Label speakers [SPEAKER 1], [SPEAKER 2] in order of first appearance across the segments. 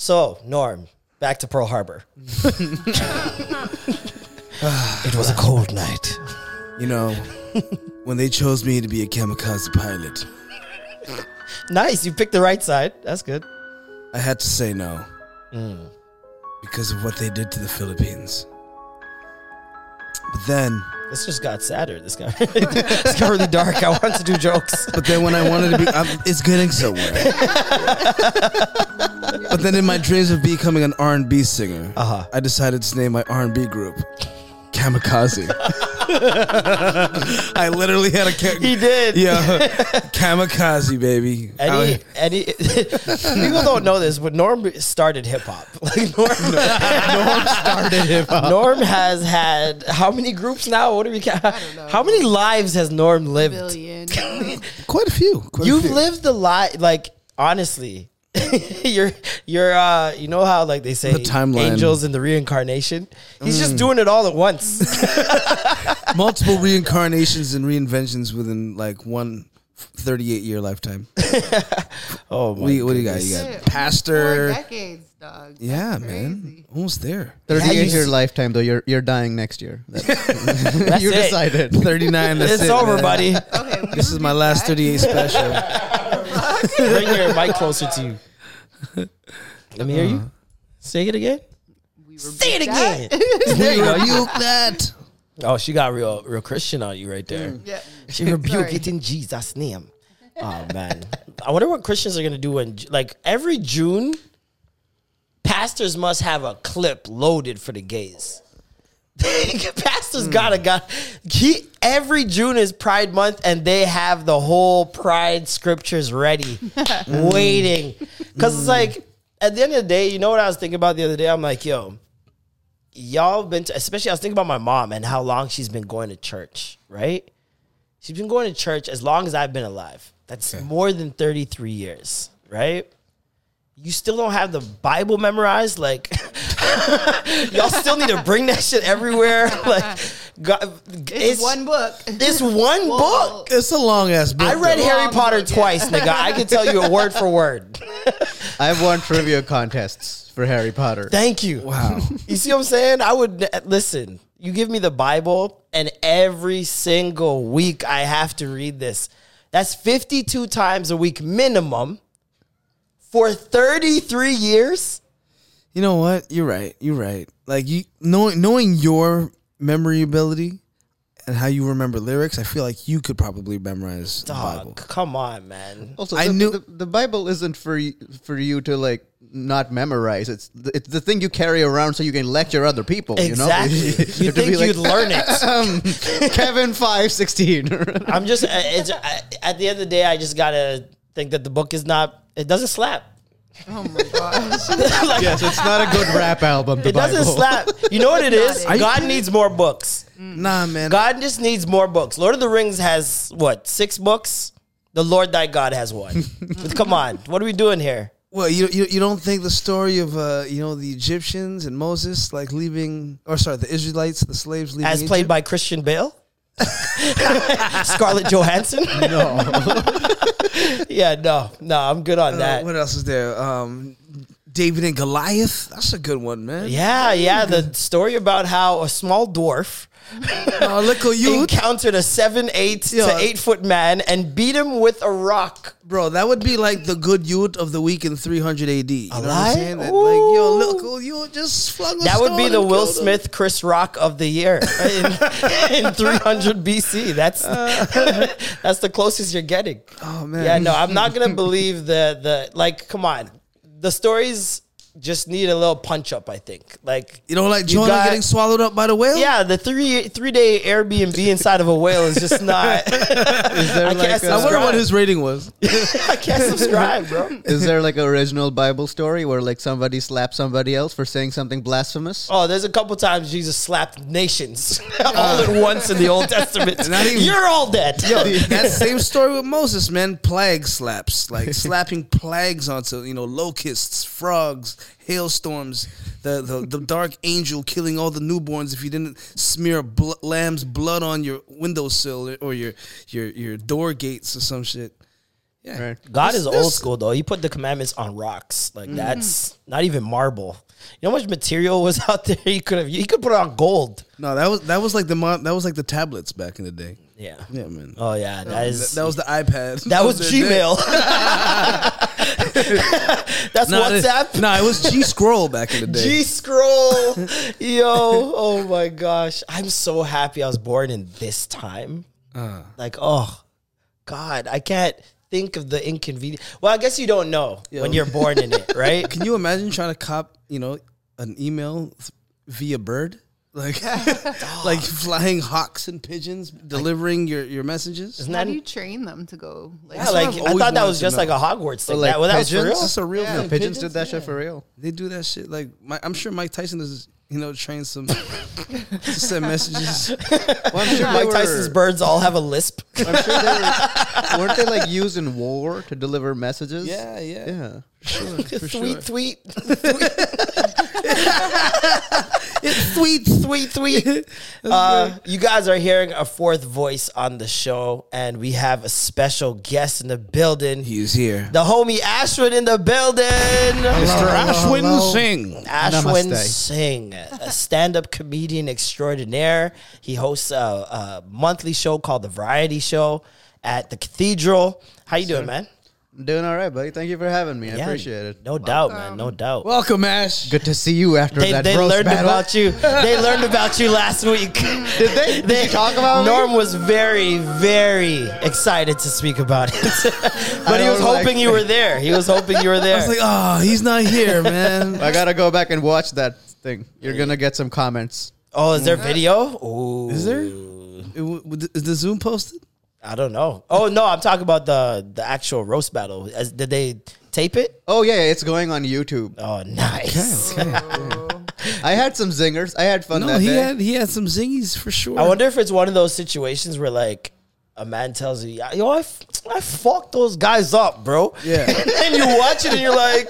[SPEAKER 1] So, Norm, back to Pearl Harbor. it was a cold night.
[SPEAKER 2] You know, when they chose me to be a kamikaze pilot,
[SPEAKER 1] Nice, you picked the right side. That's good.
[SPEAKER 2] I had to say no mm. because of what they did to the Philippines. But then,
[SPEAKER 1] This just got sadder. This got this got really dark. I want to do jokes.
[SPEAKER 2] but then when I wanted to be, I'm, it's getting somewhere. but then in my dreams of becoming an R&B singer,
[SPEAKER 1] Uh-huh.
[SPEAKER 2] I decided to name my R&B group Kamikaze. I literally had a ca-
[SPEAKER 1] He did.
[SPEAKER 2] yeah, uh, Kamikaze baby.
[SPEAKER 1] Any,
[SPEAKER 2] I-
[SPEAKER 1] any people don't know this, but Norm started hip hop. Like Norm, Norm started hip hop. Norm has had how many groups now? What do we count? How many lives has Norm lived?
[SPEAKER 3] Billion.
[SPEAKER 2] quite a few. quite a
[SPEAKER 1] You've
[SPEAKER 2] few.
[SPEAKER 1] lived the life, like honestly. you're you're uh you know how like they say
[SPEAKER 2] The timeline.
[SPEAKER 1] angels and the reincarnation he's just doing it all at once
[SPEAKER 2] multiple reincarnations and reinventions within like one 38 year lifetime.
[SPEAKER 1] oh my
[SPEAKER 2] We, what do you got? You
[SPEAKER 3] Yeah,
[SPEAKER 2] got
[SPEAKER 3] Four
[SPEAKER 2] pastor.
[SPEAKER 3] decades, dog.
[SPEAKER 2] Yeah,
[SPEAKER 3] That's
[SPEAKER 2] man.
[SPEAKER 3] crazy.
[SPEAKER 2] Almost there.
[SPEAKER 4] 38
[SPEAKER 1] you
[SPEAKER 4] year
[SPEAKER 1] s-
[SPEAKER 4] lifetime though. You're you're dying next year. That's,
[SPEAKER 1] That's
[SPEAKER 4] you
[SPEAKER 1] it.
[SPEAKER 4] decided.
[SPEAKER 2] 39. That's
[SPEAKER 1] it's
[SPEAKER 2] it,
[SPEAKER 1] over
[SPEAKER 2] man.
[SPEAKER 1] buddy
[SPEAKER 3] Okay, we
[SPEAKER 2] This is my last 38 special.
[SPEAKER 1] bring your mic closer to you. Let me hear you. Say it again.
[SPEAKER 3] We
[SPEAKER 1] say it again. There you go. You-
[SPEAKER 2] Rebuke that.
[SPEAKER 1] oh she got real real christian on you right there. Mm.
[SPEAKER 3] Yeah.
[SPEAKER 1] She
[SPEAKER 3] rebuked
[SPEAKER 1] it in Jesus' name. Oh man, I wonder what Christians are gonna do when, like, every June, pastors must have a clip loaded for the gays. pastors
[SPEAKER 2] Hmm.
[SPEAKER 1] gotta got he every June is Pride Month and they have the whole Pride scriptures ready, waiting. Cause it's like at the end of the day, you know what I was thinking about the other day? I'm like, yo, y'all been to, especially I was thinking about my mom and how long she's been going to church, right? She's been going to church as long as I've been alive. That's more than 33 years, right? You still don't have the Bible memorized? Like, y'all still need to bring that shit everywhere? Like, God,
[SPEAKER 3] It's, one book.
[SPEAKER 1] It's one book.
[SPEAKER 2] It's a long ass book.
[SPEAKER 1] I read
[SPEAKER 2] though.
[SPEAKER 1] Harry
[SPEAKER 3] Long
[SPEAKER 1] Potter
[SPEAKER 3] book, yeah.
[SPEAKER 1] twice, nigga. I can tell you a word for word.
[SPEAKER 4] I've won trivia contests for Harry Potter.
[SPEAKER 1] Thank you.
[SPEAKER 2] Wow.
[SPEAKER 1] You see what I'm saying? I would listen. You give me the Bible, and every single week I have to read this. That's 52 times a week minimum for 33 years.
[SPEAKER 2] You know what? You're right. You're right. Like you knowing knowing your memory ability and how you remember lyrics, I feel like you could probably memorize the Bible.
[SPEAKER 1] come on, man.
[SPEAKER 4] Also,
[SPEAKER 2] I
[SPEAKER 4] the,
[SPEAKER 2] knew-
[SPEAKER 4] the, the Bible isn't for you, for you to like not memorize. It's the, it's the thing you carry around so you can lecture other people.
[SPEAKER 1] Exactly.
[SPEAKER 4] You, know?
[SPEAKER 1] You,
[SPEAKER 4] have to be
[SPEAKER 1] think you'd learn it.
[SPEAKER 4] um, Kevin five sixteen.
[SPEAKER 1] I'm just, uh, it's, uh, at the end of the day, I just gotta think that the book is not, it doesn't slap.
[SPEAKER 3] Oh my gosh.
[SPEAKER 1] Like,
[SPEAKER 4] yes, it's not a good rap album. The
[SPEAKER 1] It doesn't slap. You know what it is?
[SPEAKER 3] Got it.
[SPEAKER 1] God needs more books.
[SPEAKER 2] Nah, man.
[SPEAKER 1] God just needs more books. Lord of the Rings has what six books. The Lord thy God has one. Come on, what are we doing here?
[SPEAKER 2] Well, you, you you don't think the story of uh you know the Egyptians and Moses like leaving or sorry the Israelites the slaves leaving
[SPEAKER 1] As played
[SPEAKER 2] Egypt?
[SPEAKER 1] by Christian Bale, Scarlett Johansson. No, yeah, no, no, I'm good on
[SPEAKER 2] Uh,
[SPEAKER 1] that.
[SPEAKER 2] what else is there? Um, David and Goliath. That's a good one, man.
[SPEAKER 1] Yeah, yeah, the story about how a small dwarf
[SPEAKER 2] Uh, little youth,
[SPEAKER 1] encountered a seven, eight to eight foot man and beat him with a rock.
[SPEAKER 2] bro. That would be like the good youth of the week in 300 AD. You know what I'm saying? That, like, yo, little youth just flung. A
[SPEAKER 1] That would be the Will
[SPEAKER 2] killed him.
[SPEAKER 1] Smith, Chris Rock of the year in, in 300 BC. That's that's the closest you're getting.
[SPEAKER 2] Oh man.
[SPEAKER 1] Yeah, no, I'm not gonna believe the the like. Come on, the stories just need a little punch up. I think. Like
[SPEAKER 2] You know, like
[SPEAKER 1] you
[SPEAKER 2] Jonah
[SPEAKER 1] got-
[SPEAKER 2] getting swallowed up by the whale.
[SPEAKER 1] Yeah, the three three day Airbnb inside of a whale is just not.
[SPEAKER 4] Is there
[SPEAKER 1] I
[SPEAKER 4] like
[SPEAKER 1] can't
[SPEAKER 4] a-
[SPEAKER 2] I wonder what his rating was.
[SPEAKER 1] I can't subscribe, bro.
[SPEAKER 4] Is there like an original Bible story where like somebody slapped somebody else for saying something blasphemous?
[SPEAKER 1] Oh, there's a couple times Jesus slapped nations all oh. at once in the Old Testament.
[SPEAKER 2] Not even-
[SPEAKER 1] You're all dead.
[SPEAKER 2] that same story with Moses, man. Plague slaps, like slapping plagues onto you know locusts, frogs, hailstorms. The, the the dark angel killing all the newborns if you didn't smear bl- lamb's blood on your windowsill or your your your door gates or some shit. Yeah,
[SPEAKER 4] Right.
[SPEAKER 1] God
[SPEAKER 2] This-
[SPEAKER 1] is old
[SPEAKER 2] this-
[SPEAKER 1] school though. He put the commandments on rocks. Like mm-hmm. that's not even marble. You know how much material was out there? He could have. He could put it on gold.
[SPEAKER 2] No, that was that was like the mo- that was like the tablets back in the day.
[SPEAKER 1] Yeah.
[SPEAKER 2] Yeah, man.
[SPEAKER 1] Oh yeah, that
[SPEAKER 2] that,
[SPEAKER 1] is.
[SPEAKER 2] that was the iPad.
[SPEAKER 1] that was
[SPEAKER 2] their.
[SPEAKER 1] Gmail. That's
[SPEAKER 2] Nah,
[SPEAKER 1] WhatsApp.
[SPEAKER 2] It, nah, it was G Scroll back in the day.
[SPEAKER 1] G scroll, yo! Oh my gosh, I'm so happy I was born in this time.
[SPEAKER 2] Uh.
[SPEAKER 1] Like, oh God, I can't think of the inconvenience. Well, I guess you don't know when you're born in it, right?
[SPEAKER 2] Can you imagine trying to cop, you know, an email via bird? Like, like flying hawks and pigeons delivering your, your messages?
[SPEAKER 1] Isn't
[SPEAKER 3] How
[SPEAKER 1] that
[SPEAKER 3] do you train them to go? Like,
[SPEAKER 1] yeah, like
[SPEAKER 2] I've
[SPEAKER 1] I
[SPEAKER 2] always
[SPEAKER 1] thought that
[SPEAKER 2] wanted
[SPEAKER 1] was
[SPEAKER 2] to
[SPEAKER 1] just
[SPEAKER 2] know.
[SPEAKER 1] like a Hogwarts thing.
[SPEAKER 4] like
[SPEAKER 1] that, well, that was for
[SPEAKER 4] pigeons?
[SPEAKER 1] real.
[SPEAKER 2] That's a real
[SPEAKER 3] Yeah.
[SPEAKER 2] thing.
[SPEAKER 4] Pigeons did that shit for real.
[SPEAKER 2] They do that shit. Like, my, I'm sure Mike Tyson is, you know, trained some to send messages.
[SPEAKER 4] Well, I'm sure they
[SPEAKER 1] Mike
[SPEAKER 4] were-
[SPEAKER 1] Tyson's birds all have a lisp.
[SPEAKER 4] I'm sure they were, weren't they like used in war to deliver messages?
[SPEAKER 2] Yeah, yeah.
[SPEAKER 4] yeah. Sure, sure.
[SPEAKER 1] Tweet, tweet,
[SPEAKER 2] It's sweet.
[SPEAKER 1] sweet, sweet. Uh, you guys are hearing a fourth voice on the show, and we have a special guest in the building.
[SPEAKER 2] He's here.
[SPEAKER 1] The homie Ashwin in the building.
[SPEAKER 2] Mr. Ashwin Singh.
[SPEAKER 1] Ashwin
[SPEAKER 4] Namaste.
[SPEAKER 1] Singh, a stand-up comedian extraordinaire. He hosts a, a monthly show called The Variety Show at the Cathedral. How you doing, man?
[SPEAKER 4] I'm doing all right, buddy. Thank you for having me. I appreciate it.
[SPEAKER 1] No doubt, man. No doubt.
[SPEAKER 2] Welcome, Ash.
[SPEAKER 4] Good to see you after
[SPEAKER 1] they
[SPEAKER 4] that
[SPEAKER 1] they
[SPEAKER 4] roast
[SPEAKER 1] learned
[SPEAKER 4] battle.
[SPEAKER 1] about you. They learned about you last week. Did
[SPEAKER 4] they? Did you talk about me?
[SPEAKER 1] Norm was very, very excited to speak about it, but he was
[SPEAKER 4] was like-
[SPEAKER 1] hoping you were there. He was hoping you were there.
[SPEAKER 2] I was like, oh, he's not here, man.
[SPEAKER 4] I gotta go back and watch that thing. You're gonna get some comments.
[SPEAKER 1] oh, is there mm. video? Ooh.
[SPEAKER 2] Is there? It w- w- Is the Zoom posted?
[SPEAKER 1] I don't know. Oh no, I'm talking about the the actual roast battle. As, did they tape it?
[SPEAKER 4] Oh yeah, it's going on YouTube.
[SPEAKER 1] Oh, nice.
[SPEAKER 4] I had some zingers. I had fun
[SPEAKER 2] No,
[SPEAKER 4] that
[SPEAKER 2] he
[SPEAKER 4] day.
[SPEAKER 2] had he had some zingies for sure.
[SPEAKER 1] I wonder if it's one of those situations where like a man tells you, "Yo, I, f- I fucked those guys up, bro."
[SPEAKER 2] Yeah.
[SPEAKER 1] and you watch it and you're like,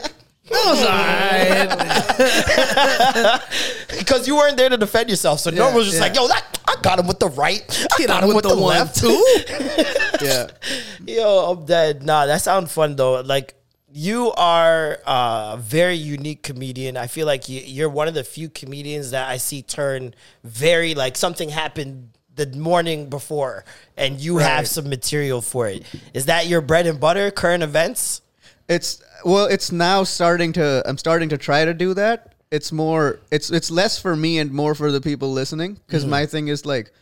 [SPEAKER 1] because you weren't there to defend yourself. So Norm was just
[SPEAKER 2] yeah.
[SPEAKER 1] like, "Yo, that I got him with the right, I
[SPEAKER 2] Hit
[SPEAKER 1] got
[SPEAKER 2] him
[SPEAKER 1] with,
[SPEAKER 2] with
[SPEAKER 1] the,
[SPEAKER 2] the
[SPEAKER 1] left
[SPEAKER 2] too."
[SPEAKER 4] yeah.
[SPEAKER 1] Yo, I'm dead. Nah, that sounds fun though. Like you are a very unique comedian. I feel like you, you're one of the few comedians that I see turn very like something happened the morning before, and you have some material for it. Is that your bread and butter? Current events?
[SPEAKER 4] It's well, it's now starting to. I'm starting to try to do that. It's more. It's it's less for me and more for the people listening. Because
[SPEAKER 1] Mm-hmm.
[SPEAKER 4] my thing is like,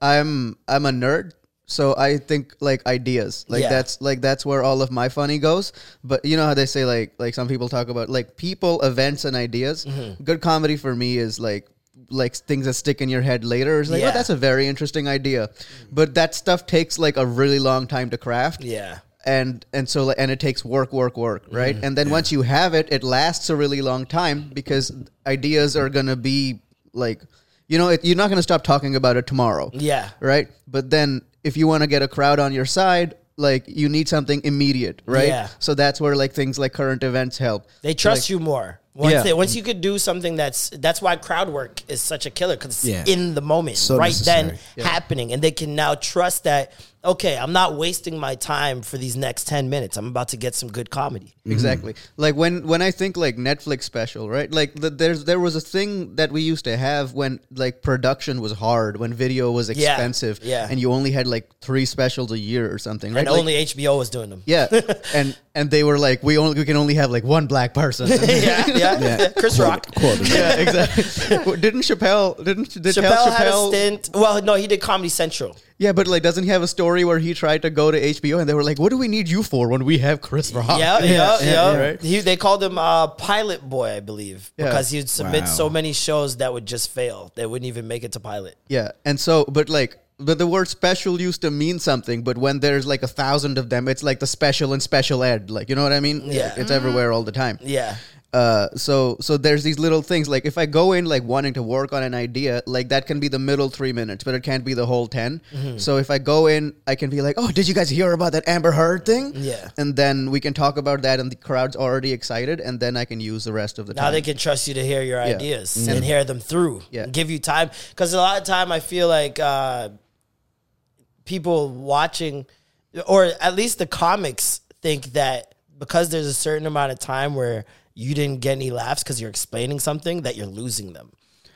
[SPEAKER 4] I'm I'm a nerd, so I think like ideas. Like
[SPEAKER 1] Yeah.
[SPEAKER 4] that's like that's where all of my funny goes. But you know how they say like like some people talk about like people, events, and ideas.
[SPEAKER 1] Mm-hmm.
[SPEAKER 4] Good comedy for me is like like things that stick in your head later. It's like,
[SPEAKER 1] Yeah.
[SPEAKER 4] oh, that's a very interesting idea. But that stuff takes like a really long time to craft
[SPEAKER 1] Yeah.
[SPEAKER 4] And and so and it takes work work work right
[SPEAKER 1] Mm-hmm.
[SPEAKER 4] and then once you have it it lasts a really long time because ideas are gonna be like you know it, you're not gonna stop talking about it tomorrow
[SPEAKER 1] Yeah.
[SPEAKER 4] right but then if you want to get a crowd on your side like you need something immediate right
[SPEAKER 1] Yeah.
[SPEAKER 4] so that's where like things like current events help
[SPEAKER 1] They trust you more. Once,
[SPEAKER 4] Yeah.
[SPEAKER 1] they, once you could do something that's that's why crowd work is such a killer because it's
[SPEAKER 2] Yeah.
[SPEAKER 1] in the moment,
[SPEAKER 2] So
[SPEAKER 1] right then
[SPEAKER 2] necessary.
[SPEAKER 1] happening, and they can now trust that. Okay, I'm not wasting my time for these next ten minutes. I'm about to get some good comedy. Mm-hmm.
[SPEAKER 4] Exactly. Like when when I think like Netflix special, right? Like the, there's there was a thing that we used to have when like production was hard, when video was
[SPEAKER 1] Yeah,
[SPEAKER 4] expensive,
[SPEAKER 1] yeah.
[SPEAKER 4] and you only had like three specials a year or something, right?
[SPEAKER 1] And
[SPEAKER 4] Like-
[SPEAKER 1] only HBO was doing them.
[SPEAKER 4] yeah, and and they were like, we only we can only have like one black person.
[SPEAKER 1] yeah, yeah, yeah. Chris Rock.
[SPEAKER 4] yeah, exactly. Well, didn't Chappelle? Didn't did
[SPEAKER 1] Chappelle,
[SPEAKER 4] Chappelle,
[SPEAKER 1] had a stint. Well, no, he did Comedy Central.
[SPEAKER 4] Yeah, but like, doesn't he have a story where he tried to go to HBO and they were like, "What do we need you for when we have Chris Rock?"
[SPEAKER 1] Yeah, yeah, yeah.
[SPEAKER 4] right.
[SPEAKER 1] He, they called him uh, Pilot Boy, I believe,
[SPEAKER 4] Yeah.
[SPEAKER 1] because he'd submit
[SPEAKER 2] Wow.
[SPEAKER 1] so many shows that would just fail. They wouldn't even make it to pilot.
[SPEAKER 4] Yeah, and so, but like, but the word special used to mean something, but when there's like a thousand of them, it's like the special and special ed. Like, you know what I mean?
[SPEAKER 1] Yeah.
[SPEAKER 4] it's everywhere all the time.
[SPEAKER 1] Yeah.
[SPEAKER 4] Uh, so so there's these little things like if I go in like wanting to work on an idea, like that can be the middle three minutes, but it can't be the whole 10
[SPEAKER 1] Mm-hmm.
[SPEAKER 4] So if I go in, I can be like, "Oh, did you guys hear about that Amber Heard thing?"
[SPEAKER 1] Yeah.
[SPEAKER 4] and then we can talk about that, and the crowd's already excited, and then I can use the rest of the
[SPEAKER 1] Now
[SPEAKER 4] time.
[SPEAKER 1] they can trust you to hear your
[SPEAKER 4] Yeah.
[SPEAKER 1] ideas and hear them through.
[SPEAKER 4] Yeah.
[SPEAKER 1] And give you time. Because a lot of time I feel like uh, people watching, or at least the comics, think that because there's a certain amount of time where you didn't get any laughs because you're explaining something, that you're losing them.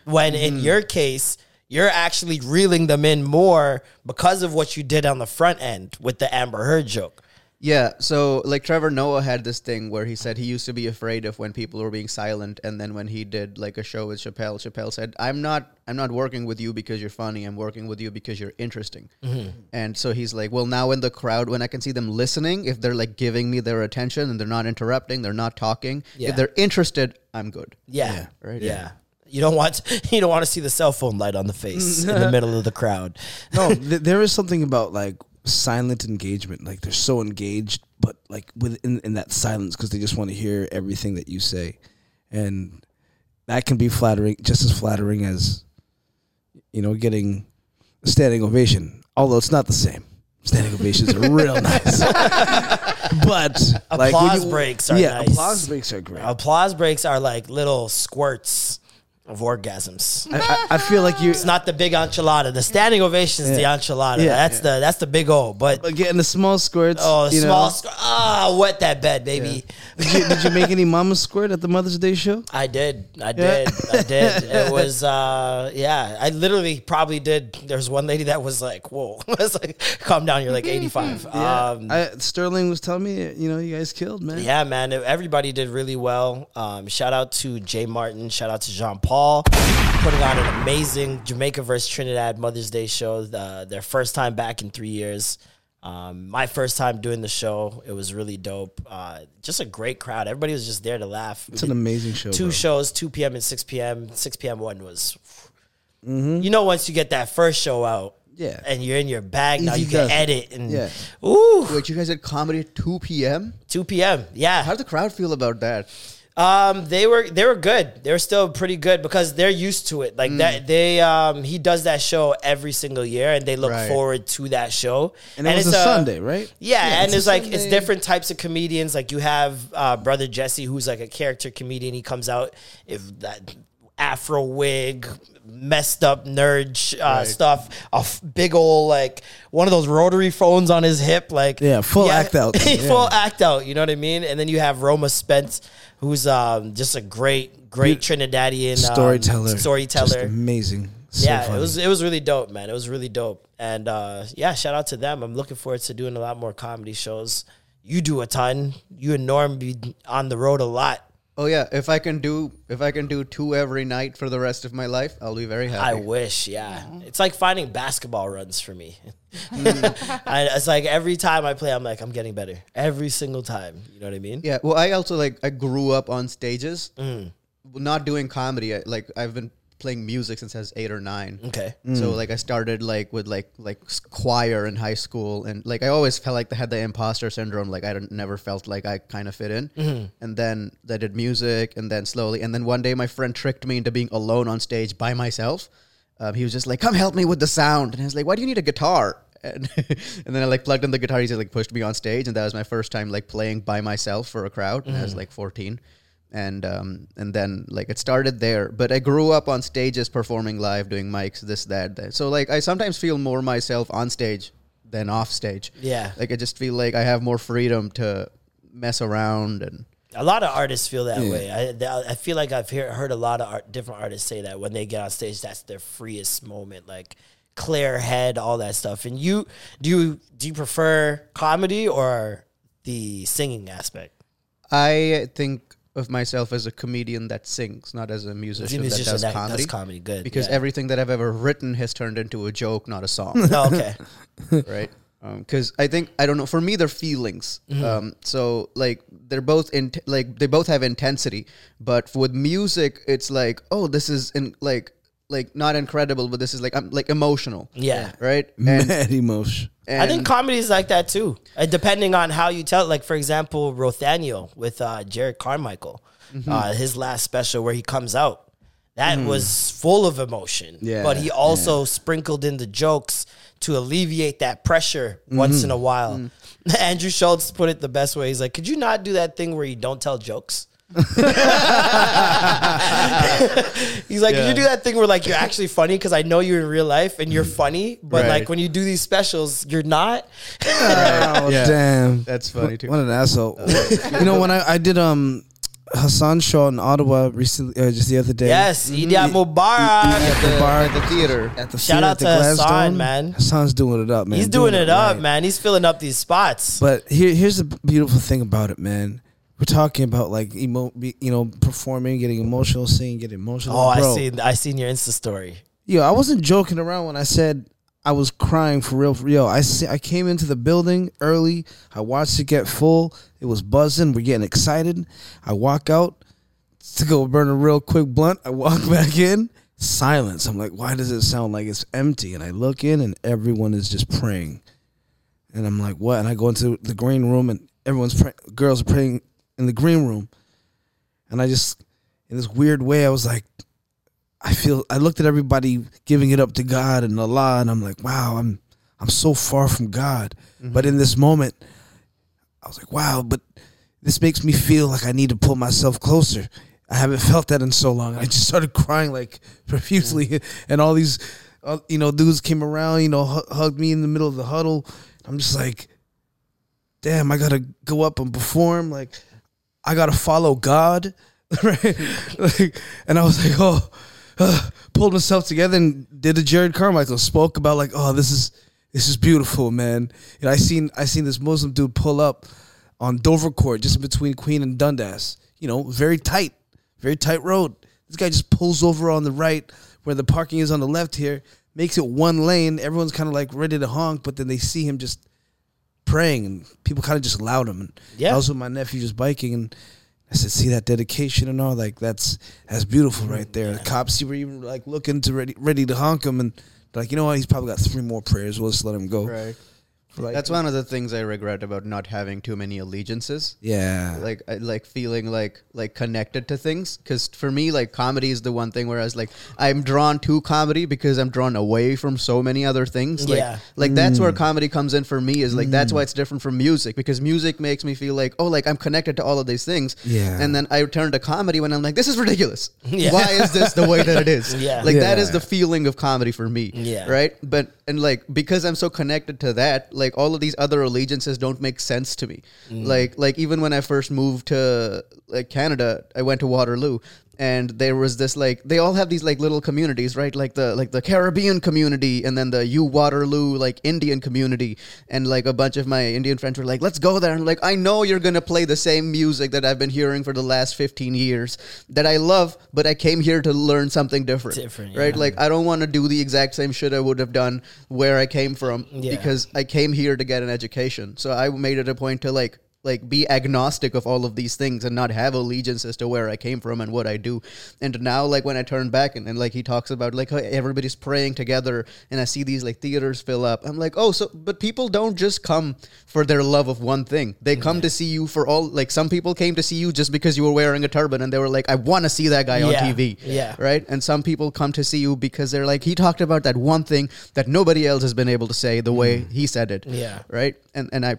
[SPEAKER 1] When in
[SPEAKER 4] Mm-hmm.
[SPEAKER 1] your case, you're actually reeling them in more because of what you did on the front end with the Amber Heard joke.
[SPEAKER 4] Yeah, so like Trevor Noah had this thing where he said he used to be afraid of when people were being silent, and then when he did like a show with Chappelle, Chappelle said, "I'm not, I'm not working with you because you're funny. I'm working with you because you're interesting."
[SPEAKER 1] Mm-hmm.
[SPEAKER 4] And so he's like, "Well, now in the crowd, when I can see them listening, if they're like giving me their attention and they're not interrupting, they're not talking,
[SPEAKER 1] Yeah.
[SPEAKER 4] if they're interested, I'm good."
[SPEAKER 1] Yeah.
[SPEAKER 2] Yeah.
[SPEAKER 4] Right.
[SPEAKER 1] Yeah. You don't want you don't want to see the cell phone light on the face in the middle of the crowd.
[SPEAKER 2] No, th- there is something about like silent engagement. Like they're so engaged, but like within in that silence because they just want to hear everything that you say, and that can be flattering, just as flattering as you know getting a standing ovation. Although it's not the same. Standing ovations are real nice, but like
[SPEAKER 1] Applause breaks are
[SPEAKER 2] yeah,
[SPEAKER 1] nice.
[SPEAKER 2] applause breaks are great.
[SPEAKER 1] Applause breaks are like little squirts of orgasms.
[SPEAKER 2] I, I, I feel like you
[SPEAKER 1] It's not the big enchilada. The standing ovation is
[SPEAKER 2] Yeah.
[SPEAKER 1] the enchilada.
[SPEAKER 2] Yeah,
[SPEAKER 1] that's the that's the big O. But
[SPEAKER 2] like, getting the small squirts.
[SPEAKER 1] oh,
[SPEAKER 2] you
[SPEAKER 1] small
[SPEAKER 2] know.
[SPEAKER 1] squirt. Ah, wet that bed, baby.
[SPEAKER 2] Did you, did you make any mama squirt at the Mother's Day show?
[SPEAKER 1] I did. I did. I did. It was uh yeah, I literally probably did. There's one lady that was like, "Whoa." I was like, "Calm down, you're like 85." Um
[SPEAKER 2] I, Sterling was telling me, you know, you guys killed, man.
[SPEAKER 1] Yeah, man. Everybody did really well. Um, shout out to Jay Martin. Shout out to Jean Paul. Putting on an amazing Jamaica versus Trinidad Mother's Day show. Uh, their first time back in three years. Um, my first time doing the show. It was really dope. Uh, just a great crowd. Everybody was just there to laugh.
[SPEAKER 2] It's an amazing show.
[SPEAKER 1] Two
[SPEAKER 2] bro.
[SPEAKER 1] shows, 2 p.m. and 6 p.m. 6 p.m. one was.
[SPEAKER 2] Mm-hmm.
[SPEAKER 1] You know, once you get that first show out,
[SPEAKER 2] Yeah.
[SPEAKER 1] and you're in your bag now, you can
[SPEAKER 2] does it.
[SPEAKER 1] edit and
[SPEAKER 2] Yeah.
[SPEAKER 1] ooh,
[SPEAKER 4] Wait, you guys did comedy at two p.m.
[SPEAKER 1] 2 p.m. Yeah,
[SPEAKER 4] How'd the crowd feel about that?
[SPEAKER 1] Um, they were they were good. They were still pretty good because they're used to it.
[SPEAKER 2] Mm.
[SPEAKER 1] Like that, they um he does that show every single year, and they look
[SPEAKER 4] Right.
[SPEAKER 1] forward to that show.
[SPEAKER 2] And it was
[SPEAKER 1] it's
[SPEAKER 2] a Sunday, right?
[SPEAKER 1] Yeah, and
[SPEAKER 2] it's
[SPEAKER 1] it's,
[SPEAKER 2] a
[SPEAKER 1] like it's different types of comedians. Like you have uh, brother Jesse, who's like a character comedian. He comes out if that afro wig, messed up nerd sh- uh, stuff, a f- big old like one of those rotary phones on his hip, like
[SPEAKER 2] Yeah, full act out.
[SPEAKER 1] full
[SPEAKER 2] Yeah.
[SPEAKER 1] act out. You know what I mean? And then you have Roma Spence, who's um, just a great, great Trinidadian um,
[SPEAKER 2] Storyteller.
[SPEAKER 1] storyteller.
[SPEAKER 2] Just amazing. So
[SPEAKER 1] yeah,
[SPEAKER 2] funny.
[SPEAKER 1] it was it was really dope, man. It was really dope, and uh, yeah, shout out to them. I'm looking forward to doing a lot more comedy shows. You do a ton. You and Norm be on the road a lot.
[SPEAKER 4] Oh yeah, if I can do if I can do two every night for the rest of my life, I'll be very happy.
[SPEAKER 1] I wish, yeah. It's like finding basketball runs for me. I, it's like every time I play, I'm like, I'm getting better every single time. You know what I mean?
[SPEAKER 4] Yeah. Well, I also like I grew up on stages,
[SPEAKER 1] Mm.
[SPEAKER 4] not doing comedy. I, like I've been playing music since I was eight or nine.
[SPEAKER 1] Okay.
[SPEAKER 4] So like I started like with like like choir in high school, and like I always felt like I had the imposter syndrome. Like I don't, never felt like I kind of fit in.
[SPEAKER 1] Mm-hmm.
[SPEAKER 4] And then I did music, and then slowly, and then one day my friend tricked me into being alone on stage by myself. Um, he was just like, "Come help me with the sound," and I was like, "Why do you need a guitar?" And, and then I like plugged in the guitar. He just like pushed me on stage, and that was my first time like playing by myself for a crowd. And I was like 14 and um, and then like it started there. But I grew up on stages, performing live, doing mics, this, that, that. So like I sometimes feel more myself on stage than off stage.
[SPEAKER 1] Yeah.
[SPEAKER 4] like I just feel like I have more freedom to mess around and
[SPEAKER 1] A lot of artists feel that way. I, I feel like I've hear, heard a lot of art, different artists say that when they get on stage, that's their freest moment, like clear head, all that stuff. And you, do you do you prefer comedy or the singing aspect?
[SPEAKER 4] I think of myself as a comedian that sings, not as a musician,
[SPEAKER 1] musician
[SPEAKER 4] that does
[SPEAKER 1] that
[SPEAKER 4] comedy.
[SPEAKER 1] does comedy, good,
[SPEAKER 4] Because
[SPEAKER 1] yeah.
[SPEAKER 4] everything that I've ever written has turned into a joke, not a song.
[SPEAKER 1] Oh, okay.
[SPEAKER 4] right? Because I think I don't know. For me, they're feelings.
[SPEAKER 1] Mm-hmm.
[SPEAKER 4] Um, so like they're both in like they both have intensity. But with music, it's like oh, this is in like like not incredible, but this is like I'm like emotional.
[SPEAKER 1] Yeah.
[SPEAKER 4] Right. And,
[SPEAKER 2] Mad emotion.
[SPEAKER 4] And
[SPEAKER 1] I think comedy is like that too, uh, depending on how you tell it. Like for example, Rothaniel with uh, Jerrod Carmichael,
[SPEAKER 4] Mm-hmm.
[SPEAKER 1] uh, his last special where he comes out, that was full of emotion.
[SPEAKER 2] Yeah,
[SPEAKER 1] but he also sprinkled in the jokes to alleviate that pressure once
[SPEAKER 4] Mm-hmm.
[SPEAKER 1] in a while. Andrew Schulz put it the best way. He's like, "Could you not do that thing where you don't tell jokes?" He's like, "Could you do that thing where like you're actually funny because I know you in real life and you're funny, but
[SPEAKER 4] Right.
[SPEAKER 1] like when you do these specials, you're not."
[SPEAKER 2] Oh
[SPEAKER 4] Yeah.
[SPEAKER 2] damn,
[SPEAKER 4] that's funny too.
[SPEAKER 2] What an asshole! you know when I, I did um Hassan show in Ottawa recently, uh, just the other day.
[SPEAKER 1] Yes,
[SPEAKER 4] Mm-hmm.
[SPEAKER 1] Eid Mubarak.
[SPEAKER 2] at the bar
[SPEAKER 4] at the theater.
[SPEAKER 2] at the
[SPEAKER 1] Shout
[SPEAKER 2] theater
[SPEAKER 1] out
[SPEAKER 2] at the
[SPEAKER 1] to Hassan,
[SPEAKER 2] Gladstone.
[SPEAKER 1] man.
[SPEAKER 2] Hassan's doing it up, man.
[SPEAKER 1] He's doing, it up,
[SPEAKER 2] right.
[SPEAKER 1] man. He's filling up these spots.
[SPEAKER 2] But here, here's the beautiful thing about it, man. We're talking about like emo, be- you know, performing, getting emotional, singing, getting emotional.
[SPEAKER 1] oh,
[SPEAKER 2] Bro,
[SPEAKER 1] I seen I seen your Insta story.
[SPEAKER 2] Yo, I wasn't joking around when I said I was crying for real. For real, I see, I came into the building early. I watched it get full. It was buzzing. We're getting excited. I walk out to go burn a real quick blunt. I walk back in. Silence. I'm like, why does it sound like it's empty? And I look in, and everyone is just praying. And I'm like, what? And I go into the green room, and everyone's praying. Girls are praying in the green room. And I just, in this weird way, I was like, I feel I looked at everybody giving it up to God and Allah, and I'm like, wow, I'm I'm so far from God. But in this moment, I was like, wow, but this makes me feel like I need to pull myself closer. I haven't felt that in so long. I just started crying like profusely, and all these, uh, you know, dudes came around, you know, hu- hugged me in the middle of the huddle. I'm just like, damn, I gotta go up and perform. Like, I gotta follow God, right? like, and I was like, oh, uh, pulled myself together and did a Jerrod Carmichael. Spoke about like, oh, this is this is beautiful, man. And I seen I seen this Muslim dude pull up on Dovercourt, just between Queen and Dundas. You know, very tight, very tight road. This guy just pulls over on the right where the parking is on the left here, makes it one lane. Everyone's kind of like ready to honk, but then they see him just praying, and people kind of just allowed him. And
[SPEAKER 1] Yeah.
[SPEAKER 2] I was with my nephew just biking, and I said, "See that dedication and all? Like that's that's beautiful right there." The cops you were even like looking to ready ready to honk him, and like, you know what? He's probably got three more prayers. We'll just let him go.
[SPEAKER 4] Right.
[SPEAKER 2] Like,
[SPEAKER 4] That's one of the things I regret about not having too many allegiances.
[SPEAKER 2] yeah.
[SPEAKER 4] like I like feeling like like connected to things because for me like comedy is the one thing whereas like i'm drawn to comedy because i'm drawn away from so many other things like
[SPEAKER 1] Yeah.
[SPEAKER 4] like that's where mm. comedy comes in for me is like that's why mm. it's different from music because music makes me feel like oh like i'm connected to all of these things
[SPEAKER 2] Yeah.
[SPEAKER 4] and then i turn to comedy when i'm like this is ridiculous
[SPEAKER 1] Yeah.
[SPEAKER 4] why is this the way that it is
[SPEAKER 1] Yeah.
[SPEAKER 4] like that is the feeling of comedy for me
[SPEAKER 1] Yeah.
[SPEAKER 4] right but and like because i'm so connected to that like all of these other allegiances don't make sense to me
[SPEAKER 1] Mm.
[SPEAKER 4] like like even when i first moved to like canada i went to waterloo and there was this like they all have these like little communities right? Like the like the caribbean community and then the u waterloo like indian community. And like a bunch of my indian friends were like let's go there. And like i know you're gonna play the same music that i've been hearing for the last 15 years that i love but i came here to learn something different.
[SPEAKER 1] Different,
[SPEAKER 4] right?
[SPEAKER 1] yeah.
[SPEAKER 4] like i don't want to do the exact same shit i would have done where i came from
[SPEAKER 1] Yeah.
[SPEAKER 4] because i came here to get an education. So i made it a point to like like be agnostic of all of these things and not have allegiance as to where I came from and what I do. And now like when I turn back and, and like he talks about like everybody's praying together and I see these like theaters fill up. I'm like, oh so but people don't just come for their love of one thing. They come to see you for all like some people came to see you just because you were wearing a turban and they were like, I want to see that guy on TV.
[SPEAKER 1] Yeah.
[SPEAKER 4] Right? And some people come to see you because they're like, he talked about that one thing that nobody else has been able to say the way mm-hmm. he said it.
[SPEAKER 1] Yeah.
[SPEAKER 4] Right? And and I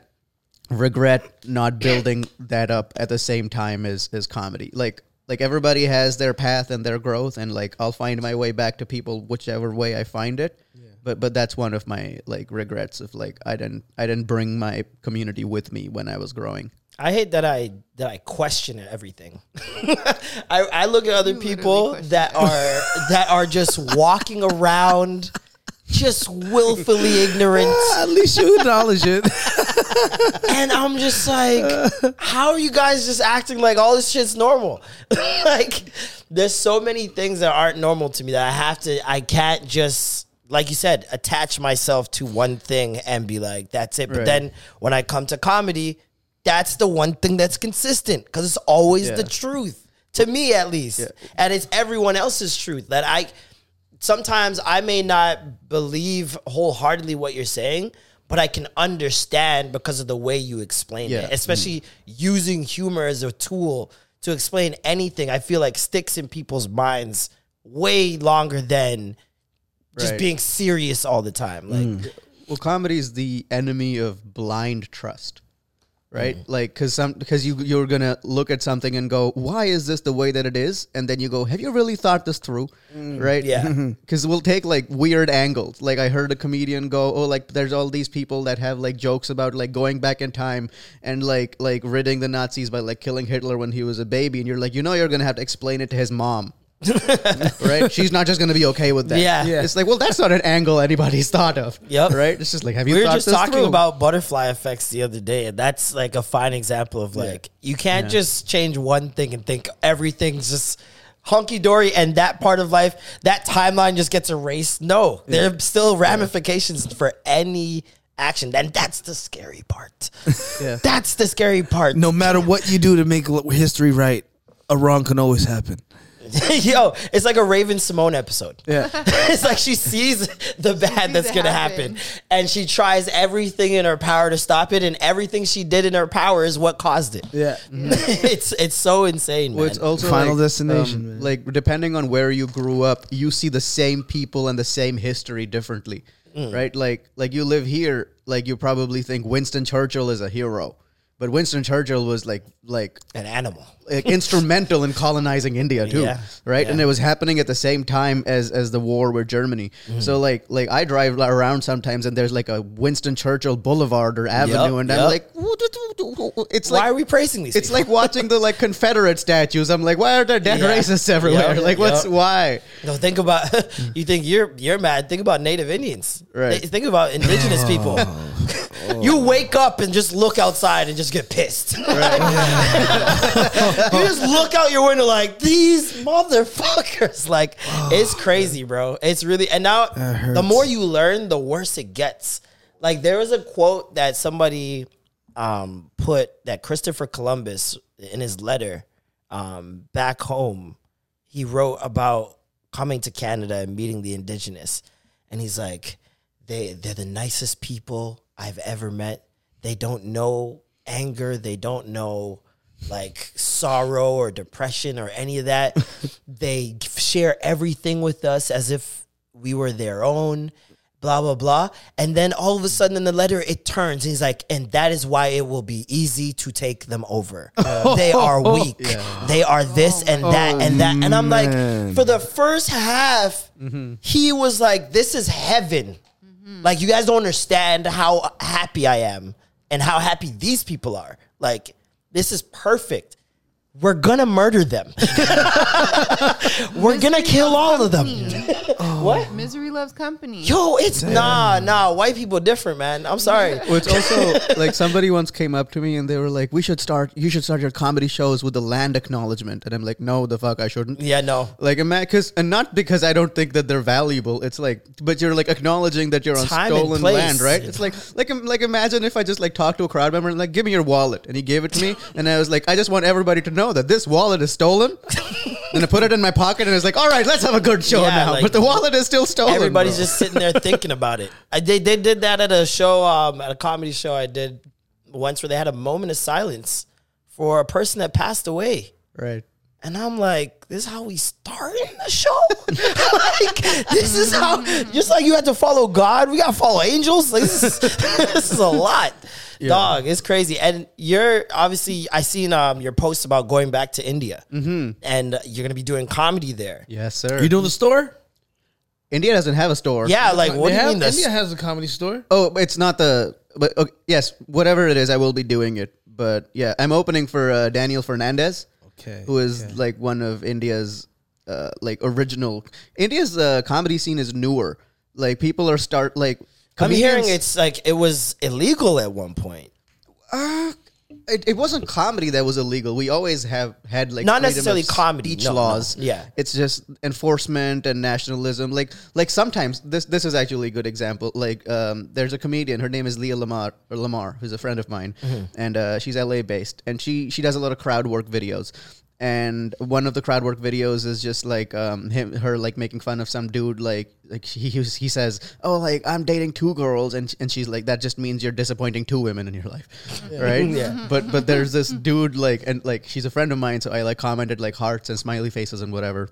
[SPEAKER 4] regret not building that up at the same time as as comedy. Like like everybody has their path and their growth and like I'll find my way back to people whichever way I find it. But but that's one of my like regrets of like I didn't I didn't bring my community with me when I was growing.
[SPEAKER 1] I hate that I that I question everything. I, I look at other
[SPEAKER 3] You
[SPEAKER 1] people that are that are just walking around just willfully ah, ignorant.
[SPEAKER 2] At least you acknowledge it.
[SPEAKER 1] And I'm just like, how are you guys just acting like all this shit's normal? like, there's so many things that aren't normal to me that I have to, I can't just, like you said, attach myself to one thing and be like, that's it. But
[SPEAKER 4] Right.
[SPEAKER 1] then when I come to comedy, that's the one thing that's consistent because it's always
[SPEAKER 4] Yeah.
[SPEAKER 1] the truth to me, at least. And it's everyone else's truth that I, sometimes I may not believe wholeheartedly what you're saying, but I can understand because of the way you explain
[SPEAKER 4] Yeah.
[SPEAKER 1] it. Especially using humor as a tool to explain anything, I feel like sticks in people's minds way longer than just
[SPEAKER 4] Right.
[SPEAKER 1] being serious all the time. Like mm.
[SPEAKER 4] Well, comedy is the enemy of blind trust, right? Mm-hmm. Like, cause some, because you you're gonna look at something and go, "Why is this the way that it is?" And then you go, "Have you really thought this through?" Mm, right?
[SPEAKER 1] Yeah.
[SPEAKER 4] Because we'll take like weird angles. Like I heard a comedian go, "Oh, like there's all these people that have like jokes about like going back in time and like like ridding the Nazis by like killing Hitler when he was a baby," and you're like, you know, you're gonna have to explain it to his mom. right? She's not just going to be okay with that.
[SPEAKER 1] Yeah. Yeah.
[SPEAKER 4] It's like, well, that's not an angle anybody's thought of.
[SPEAKER 1] Yep.
[SPEAKER 4] Right? It's just like, have you
[SPEAKER 1] we were
[SPEAKER 4] thought
[SPEAKER 1] just
[SPEAKER 4] this
[SPEAKER 1] talking
[SPEAKER 4] through?
[SPEAKER 1] about butterfly effects the other day, and that's like a fine example of like you can't just change one thing and think everything's just hunky dory, and that part of life, that timeline just gets erased. No, there are still ramifications for any action, and that's the scary part.
[SPEAKER 4] Yeah.
[SPEAKER 1] That's the scary part.
[SPEAKER 2] no matter what you do to make l- history right, a wrong can always happen.
[SPEAKER 1] Yo, it's like a Raven-Symoné episode.
[SPEAKER 4] Yeah.
[SPEAKER 1] it's like she sees the bad
[SPEAKER 3] sees
[SPEAKER 1] that's gonna
[SPEAKER 3] happen.
[SPEAKER 1] happen. and she tries everything in her power to stop it, and everything she did in her power is what caused it.
[SPEAKER 2] Yeah.
[SPEAKER 1] it's it's so insane,
[SPEAKER 4] Well,
[SPEAKER 1] man.
[SPEAKER 4] it's also
[SPEAKER 2] Final
[SPEAKER 4] like,
[SPEAKER 2] destination,
[SPEAKER 4] um. Like depending on where you grew up, you see the same people and the same history differently,
[SPEAKER 1] Mm.
[SPEAKER 4] right? Like like you live here, like you probably think Winston Churchill is a hero, but Winston Churchill was like like
[SPEAKER 1] An animal.
[SPEAKER 4] like, instrumental in colonizing India too,
[SPEAKER 1] Yeah.
[SPEAKER 4] right?
[SPEAKER 1] Yeah.
[SPEAKER 4] And it was happening at the same time as as the war with Germany.
[SPEAKER 1] Mm-hmm.
[SPEAKER 4] So like like I drive around sometimes and there's like a Winston Churchill Boulevard or Avenue, and I'm like, it's
[SPEAKER 1] Why
[SPEAKER 4] like
[SPEAKER 1] are we praising these?
[SPEAKER 4] it's
[SPEAKER 1] people?
[SPEAKER 4] like watching the like Confederate statues. I'm like, why are there dead
[SPEAKER 1] Yeah.
[SPEAKER 4] racists everywhere?
[SPEAKER 1] Yep,
[SPEAKER 4] like, what's why?
[SPEAKER 1] No, think about. you think you're you're mad? Think about Native Indians.
[SPEAKER 4] Right.
[SPEAKER 1] Th- Think about indigenous people. you wake up and just look outside and just get pissed. you just look out your window like these motherfuckers. Like it's crazy, bro. It's really and now the more you learn, the worse it gets. Like there was a quote that somebody um, put that Christopher Columbus in his letter um, back home he wrote about coming to Canada and meeting the indigenous. And he's like, they they're the nicest people I've ever met. They don't know anger, they don't know like sorrow or depression or any of that. they share everything with us as if we were their own. Blah blah blah, and then all of a sudden in the letter it turns. And he's like, and that is why it will be easy to take them over. They are weak. They are this oh, and that and that. And I'm like, for the first half, mm-hmm. he was like, "This is heaven." Mm. Like you guys don't understand how happy I am and how happy these people are. Like this is perfect. We're gonna murder them. We're gonna kill
[SPEAKER 3] loves
[SPEAKER 1] all of them.
[SPEAKER 3] company. Oh.
[SPEAKER 1] what?
[SPEAKER 3] Misery loves company.
[SPEAKER 1] Yo, it's nah, nah. White people different, man. I'm sorry.
[SPEAKER 4] Well, it's also like somebody once came up to me and they were like, "We should start. You should start your comedy shows with the land acknowledgement." And I'm like, "No, the fuck, I shouldn't."
[SPEAKER 1] Yeah, no.
[SPEAKER 4] Like, because and not because I don't think that they're valuable. It's like, but you're like acknowledging that you're on
[SPEAKER 1] Time and
[SPEAKER 4] stolen land, right? It's like, like, like imagine if I just like talked to a crowd member and like, give me your wallet, and he gave it to me, and I was like, I just want everybody to know that this wallet is stolen. and I put it in my pocket, and it's like, all right, let's have a good show
[SPEAKER 1] Yeah,
[SPEAKER 4] now.
[SPEAKER 1] like,
[SPEAKER 4] but the wallet is still stolen.
[SPEAKER 1] Everybody's
[SPEAKER 4] bro.
[SPEAKER 1] just sitting there thinking about it. I they, they did that at a show, um, at a comedy show I did once where they had a moment of silence for a person that passed away.
[SPEAKER 4] right.
[SPEAKER 1] And I'm like, this is how we started the show? like, this is how, just like you had to follow God, we got to follow angels. Like, this, is, this is a lot. Dog, it's crazy. And you're obviously, I seen um, your post about going back to India. Mm-hmm. And you're going to be doing comedy there.
[SPEAKER 4] Yes, sir.
[SPEAKER 2] You doing the store?
[SPEAKER 4] India doesn't have a store.
[SPEAKER 1] Yeah, like, what
[SPEAKER 2] They
[SPEAKER 1] do you
[SPEAKER 2] have-
[SPEAKER 1] mean this?
[SPEAKER 2] India has a comedy store.
[SPEAKER 4] Oh, it's not the. But okay, yes, whatever it is, I will be doing it. But yeah, I'm opening for uh, Daniel Fernandes,
[SPEAKER 2] Okay.
[SPEAKER 4] who is like one of India's uh, like original. India's uh, comedy scene is newer. Like people are start like.
[SPEAKER 1] I'm hearing it's like it was illegal at one point.
[SPEAKER 4] It, it wasn't comedy that was illegal. We always have had like
[SPEAKER 1] Not necessarily comedy,
[SPEAKER 4] speech
[SPEAKER 1] no, no.
[SPEAKER 4] laws.
[SPEAKER 1] Yeah.
[SPEAKER 4] it's just enforcement and nationalism. Like like sometimes this this is actually a good example. Like um, there's a comedian. Her name is Leah Lamarr or Lamarr, who's a friend of mine,
[SPEAKER 1] Mm-hmm.
[SPEAKER 4] and uh, she's LA based, and she she does a lot of crowd work videos. And one of the crowd work videos is just like um, him, her like making fun of some dude. Like, like he he, says, "Oh, like I'm dating two girls," and and she's like, "That just means you're disappointing two women in your life, right?"
[SPEAKER 1] Yeah.
[SPEAKER 4] But but there's this dude like and like she's a friend of mine, so I like commented like hearts and smiley faces and whatever.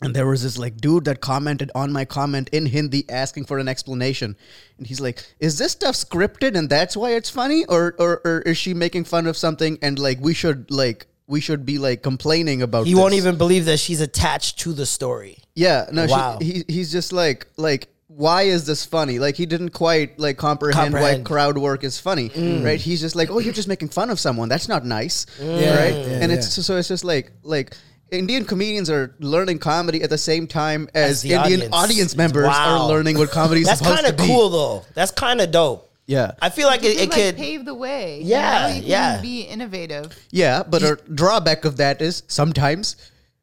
[SPEAKER 4] And there was this like dude that commented on my comment in Hindi asking for an explanation. And he's like, Is this stuff scripted and that's why it's funny? Or or, or is she making fun of something and like we should like we should be like complaining about
[SPEAKER 1] You won't even believe that she's attached to the story.
[SPEAKER 4] Yeah, no,
[SPEAKER 1] Wow.
[SPEAKER 4] she, he he's just like like why is this funny? Like he didn't quite like comprehend, why crowd work is funny, mm. right? He's just like, oh, you're just making fun of someone. That's not nice, mm. yeah right? and it's so it's just like like. Indian comedians are learning comedy at the same time as,
[SPEAKER 1] the
[SPEAKER 4] Indian
[SPEAKER 1] audience.
[SPEAKER 4] audience, members
[SPEAKER 1] Wow.
[SPEAKER 4] are learning what comedy is
[SPEAKER 1] That's
[SPEAKER 4] supposed
[SPEAKER 1] kind
[SPEAKER 4] to
[SPEAKER 1] of cool though. That's kind of dope.
[SPEAKER 4] Yeah,
[SPEAKER 1] I feel like it,
[SPEAKER 3] You,
[SPEAKER 1] it
[SPEAKER 3] like,
[SPEAKER 1] could.
[SPEAKER 3] pave the way. you
[SPEAKER 1] Yeah,
[SPEAKER 3] know? You can
[SPEAKER 1] yeah.
[SPEAKER 3] Be innovative.
[SPEAKER 4] yeah, but a drawback of that is sometimes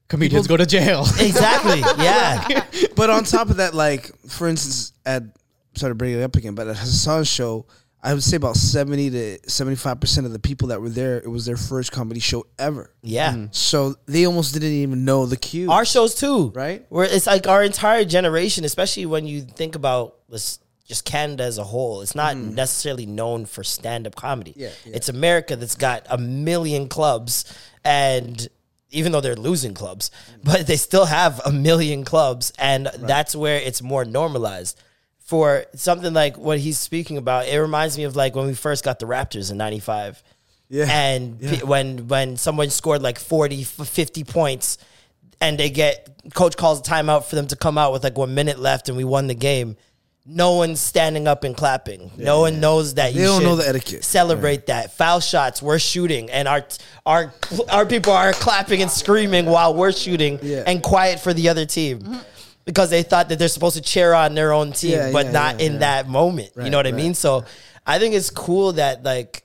[SPEAKER 4] comedians go to jail.
[SPEAKER 1] Exactly. Yeah.
[SPEAKER 2] But on top of that, like for instance, at sorry to bring it up again, but at Hassan's show, I would say about seventy to seventy five percent of the people that were there, it was their first comedy show ever.
[SPEAKER 1] Yeah. Mm-hmm.
[SPEAKER 2] So they almost didn't even know the cue.
[SPEAKER 1] Our shows too,
[SPEAKER 2] Right.
[SPEAKER 1] Where it's like our entire generation, especially when you think about this, just Canada as a whole. It's not mm-hmm. necessarily known for stand-up comedy.
[SPEAKER 4] Yeah,
[SPEAKER 1] It's America that's got a million clubs, and even though they're losing clubs, mm-hmm. but they still have a million clubs, and that's where it's more normalized. For something like what he's speaking about, it reminds me of like when we first got the Raptors in '95.
[SPEAKER 2] Yeah.
[SPEAKER 1] And pe- when when someone scored like 40, 50 points and they get coach calls a timeout for them to come out with like one minute left and we won the game, no one's standing up and clapping. no one knows that you
[SPEAKER 2] don't
[SPEAKER 1] should
[SPEAKER 2] know the etiquette.
[SPEAKER 1] Celebrate that. Foul shots, we're shooting and our our our people are clapping and screaming while we're shooting
[SPEAKER 2] Yeah.
[SPEAKER 1] and quiet for the other team. Mm-hmm. Because they thought that they're supposed to cheer on their own team,
[SPEAKER 2] Yeah,
[SPEAKER 1] but
[SPEAKER 2] yeah,
[SPEAKER 1] not
[SPEAKER 2] yeah,
[SPEAKER 1] in
[SPEAKER 2] yeah.
[SPEAKER 1] that moment. you know what I mean? So I think it's cool that like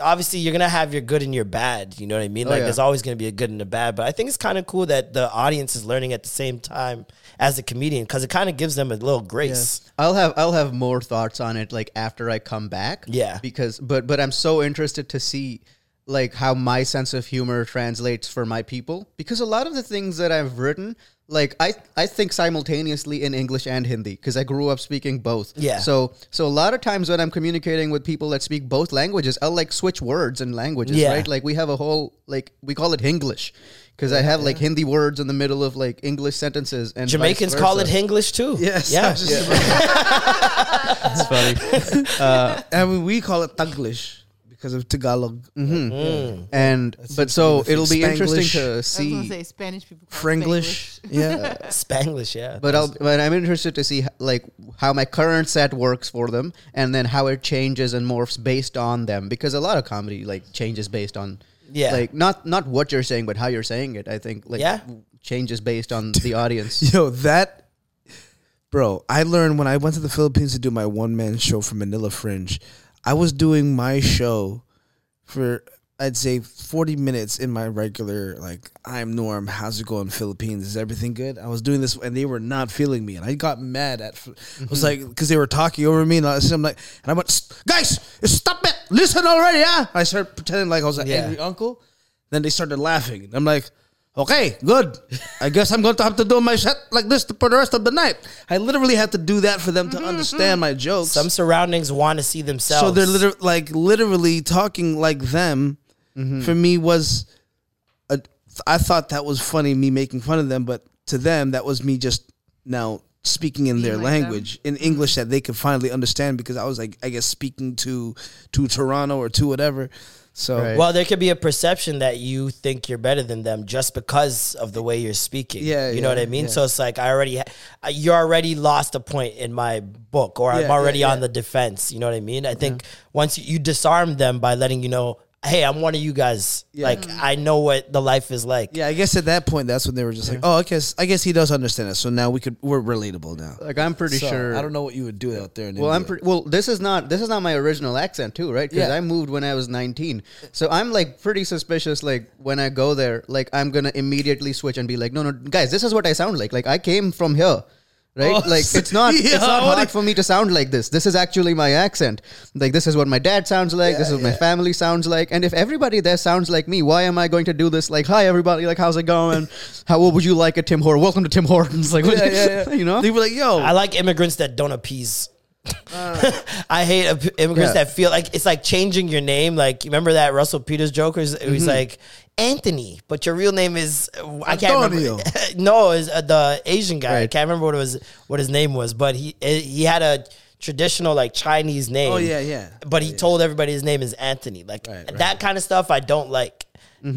[SPEAKER 1] obviously you're gonna have your good and your bad. You know what I mean? Oh, like
[SPEAKER 4] yeah.
[SPEAKER 1] there's always gonna be a good and a bad. But I think it's kind of cool that the audience is learning at the same time as a comedian because it kind of gives them a little grace.
[SPEAKER 4] I'll have I'll have more thoughts on it like after I come back.
[SPEAKER 1] Yeah.
[SPEAKER 4] Because but but I'm so interested to see like how my sense of humor translates for my people because a lot of the things that I've written like I I think simultaneously in English and Hindi because I grew up speaking both.
[SPEAKER 1] Yeah.
[SPEAKER 4] So so a lot of times when I'm communicating with people that speak both languages, I'll like switch words and languages,
[SPEAKER 1] Yeah.
[SPEAKER 4] right? Like we have a whole like we call it Hinglish because I have like Hindi words in the middle of like English sentences and
[SPEAKER 1] Jamaicans call it
[SPEAKER 4] versa.
[SPEAKER 1] Hinglish too.
[SPEAKER 2] Yes.
[SPEAKER 1] Yeah.
[SPEAKER 2] I was just-
[SPEAKER 4] It's funny.
[SPEAKER 2] I mean, uh, we call it Taglish because of Tagalog. Mm-hmm. Mm.
[SPEAKER 4] And but so
[SPEAKER 2] to be the
[SPEAKER 4] it'll be
[SPEAKER 2] Spanglish.
[SPEAKER 4] interesting to
[SPEAKER 3] I was
[SPEAKER 4] see.
[SPEAKER 3] say Spanish people. Call it
[SPEAKER 2] Franglish. Yeah.
[SPEAKER 1] Spanglish, yeah.
[SPEAKER 4] But I'll but I'm interested to see like how my current set works for them, and then how it changes and morphs based on them. Because a lot of comedy like changes based on
[SPEAKER 1] Yeah.
[SPEAKER 4] like not not what you're saying, but how you're saying it. I think like
[SPEAKER 1] Yeah.
[SPEAKER 4] changes based on the audience.
[SPEAKER 2] Yo, that, bro, I learned when I went to the Philippines to do my one man show for Manila Fringe. I was doing my show for, I'd say, 40 minutes in my regular, like, I'm Norm, how's it going, Philippines? Is everything good? I was doing this and they were not feeling me. And I got mad at, I was mm-hmm. like, because they were talking over me. And I I'm like, and I went, guys, stop it. Listen already, yeah? I started pretending like I was an
[SPEAKER 1] Yeah.
[SPEAKER 2] angry uncle. Then they started laughing. And I'm like, okay, good. I guess I'm going to have to do my shit like this for the rest of the night. I literally had to do that for them to mm-hmm, understand mm-hmm. my jokes.
[SPEAKER 1] Some surroundings want to see themselves.
[SPEAKER 2] so they're literally like literally talking like them. Mm-hmm. For me was, a, I thought that was funny me making fun of them, but to them that was me just now speaking in their
[SPEAKER 3] like them.
[SPEAKER 2] language in mm-hmm. English that they could finally understand because I was like I guess speaking to to Toronto or to whatever. So
[SPEAKER 4] Right.
[SPEAKER 1] Well, there could be a perception that you think you're better than them just because of the way you're speaking.
[SPEAKER 2] Yeah,
[SPEAKER 1] you know what I mean.
[SPEAKER 2] yeah.
[SPEAKER 1] So it's like I already, ha- you already lost a point in my book, or I'm already
[SPEAKER 2] yeah,
[SPEAKER 1] on the defense. You know what I mean? I think once you, you disarm them by letting you know hey, I'm one of you guys. Like mm. I know what the life is like.
[SPEAKER 2] Yeah, I guess at that point, that's when they were just like, "Oh, I guess I guess he does understand us." So now we could we're relatable now.
[SPEAKER 4] Like I'm pretty
[SPEAKER 2] So,
[SPEAKER 4] sure.
[SPEAKER 2] I don't know what you would do out there. In
[SPEAKER 4] Well, I'm
[SPEAKER 2] India.
[SPEAKER 4] pretty. Well, this is not this is not my original accent too, right? Because
[SPEAKER 2] Yeah.
[SPEAKER 4] I moved when I was 19, so I'm like pretty suspicious. Like when I go there, like I'm gonna immediately switch and be like, no, no, guys, this is what I sound like. Like I came from here. Right,
[SPEAKER 2] Oh,
[SPEAKER 4] like it's not
[SPEAKER 2] yeah,
[SPEAKER 4] it's not hard for me to sound like this. This is actually my accent. Like this is what my dad sounds like. this is what my family sounds like. And if everybody there sounds like me, why am I going to do this? Like, hi everybody, like how's it going? How what would you like a Tim Hortons? Welcome to Tim Hortons. Like,
[SPEAKER 2] Yeah, yeah, yeah.
[SPEAKER 4] you know,
[SPEAKER 2] they were like, "Yo,
[SPEAKER 1] I like immigrants that don't appease. Uh. I hate immigrants
[SPEAKER 4] Yeah.
[SPEAKER 1] that feel like it's like changing your name. Like you remember that Russell Peters joke? It was, it was mm-hmm. like Anthony, but your real name is I can't
[SPEAKER 2] Antonio.
[SPEAKER 1] remember. no, is uh, the Asian guy. I
[SPEAKER 4] Right.
[SPEAKER 1] can't remember what it was, what his name was, but he eh, he had a traditional like Chinese name.
[SPEAKER 2] Oh, yeah, yeah.
[SPEAKER 1] But he told everybody his name is Anthony. Like
[SPEAKER 2] Right, right.
[SPEAKER 1] that kind of stuff, I don't like.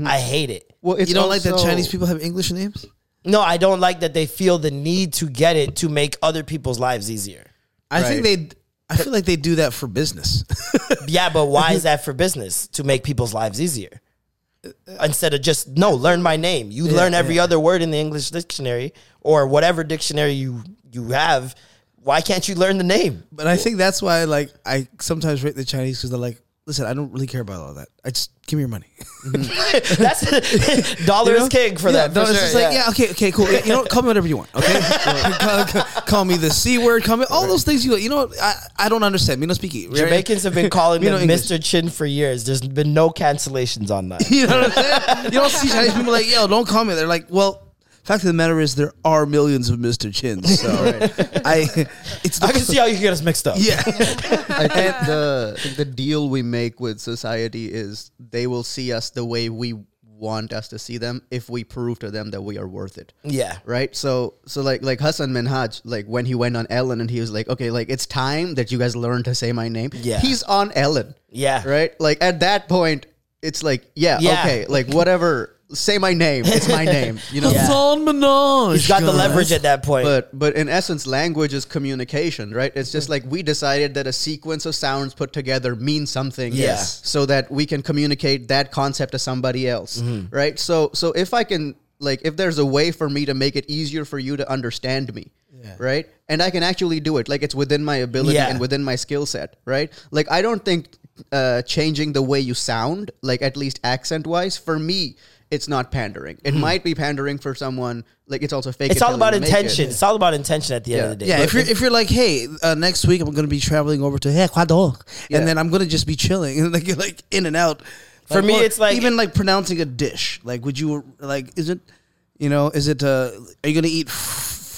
[SPEAKER 1] I hate it.
[SPEAKER 4] well, it's
[SPEAKER 2] you don't like that
[SPEAKER 4] also-
[SPEAKER 2] Chinese people have English names?"
[SPEAKER 1] No, I don't like that they feel the need to get it to make other people's lives easier.
[SPEAKER 2] I think they. I feel like they do that for business.
[SPEAKER 1] Yeah, but why is that for business? To make people's lives easier. Instead of just no, learn my name. You learn every other word in the English dictionary or whatever dictionary you you have. Why can't you learn the name?
[SPEAKER 2] but I think that's why, like, I sometimes rate the Chinese because they're like, "Listen, I don't really care about all that. I just give me your money." Mm-hmm.
[SPEAKER 1] That's dollar
[SPEAKER 2] You know?
[SPEAKER 1] is king for
[SPEAKER 2] yeah,
[SPEAKER 1] that.
[SPEAKER 2] No,
[SPEAKER 1] for
[SPEAKER 2] it's
[SPEAKER 1] sure,
[SPEAKER 2] just like, yeah, okay, okay, cool. Yeah, you know, what? call me whatever you want. Okay, call, call- me the c word. Call me all those things. You, you know, I, I don't understand. Me no speak it. right?
[SPEAKER 1] Jamaicans have been calling him
[SPEAKER 2] English.
[SPEAKER 1] Mr. Chin for years. There's been no cancellations on that.
[SPEAKER 2] You know what I'm saying? You don't see Chinese people like, yo, don't call me. They're like, well, fact of the matter is, there are millions of Mr. Chins. So I, it's the,
[SPEAKER 1] I can see how you can get us mixed up.
[SPEAKER 2] yeah.
[SPEAKER 4] I think the I think the deal we make with society is they will see us the way we want us to see them if we prove to them that we are worth it.
[SPEAKER 1] Yeah.
[SPEAKER 4] Right? So so like like Hassan Minhaj, like when he went on Ellen and he was like, Okay, like it's time that you guys learn to say my name.
[SPEAKER 1] Yeah.
[SPEAKER 4] He's on Ellen.
[SPEAKER 1] Yeah.
[SPEAKER 4] Right? Like at that point, it's like, yeah,
[SPEAKER 1] Yeah.
[SPEAKER 4] okay, like whatever. Say my name. It's my name. You know?
[SPEAKER 1] Yeah.
[SPEAKER 2] Hassan Minhaj.
[SPEAKER 1] He's got the leverage at that point.
[SPEAKER 4] But but in essence, language is communication, right? It's just like we decided that a sequence of sounds put together means something,
[SPEAKER 1] Yes.
[SPEAKER 4] so that we can communicate that concept to somebody else,
[SPEAKER 1] Mm-hmm.
[SPEAKER 4] right? So so if I can like if there's a way for me to make it easier for you to understand me. Right, and I can actually do it. Like it's within my ability
[SPEAKER 1] Yeah.
[SPEAKER 4] and within my skill set. Right, like I don't think uh, changing the way you sound, like at least accent wise, for me, it's not pandering. It might be pandering for someone. Like it's also fake.
[SPEAKER 1] It's all about
[SPEAKER 4] you it.
[SPEAKER 1] intention. It's all about intention at the end of the day.
[SPEAKER 2] Yeah, if you're if you're like, hey, uh, next week I'm going to be traveling over to Ecuador,
[SPEAKER 4] Yeah.
[SPEAKER 2] and then I'm going to just be chilling, and like you're like in and out.
[SPEAKER 1] For me,
[SPEAKER 2] or
[SPEAKER 1] it's like-
[SPEAKER 2] even like pronouncing a dish. Like, would you like? Is it, you know, is it? uh Are you going to eat f-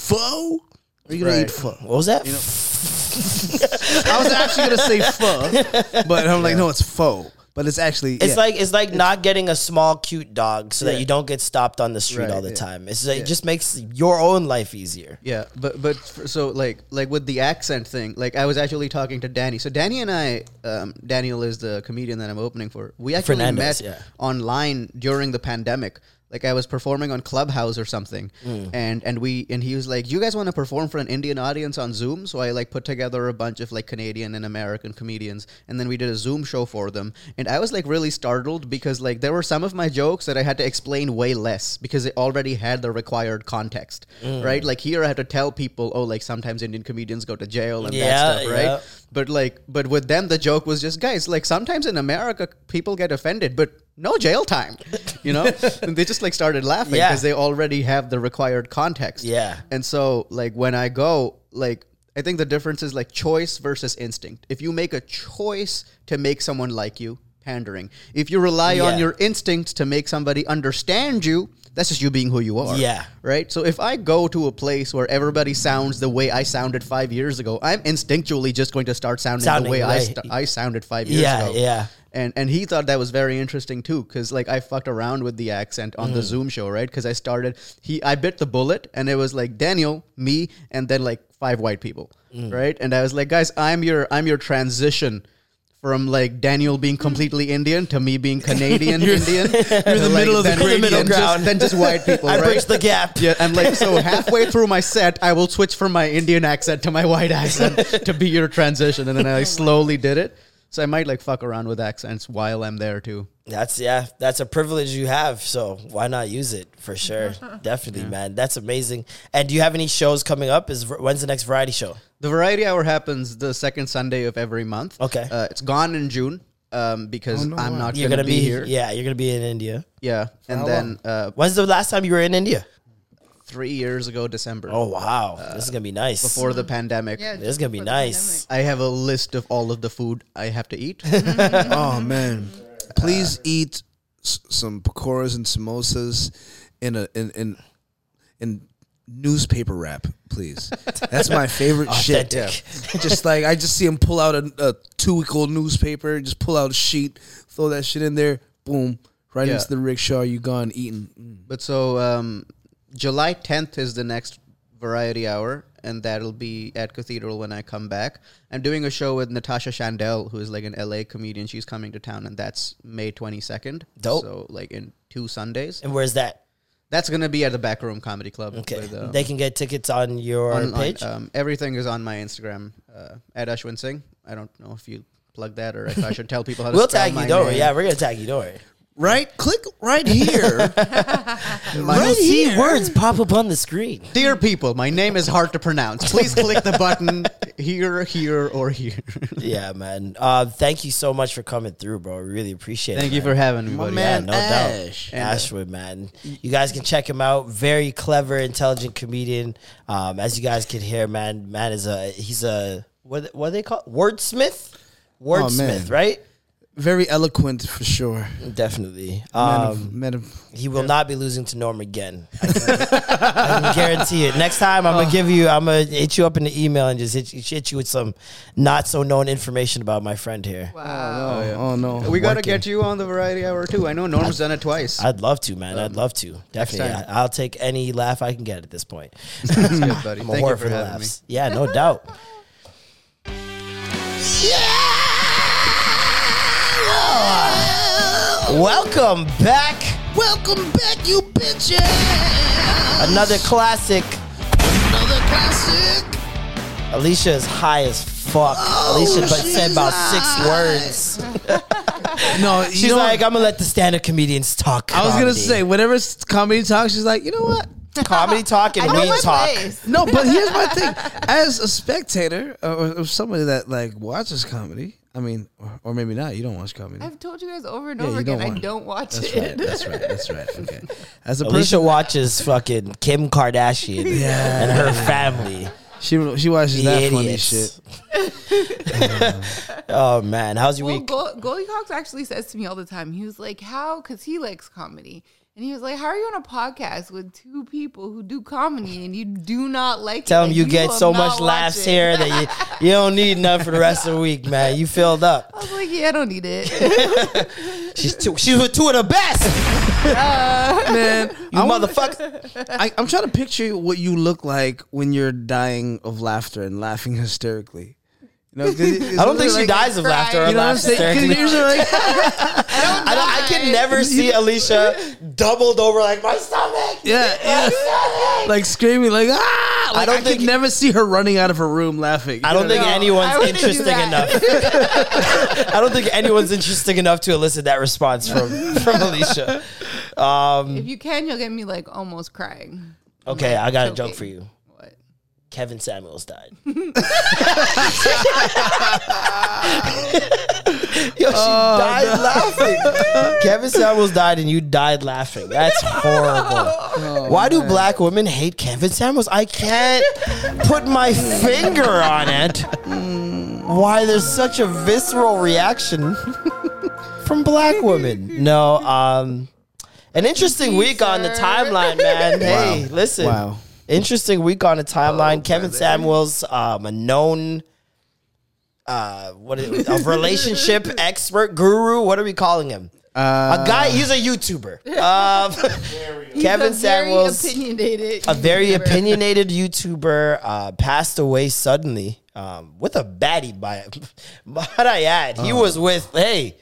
[SPEAKER 2] pho? Are you going
[SPEAKER 4] Right.
[SPEAKER 2] to eat pho?
[SPEAKER 1] what was that?
[SPEAKER 2] I was actually going to say pho, but I'm like, no, it's pho. But it's actually
[SPEAKER 1] It's
[SPEAKER 2] yeah.
[SPEAKER 1] like it's like not getting a small cute dog so that you don't get stopped on the street
[SPEAKER 4] Right,
[SPEAKER 1] all the
[SPEAKER 4] yeah.
[SPEAKER 1] time. It's like, it just makes your own life easier.
[SPEAKER 4] Yeah, but but f- so like like with the accent thing, like I was actually talking to Danny. So Danny and I, um, Daniel is the comedian that I'm opening for. We actually
[SPEAKER 1] Fernandes,
[SPEAKER 4] met
[SPEAKER 1] yeah.
[SPEAKER 4] online during the pandemic. Like I was performing on Clubhouse or something,
[SPEAKER 1] Mm.
[SPEAKER 4] and and we and he was like, "You guys want to perform for an Indian audience on Zoom?" So I like put together a bunch of like Canadian and American comedians, and then we did a Zoom show for them. And I was like really startled because like there were some of my jokes that I had to explain way less because they already had the required context,
[SPEAKER 1] Mm.
[SPEAKER 4] right? Like here I had to tell people, oh, like sometimes Indian comedians go to jail and
[SPEAKER 1] Yeah,
[SPEAKER 4] that stuff, right?
[SPEAKER 1] yeah.
[SPEAKER 4] But like, but with them, the joke was just, guys, like sometimes in America, people get offended, but no jail time, you know? and they just like started laughing
[SPEAKER 1] Yeah.
[SPEAKER 4] because they already have the required context.
[SPEAKER 1] Yeah.
[SPEAKER 4] And so, like, when I go, like, I think the difference is like choice versus instinct. If you make a choice to make someone like you, pandering. If you rely on your instincts to make somebody understand you, that's just you being who you are.
[SPEAKER 1] Yeah.
[SPEAKER 4] Right? So if I go to a place where everybody sounds the way I sounded five years ago, I'm instinctually just going to start sounding,
[SPEAKER 1] Sounding
[SPEAKER 4] the way I, st- I sounded five years ago.
[SPEAKER 1] Yeah,
[SPEAKER 4] ago.
[SPEAKER 1] yeah.
[SPEAKER 4] And and he thought that was very interesting too, because like I fucked around with the accent on the
[SPEAKER 1] Mm.
[SPEAKER 4] Zoom show, right? Because I started he I bit the bullet, and it was like Daniel, me, and then like five white people,
[SPEAKER 1] Mm.
[SPEAKER 4] right? And I was like, guys, I'm your I'm your transition. From like Daniel being completely Indian to me being Canadian Indian, you're
[SPEAKER 2] the middle of the
[SPEAKER 4] then,
[SPEAKER 1] middle ground.
[SPEAKER 4] Just, then just white people. Right?
[SPEAKER 1] I
[SPEAKER 4] right?
[SPEAKER 1] bridged the gap.
[SPEAKER 4] Yeah, and like so halfway through my set, I will switch from my Indian accent to my white accent to be your transition, and then I slowly did it. So I might like fuck around with accents while I'm there too.
[SPEAKER 1] That's yeah, that's a privilege you have. So why not use it for sure? Definitely, man. That's amazing. And do you have any shows coming up? Is when's the next variety show?
[SPEAKER 4] The variety hour happens the second Sunday of every month.
[SPEAKER 1] Okay.
[SPEAKER 4] Uh, it's gone in June um, because
[SPEAKER 2] no
[SPEAKER 4] I'm not
[SPEAKER 1] You're
[SPEAKER 4] going
[SPEAKER 1] gonna
[SPEAKER 4] be,
[SPEAKER 1] be
[SPEAKER 4] here.
[SPEAKER 1] Yeah, you're gonna be in India.
[SPEAKER 4] Yeah. And then uh,
[SPEAKER 1] When's the last time you were in India?
[SPEAKER 4] Three years ago, December,
[SPEAKER 1] Oh wow, this is gonna be nice.
[SPEAKER 4] before the pandemic,
[SPEAKER 3] Yeah,
[SPEAKER 1] this is gonna be
[SPEAKER 3] before the
[SPEAKER 1] nice.
[SPEAKER 4] I have a list of all of the food I have to eat.
[SPEAKER 2] Oh man, please eat s- some pakoras and samosas in a in in, in newspaper wrap, please. That's my favorite shit.
[SPEAKER 1] Authentic.
[SPEAKER 2] just like I just see him pull out a, a two week old newspaper, just pull out a sheet, throw that shit in there, boom, right
[SPEAKER 4] Yeah.
[SPEAKER 2] into the rickshaw. You gone eating. Mm.
[SPEAKER 4] But so um, July 10th is the next variety hour, and that'll be at Cathedral when I come back. I'm doing a show with Natasha Chandel, who is like an LA comedian. She's coming to town, and that's May 22nd.
[SPEAKER 1] Dope.
[SPEAKER 4] So like in two Sundays.
[SPEAKER 1] And where's that?
[SPEAKER 4] That's gonna be at the Backroom Comedy Club.
[SPEAKER 1] Okay,
[SPEAKER 4] with, um,
[SPEAKER 1] they can get tickets on your
[SPEAKER 4] online.
[SPEAKER 1] page.
[SPEAKER 4] Um, everything is on my Instagram uh, at Ashwin Singh. I don't know if you plug that or if I should tell people how to.
[SPEAKER 1] we'll tag you. Don't worry. Yeah, we're gonna tag you. Don't worry.
[SPEAKER 2] Right, click right here.
[SPEAKER 1] You'll
[SPEAKER 2] right
[SPEAKER 1] see
[SPEAKER 2] here.
[SPEAKER 1] words pop up on the screen.
[SPEAKER 4] Dear people, my name is hard to pronounce. Please click the button here, here, or here.
[SPEAKER 1] Yeah, man. Uh, thank you so much for coming through, bro. I really appreciate it.
[SPEAKER 4] Thank you
[SPEAKER 1] man.
[SPEAKER 4] for having me,
[SPEAKER 2] My
[SPEAKER 4] buddy.
[SPEAKER 2] man
[SPEAKER 1] no
[SPEAKER 2] Ash.
[SPEAKER 1] doubt. Ashwood, man. You guys can check him out. Very clever, intelligent comedian. Um, as you guys can hear, man, man is a he's a what what do they call wordsmith? Wordsmith,
[SPEAKER 2] man.
[SPEAKER 1] right?
[SPEAKER 2] Very eloquent for sure.
[SPEAKER 1] Definitely.
[SPEAKER 2] Man
[SPEAKER 1] Um,
[SPEAKER 2] of, man of,
[SPEAKER 1] he will not be losing to Norm again. I can, I can guarantee it. Next time, I'm gonna give you. I'm gonna hit you up in the email and just hit you, hit you with some not so known information about my friend here.
[SPEAKER 3] Wow.
[SPEAKER 2] oh, oh no,
[SPEAKER 4] We got to
[SPEAKER 2] Working.
[SPEAKER 4] get you on the variety hour too. I know Norm's done it twice.
[SPEAKER 1] I'd love to, man. I'd love to. Definitely. I, I'll take any laugh I can get at this point.
[SPEAKER 4] That's good, buddy.
[SPEAKER 1] I'm a
[SPEAKER 4] Thank
[SPEAKER 1] whore
[SPEAKER 4] you
[SPEAKER 1] for
[SPEAKER 4] for
[SPEAKER 1] the
[SPEAKER 4] having me.
[SPEAKER 1] laughs. Yeah, no doubt. Welcome back.
[SPEAKER 2] Welcome back, you bitches.
[SPEAKER 1] Another classic.
[SPEAKER 2] Another classic.
[SPEAKER 1] Alicia is high as fuck. Oh, Alicia but said about six words.
[SPEAKER 2] No, you
[SPEAKER 1] She's
[SPEAKER 2] know,
[SPEAKER 1] like, I'm gonna let the stand-up comedians talk.
[SPEAKER 2] I was gonna say, whenever comedy talks, she's like, you know what?
[SPEAKER 1] comedy talk and
[SPEAKER 3] I
[SPEAKER 1] we talk.
[SPEAKER 3] place.
[SPEAKER 2] No, but here's my thing. As a spectator uh, or, or somebody that like watches comedy, I mean, or, or maybe not. You don't watch comedy.
[SPEAKER 3] I've told you guys over and
[SPEAKER 2] Yeah,
[SPEAKER 3] over
[SPEAKER 2] you
[SPEAKER 3] again.
[SPEAKER 2] don't
[SPEAKER 3] I
[SPEAKER 2] want-
[SPEAKER 3] don't watch
[SPEAKER 2] That's
[SPEAKER 3] it.
[SPEAKER 2] right. That's right. That's right. Okay. As a
[SPEAKER 1] Alicia
[SPEAKER 2] person,
[SPEAKER 1] watches fucking Kim Kardashian and her family.
[SPEAKER 2] She she watches
[SPEAKER 1] The
[SPEAKER 2] that funny shit.
[SPEAKER 1] oh man, how's your
[SPEAKER 3] Well,
[SPEAKER 1] week?
[SPEAKER 3] Gold, Goldie Cox actually says to me all the time, he was like, How? Because he likes comedy. And he was like, How are you on a podcast with two people who do comedy and you do not like
[SPEAKER 1] Tell
[SPEAKER 3] it?
[SPEAKER 1] him
[SPEAKER 3] Like,
[SPEAKER 1] you get so much laughs
[SPEAKER 3] it."
[SPEAKER 1] here that you, you don't need none for the rest of the week, man. You filled up.
[SPEAKER 3] I was like, Yeah, I don't need it.
[SPEAKER 1] She's two, she's with two of the best.
[SPEAKER 2] Uh, Man,
[SPEAKER 1] You
[SPEAKER 2] I
[SPEAKER 1] motherfucker.
[SPEAKER 2] I, I'm trying to picture what you look like when you're dying of laughter and laughing hysterically. You it-
[SPEAKER 1] I don't think she
[SPEAKER 2] like-
[SPEAKER 1] dies of laughter or
[SPEAKER 2] You know what I'm
[SPEAKER 1] laughs
[SPEAKER 2] saying? 'Cause
[SPEAKER 1] hysterically.
[SPEAKER 2] usually like,
[SPEAKER 1] I, don't, I can never see Alicia doubled over like my stomach.
[SPEAKER 2] yeah,
[SPEAKER 1] My
[SPEAKER 2] yeah.
[SPEAKER 1] stomach.
[SPEAKER 2] like screaming, like ah! Like, I
[SPEAKER 1] don't
[SPEAKER 2] don't
[SPEAKER 1] think-
[SPEAKER 2] could never see her running out of her room laughing.
[SPEAKER 1] I don't
[SPEAKER 2] You
[SPEAKER 1] think?
[SPEAKER 3] No,
[SPEAKER 1] anyone's
[SPEAKER 3] I wouldn't do
[SPEAKER 1] interesting enough. I don't think anyone's interesting enough to elicit that response from from Alicia. Um,
[SPEAKER 3] if you can, you'll get me like almost crying.
[SPEAKER 1] okay, I got a joke for you. Kevin Samuels died. Yo, she died laughing. Kevin Samuels died and you died laughing. That's horrible. Why do black women hate Kevin Samuels? I can't put my finger on it. Why there's such a visceral reaction from black women? No, um, an interesting week on the timeline, man. Hey, listen.
[SPEAKER 2] Wow.
[SPEAKER 1] Interesting week on the timeline. Kevin Samuels, um, a known uh, what is a relationship expert guru. What are we calling him?
[SPEAKER 2] Uh,
[SPEAKER 1] a guy. He's a YouTuber. Um, Kevin
[SPEAKER 3] He's a very
[SPEAKER 1] Samuels,
[SPEAKER 3] opinionated.
[SPEAKER 1] a very
[SPEAKER 3] YouTuber.
[SPEAKER 1] opinionated YouTuber, uh, passed away suddenly um, with a baddie. By might I add, he was with hey.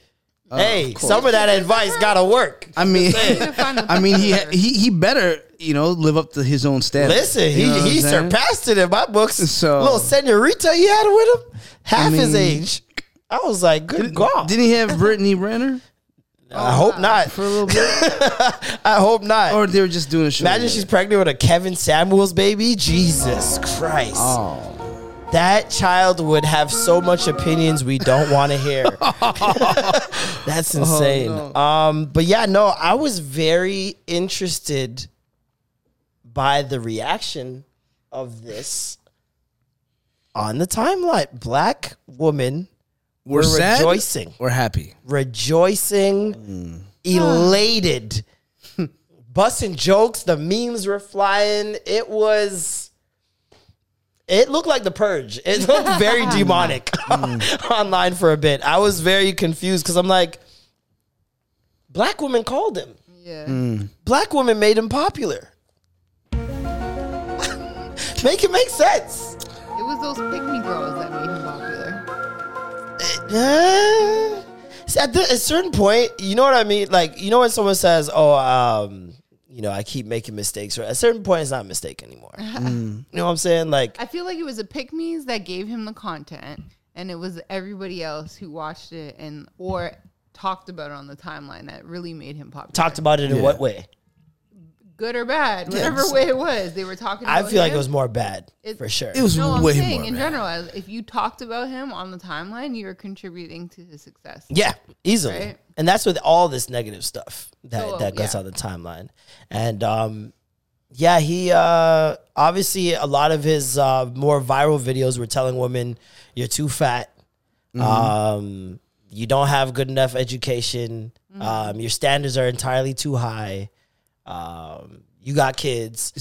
[SPEAKER 1] Hey, some of that advice gotta work.
[SPEAKER 2] I mean,
[SPEAKER 3] to find the
[SPEAKER 2] I mean, he he he better you know live up to his own standards.
[SPEAKER 1] Listen,
[SPEAKER 2] You
[SPEAKER 1] he,
[SPEAKER 2] know what
[SPEAKER 1] he surpassed it in my books.
[SPEAKER 2] So-
[SPEAKER 1] little senorita he had with him, half his
[SPEAKER 2] mean-
[SPEAKER 1] age. I was like, good God.
[SPEAKER 2] Didn't he have Brittany Renner?
[SPEAKER 1] I hope not.
[SPEAKER 2] for a little bit,
[SPEAKER 1] I hope not.
[SPEAKER 2] or they were just doing a show.
[SPEAKER 1] Imagine
[SPEAKER 2] together?
[SPEAKER 1] she's pregnant with a Kevin Samuels baby. Jesus Christ.
[SPEAKER 2] Oh.
[SPEAKER 1] That child would have so much opinions we don't want to hear. That's insane. Um, but yeah, no, I was very interested by the reaction of this on the timeline. Black woman
[SPEAKER 2] We're
[SPEAKER 1] rejoicing
[SPEAKER 2] We're happy.
[SPEAKER 1] rejoicing, elated, busting jokes. The memes were flying. It was. It looked like the purge. It looked very demonic online for a bit. I was very confused because I'm like, black women called him.
[SPEAKER 3] Yeah.
[SPEAKER 1] Black women made him popular. make it make sense.
[SPEAKER 3] It was those pick me girls that made him popular.
[SPEAKER 1] Uh, see, at, the, at a certain point, you know what I mean? Like, you know when someone says, "Oh, um, you know, I keep making mistakes," Or At a certain point, it's not a mistake anymore. Mm. You know what I'm saying? Like,
[SPEAKER 3] I feel like it was the pick me's that gave him the content, and it was everybody else who watched it and or talked about it on the timeline that really made him popular.
[SPEAKER 1] talked about it in what way?
[SPEAKER 3] Good or bad, whatever way it was. They were talking.
[SPEAKER 1] I
[SPEAKER 3] About
[SPEAKER 1] feel like it was more bad
[SPEAKER 3] It-
[SPEAKER 1] for sure.
[SPEAKER 2] It was
[SPEAKER 3] No, I'm
[SPEAKER 2] way
[SPEAKER 3] saying
[SPEAKER 2] more.
[SPEAKER 3] in
[SPEAKER 2] man.
[SPEAKER 3] general, if you talked about him on the timeline, you were contributing to his success.
[SPEAKER 1] Yeah, easily.
[SPEAKER 3] Right?
[SPEAKER 1] And that's with all this negative stuff that,
[SPEAKER 3] So,
[SPEAKER 1] that goes
[SPEAKER 3] yeah.
[SPEAKER 1] on the timeline. And um yeah, he uh obviously a lot of his uh more viral videos were telling women you're too fat.
[SPEAKER 3] Mm-hmm.
[SPEAKER 1] Um you don't have good enough education.
[SPEAKER 3] Mm-hmm.
[SPEAKER 1] Um your standards are entirely too high. Um you got kids.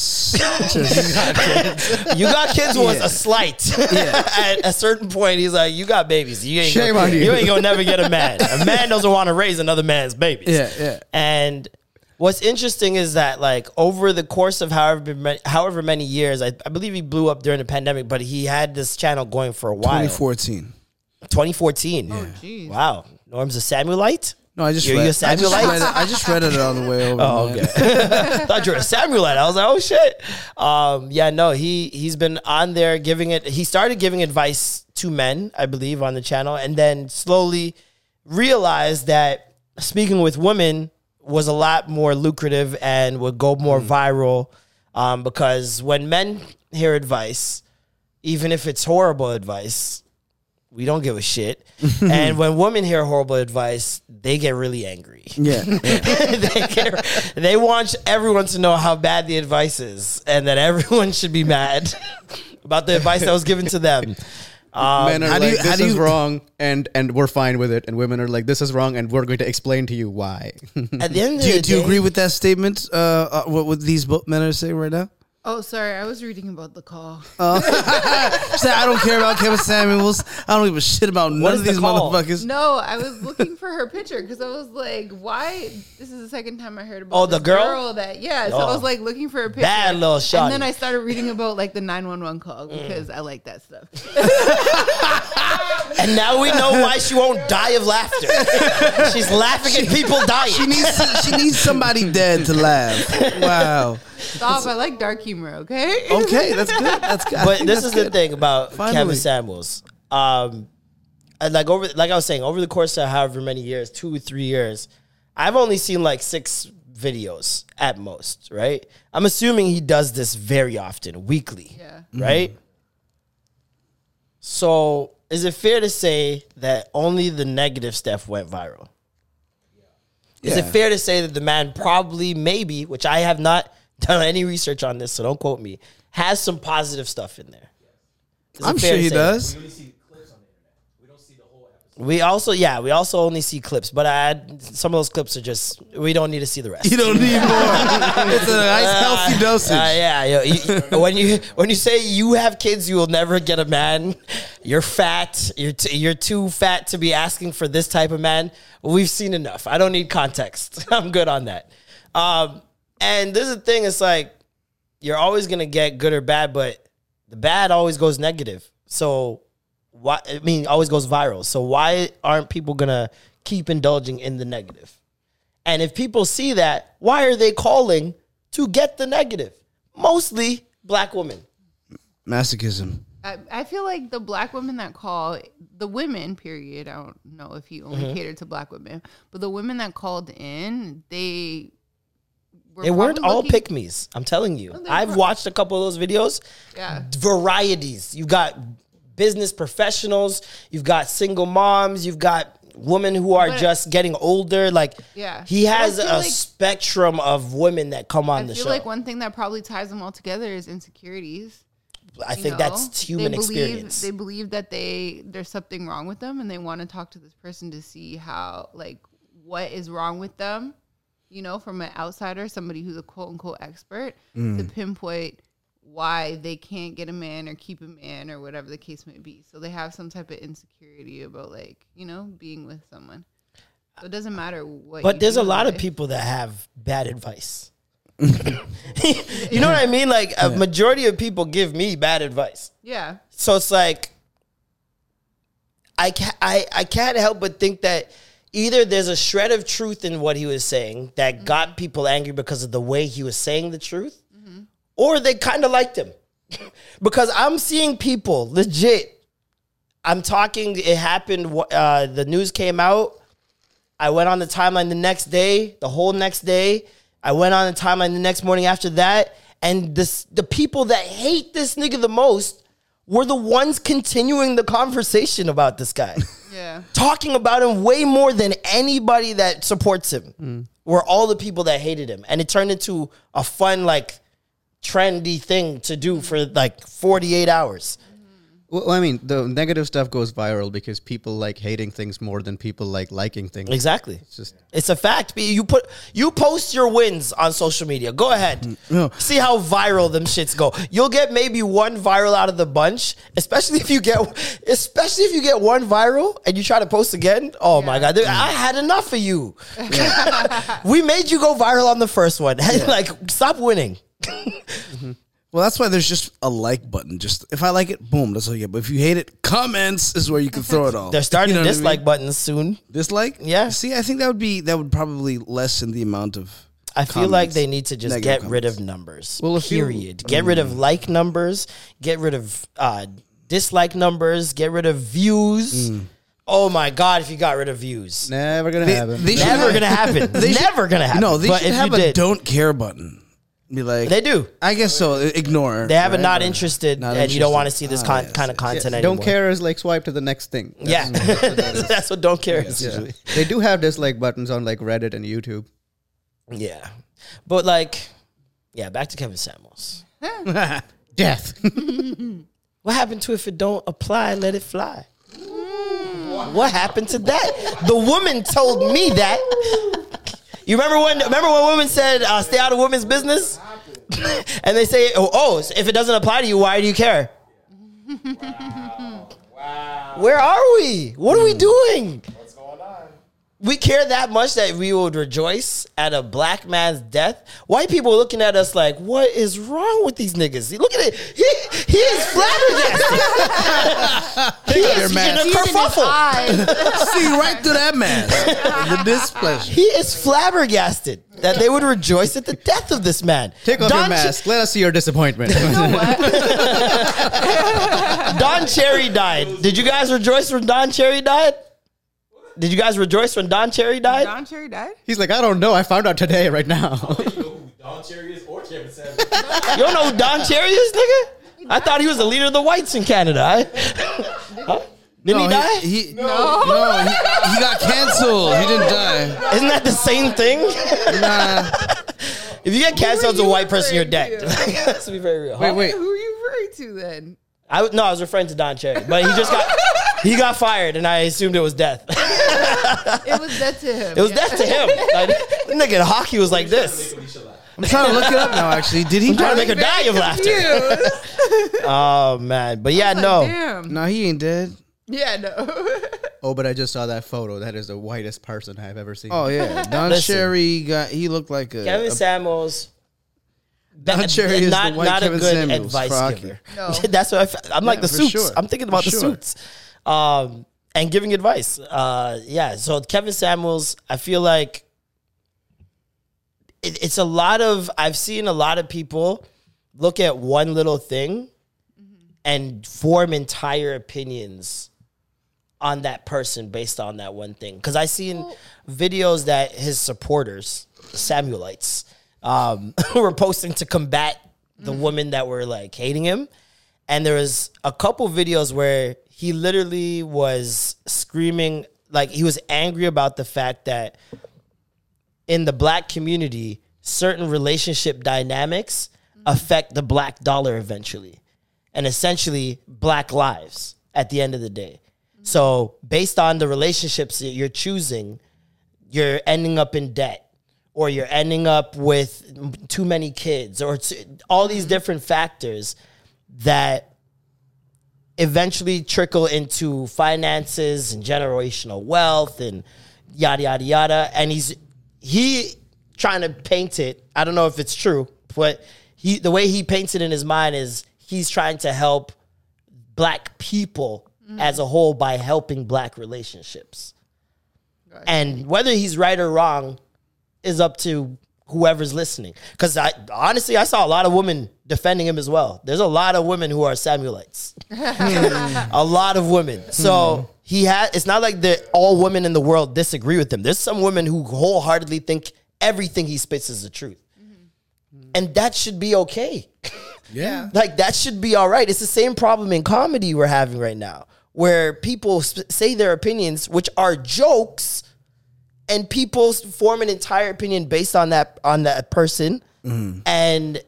[SPEAKER 1] You got kids was a slight. At a certain point, he's like, "You got babies. You ain't
[SPEAKER 4] Shame
[SPEAKER 1] gonna,
[SPEAKER 4] on you."
[SPEAKER 1] You ain't gonna never get a man. A man doesn't want to raise another man's babies."
[SPEAKER 2] Yeah, yeah.
[SPEAKER 1] And what's interesting is that, like, over the course of however many, however many years, I, I believe he blew up during the pandemic, but he had this channel going for a while.
[SPEAKER 2] 2014.
[SPEAKER 1] 2014.
[SPEAKER 3] Oh, jeez.
[SPEAKER 1] Wow. Norm's a Samuelite.
[SPEAKER 2] No, I just
[SPEAKER 1] You're-
[SPEAKER 2] read. I just
[SPEAKER 1] Samuelite?
[SPEAKER 2] read, it, I just read it on the way over.
[SPEAKER 1] Oh,
[SPEAKER 2] man.
[SPEAKER 1] okay. thought you were a Samuelite. I was like, oh shit. Um, yeah, no, he he's been on there giving it. He started giving advice to men, I believe, on the channel, and then slowly realized that speaking with women was a lot more lucrative and would go more viral. Um, because when men hear advice, even if it's horrible advice, we don't give a shit. and when women hear horrible advice, they get really angry
[SPEAKER 2] Yeah,
[SPEAKER 1] they, get, they want everyone to know how bad the advice is, and that everyone should be mad about the advice that was given to them. Um,
[SPEAKER 4] Men are like,
[SPEAKER 2] you-
[SPEAKER 4] this is
[SPEAKER 2] you-
[SPEAKER 4] wrong, and and we're fine with it. And women are like, this is wrong, and we're going to explain to you why.
[SPEAKER 1] at the end of
[SPEAKER 2] Do you,
[SPEAKER 1] the
[SPEAKER 2] do you agree with that statement? Uh, uh, what, what these men are saying right now?
[SPEAKER 3] Oh, sorry, I was reading about the call. Oh.
[SPEAKER 2] Say, I don't care about Kevin Samuels. I don't give a shit about none of
[SPEAKER 1] the
[SPEAKER 2] these
[SPEAKER 1] call?
[SPEAKER 2] motherfuckers.
[SPEAKER 3] No, I was looking for her picture because I was like, "Why?" This is the second time I heard about.
[SPEAKER 1] Oh, the
[SPEAKER 3] this
[SPEAKER 1] girl?
[SPEAKER 3] that yeah. So
[SPEAKER 1] Oh.
[SPEAKER 3] I was oh. like looking for a picture.
[SPEAKER 1] Bad little shawty.
[SPEAKER 3] And then I started reading about like the nine one one call mm. because I like that stuff.
[SPEAKER 1] and now we know why she won't die of laughter. She's laughing at people dying.
[SPEAKER 2] She needs she needs somebody dead to laugh. Wow.
[SPEAKER 3] Stop! I like dark humor. Okay.
[SPEAKER 2] Okay, that's good. That's good. I
[SPEAKER 1] but
[SPEAKER 2] think
[SPEAKER 1] this
[SPEAKER 2] that's
[SPEAKER 1] is the
[SPEAKER 2] good.
[SPEAKER 1] thing about
[SPEAKER 2] Finally.
[SPEAKER 1] Kevin Samuels. Um, and like over, like I was saying, over the course of however many years, two or three years, I've only seen like six videos at most. Right? I'm assuming he does this very often, weekly.
[SPEAKER 3] yeah.
[SPEAKER 1] Right. So, is it fair to say that only the negative stuff went viral? Is it
[SPEAKER 2] Yeah.
[SPEAKER 1] fair to say that the man probably, maybe, which I have not done any research on this, so don't quote me, has some positive stuff in there? Is it
[SPEAKER 2] I'm
[SPEAKER 1] fair
[SPEAKER 2] sure
[SPEAKER 1] to
[SPEAKER 2] he
[SPEAKER 1] say that?
[SPEAKER 2] does.
[SPEAKER 1] We also, yeah, we also only see clips, but I, some of those clips are just, we don't need to see the rest.
[SPEAKER 2] You don't need more. it's a nice healthy dosage.
[SPEAKER 1] Uh, yeah, yo, you- when you when you say you have kids, you will never get a man. You're fat. You're t- you're too fat to be asking for this type of man. We've seen enough. I don't need context. I'm good on that. Um, and this is the thing. It's like you're always gonna get good or bad, but the bad always goes negative. So why? I mean, always goes viral. So why aren't people gonna keep indulging in the negative? And if people see that, why are they calling to get the negative? Mostly black women.
[SPEAKER 2] Masochism.
[SPEAKER 3] I, I feel like the black women that call the women period i don't know if he only
[SPEAKER 1] Mm-hmm.
[SPEAKER 3] catered to black women but the women that called in they were
[SPEAKER 1] They weren't all
[SPEAKER 3] looking-
[SPEAKER 1] pick me's. I'm telling you.
[SPEAKER 3] they
[SPEAKER 1] I've
[SPEAKER 3] were-
[SPEAKER 1] watched a couple of those videos.
[SPEAKER 3] yeah
[SPEAKER 1] Varieties. You got business professionals. You've got single moms. You've got women who are
[SPEAKER 3] But-
[SPEAKER 1] just getting older. Like,
[SPEAKER 3] Yeah.
[SPEAKER 1] he
[SPEAKER 3] But I
[SPEAKER 1] has
[SPEAKER 3] feel
[SPEAKER 1] a
[SPEAKER 3] like-
[SPEAKER 1] spectrum of women that come on
[SPEAKER 3] i
[SPEAKER 1] the
[SPEAKER 3] feel
[SPEAKER 1] show.
[SPEAKER 3] like one thing that probably ties them all together is insecurities
[SPEAKER 1] I think
[SPEAKER 3] know?
[SPEAKER 1] that's human
[SPEAKER 3] they believe,
[SPEAKER 1] experience.
[SPEAKER 3] They believe that they there's something wrong with them, and they want to talk to this person to see how like what is wrong with them. You know, from an outsider, somebody who's a quote unquote expert,
[SPEAKER 1] Mm.
[SPEAKER 3] to pinpoint why they can't get a man or keep a man or whatever the case may be. So they have some type of insecurity about like you know being with someone. So it doesn't matter what.
[SPEAKER 1] But
[SPEAKER 3] you
[SPEAKER 1] there's
[SPEAKER 3] do
[SPEAKER 1] a
[SPEAKER 3] in
[SPEAKER 1] lot of people that have bad advice. you know what I mean? Like a majority of people give me bad advice.
[SPEAKER 3] Yeah,
[SPEAKER 1] So it's like I can't, I, I can't help but think that either there's a shred of truth in what he was saying that got people angry because of the way he was saying the truth, or they kind of liked him. because I'm seeing people legit. I'm talking, it happened, uh, the news came out. I went on the timeline the next day, the whole next day. I went on the timeline the next morning after that. And this, the people that hate this nigga the most were the ones continuing the conversation about this guy.
[SPEAKER 3] yeah.
[SPEAKER 1] Talking about him way more than anybody that supports him mm. were all the people that hated him. And it turned into a fun, like, trendy thing to do for like 48 hours.
[SPEAKER 4] Well, I mean, the negative stuff goes viral because people like hating things more than people like liking things.
[SPEAKER 1] Exactly.
[SPEAKER 4] It's just
[SPEAKER 1] It's a fact. You put you post your wins on social media. Go ahead.
[SPEAKER 2] Mm, no.
[SPEAKER 1] See how viral them shits go. You'll get maybe one viral out of the bunch, especially if you get especially if you get one viral and you try to post again. Oh my god, I had enough of you. we made you go viral on the first one. like stop winning. Mm-hmm.
[SPEAKER 2] Well, that's why there's just a like button. Just if I like it, boom, that's all you get. But if you hate it, comments is where you can throw it all.
[SPEAKER 1] They're starting
[SPEAKER 2] You know what I mean?
[SPEAKER 1] dislike buttons soon.
[SPEAKER 2] Dislike?
[SPEAKER 1] Yeah.
[SPEAKER 2] See, I think that would be that would probably lessen the amount of.
[SPEAKER 1] I feel like they need to just
[SPEAKER 2] Negative
[SPEAKER 1] get rid of numbers.
[SPEAKER 4] Well, if you-
[SPEAKER 1] period. get rid of like numbers. Get rid of uh, dislike numbers. Get rid of views. Oh my god! If you got rid of views,
[SPEAKER 4] never gonna
[SPEAKER 2] They-
[SPEAKER 4] happen.
[SPEAKER 2] they
[SPEAKER 1] never
[SPEAKER 2] have-
[SPEAKER 1] gonna happen.
[SPEAKER 2] they should-
[SPEAKER 1] never gonna happen.
[SPEAKER 2] No, they
[SPEAKER 1] but
[SPEAKER 2] should
[SPEAKER 1] if
[SPEAKER 2] have a
[SPEAKER 1] did,
[SPEAKER 2] don't care button. Be like,
[SPEAKER 1] they do.
[SPEAKER 2] I guess so. Ignore.
[SPEAKER 1] They have a not interested,
[SPEAKER 2] not
[SPEAKER 1] and you don't want to see this
[SPEAKER 2] Ah,
[SPEAKER 1] con-
[SPEAKER 2] yes,
[SPEAKER 1] kind of
[SPEAKER 2] yes.
[SPEAKER 1] content
[SPEAKER 4] Yeah,
[SPEAKER 1] anymore.
[SPEAKER 4] don't care is like swipe to the next thing.
[SPEAKER 1] Yeah, that's what don't care is usually.
[SPEAKER 4] They do have dislike buttons on like Reddit and YouTube.
[SPEAKER 1] Yeah, but like, yeah. Back to Kevin Samuels.
[SPEAKER 4] Death.
[SPEAKER 1] What happened to if it don't apply, let it fly? What happened to that? The woman told me that. You remember when? Remember when women said, uh, "Stay out of women's business," and they say, "Oh, oh, so if it doesn't apply to you, why do you care?" Wow! Where are we? What are we doing? What's going on? We care that much that we would rejoice at a black man's death. White people are looking at us like, "What is wrong with these niggas?" Look at it. He he is flabbergasted. he is in a kerfuffle.
[SPEAKER 2] See right through that man. the displeasure.
[SPEAKER 1] He is flabbergasted that they would rejoice at the death of this man.
[SPEAKER 4] Take off
[SPEAKER 1] Don
[SPEAKER 4] your
[SPEAKER 1] Ch-
[SPEAKER 4] mask. Let us see your disappointment.
[SPEAKER 1] Don Cherry died. Did you guys rejoice when Don Cherry died? Did you guys rejoice when Don Cherry died?
[SPEAKER 3] Don Cherry died.
[SPEAKER 4] He's like, I don't know. I found out today, right now.
[SPEAKER 5] Don Cherry is or Kevin Samuels.
[SPEAKER 1] You don't know who Don Cherry is, nigga? I thought he was the leader of the whites in Canada. I- Huh? Didn't he die?
[SPEAKER 2] He, no, no, he, he got canceled. He didn't die.
[SPEAKER 1] Isn't that the same thing?
[SPEAKER 2] Nah.
[SPEAKER 1] if you get canceled as a
[SPEAKER 3] you
[SPEAKER 1] white person, you're dead.
[SPEAKER 3] to?
[SPEAKER 1] Let's be very real.
[SPEAKER 2] Wait, wait.
[SPEAKER 3] Who are you referring to then?
[SPEAKER 1] I, w- no, I was referring to Don Cherry, but he just got he got fired, and I assumed it was death.
[SPEAKER 3] It was death to him.
[SPEAKER 1] It was
[SPEAKER 3] yeah.
[SPEAKER 1] death to him. Like, nigga in hockey was like this.
[SPEAKER 2] I'm trying to look it up now. Actually, did he
[SPEAKER 1] I'm trying to make her die of laughter. Oh man, but yeah,
[SPEAKER 3] Like,
[SPEAKER 1] no.
[SPEAKER 3] Damn.
[SPEAKER 2] No, he ain't dead.
[SPEAKER 3] Yeah, no.
[SPEAKER 4] oh, but I just saw that photo. That is the whitest person I've ever seen.
[SPEAKER 2] Oh yeah, Don
[SPEAKER 1] Listen.
[SPEAKER 2] Cherry got. He looked like a.
[SPEAKER 1] Kevin
[SPEAKER 2] a-
[SPEAKER 1] Samuels.
[SPEAKER 2] Don
[SPEAKER 1] ba-
[SPEAKER 2] Cherry is the
[SPEAKER 1] not,
[SPEAKER 2] white
[SPEAKER 1] not a good
[SPEAKER 2] Samuels
[SPEAKER 1] advice
[SPEAKER 2] for
[SPEAKER 1] giver.
[SPEAKER 3] No.
[SPEAKER 1] That's what I fe- I'm like the suits.
[SPEAKER 2] sure.
[SPEAKER 1] I'm thinking about
[SPEAKER 2] For
[SPEAKER 1] the
[SPEAKER 2] sure.
[SPEAKER 1] suits. Um, and giving advice. Uh, yeah. So Kevin Samuels, I feel like it, it's a lot of. I've seen a lot of people look at one little thing and form entire opinions on that person based on that one thing. Because I seen videos that his supporters, Samuelites, um, were posting to combat the women that were like hating him. And there was a couple videos where he literally was screaming, like he was angry about the fact that in the black community, certain relationship dynamics affect the black dollar eventually. And essentially, black lives at the end of the day. So, based on the relationships that you're choosing, you're ending up in debt or you're ending up with too many kids or all these mm-hmm. different factors that eventually trickle into finances and generational wealth and yada yada yada. And he's he trying to paint it i don't know if it's true but he the way he paints it in his mind is he's trying to help black people mm. as a whole by helping black relationships. And whether he's right or wrong is up to whoever's listening. Because I honestly, I saw a lot of women defending him as well. There's a lot of women who are Samuelites. Hmm. a lot of women. So hmm. he had. It's not like that all women in the world disagree with him. There's some women who wholeheartedly think everything he spits is the truth, mm-hmm. and that should be okay.
[SPEAKER 2] Yeah.
[SPEAKER 1] Like that should be all right. It's the same problem in comedy we're having right now, where people sp- say their opinions, which are jokes, and people form an entire opinion based on that on that person, mm-hmm. and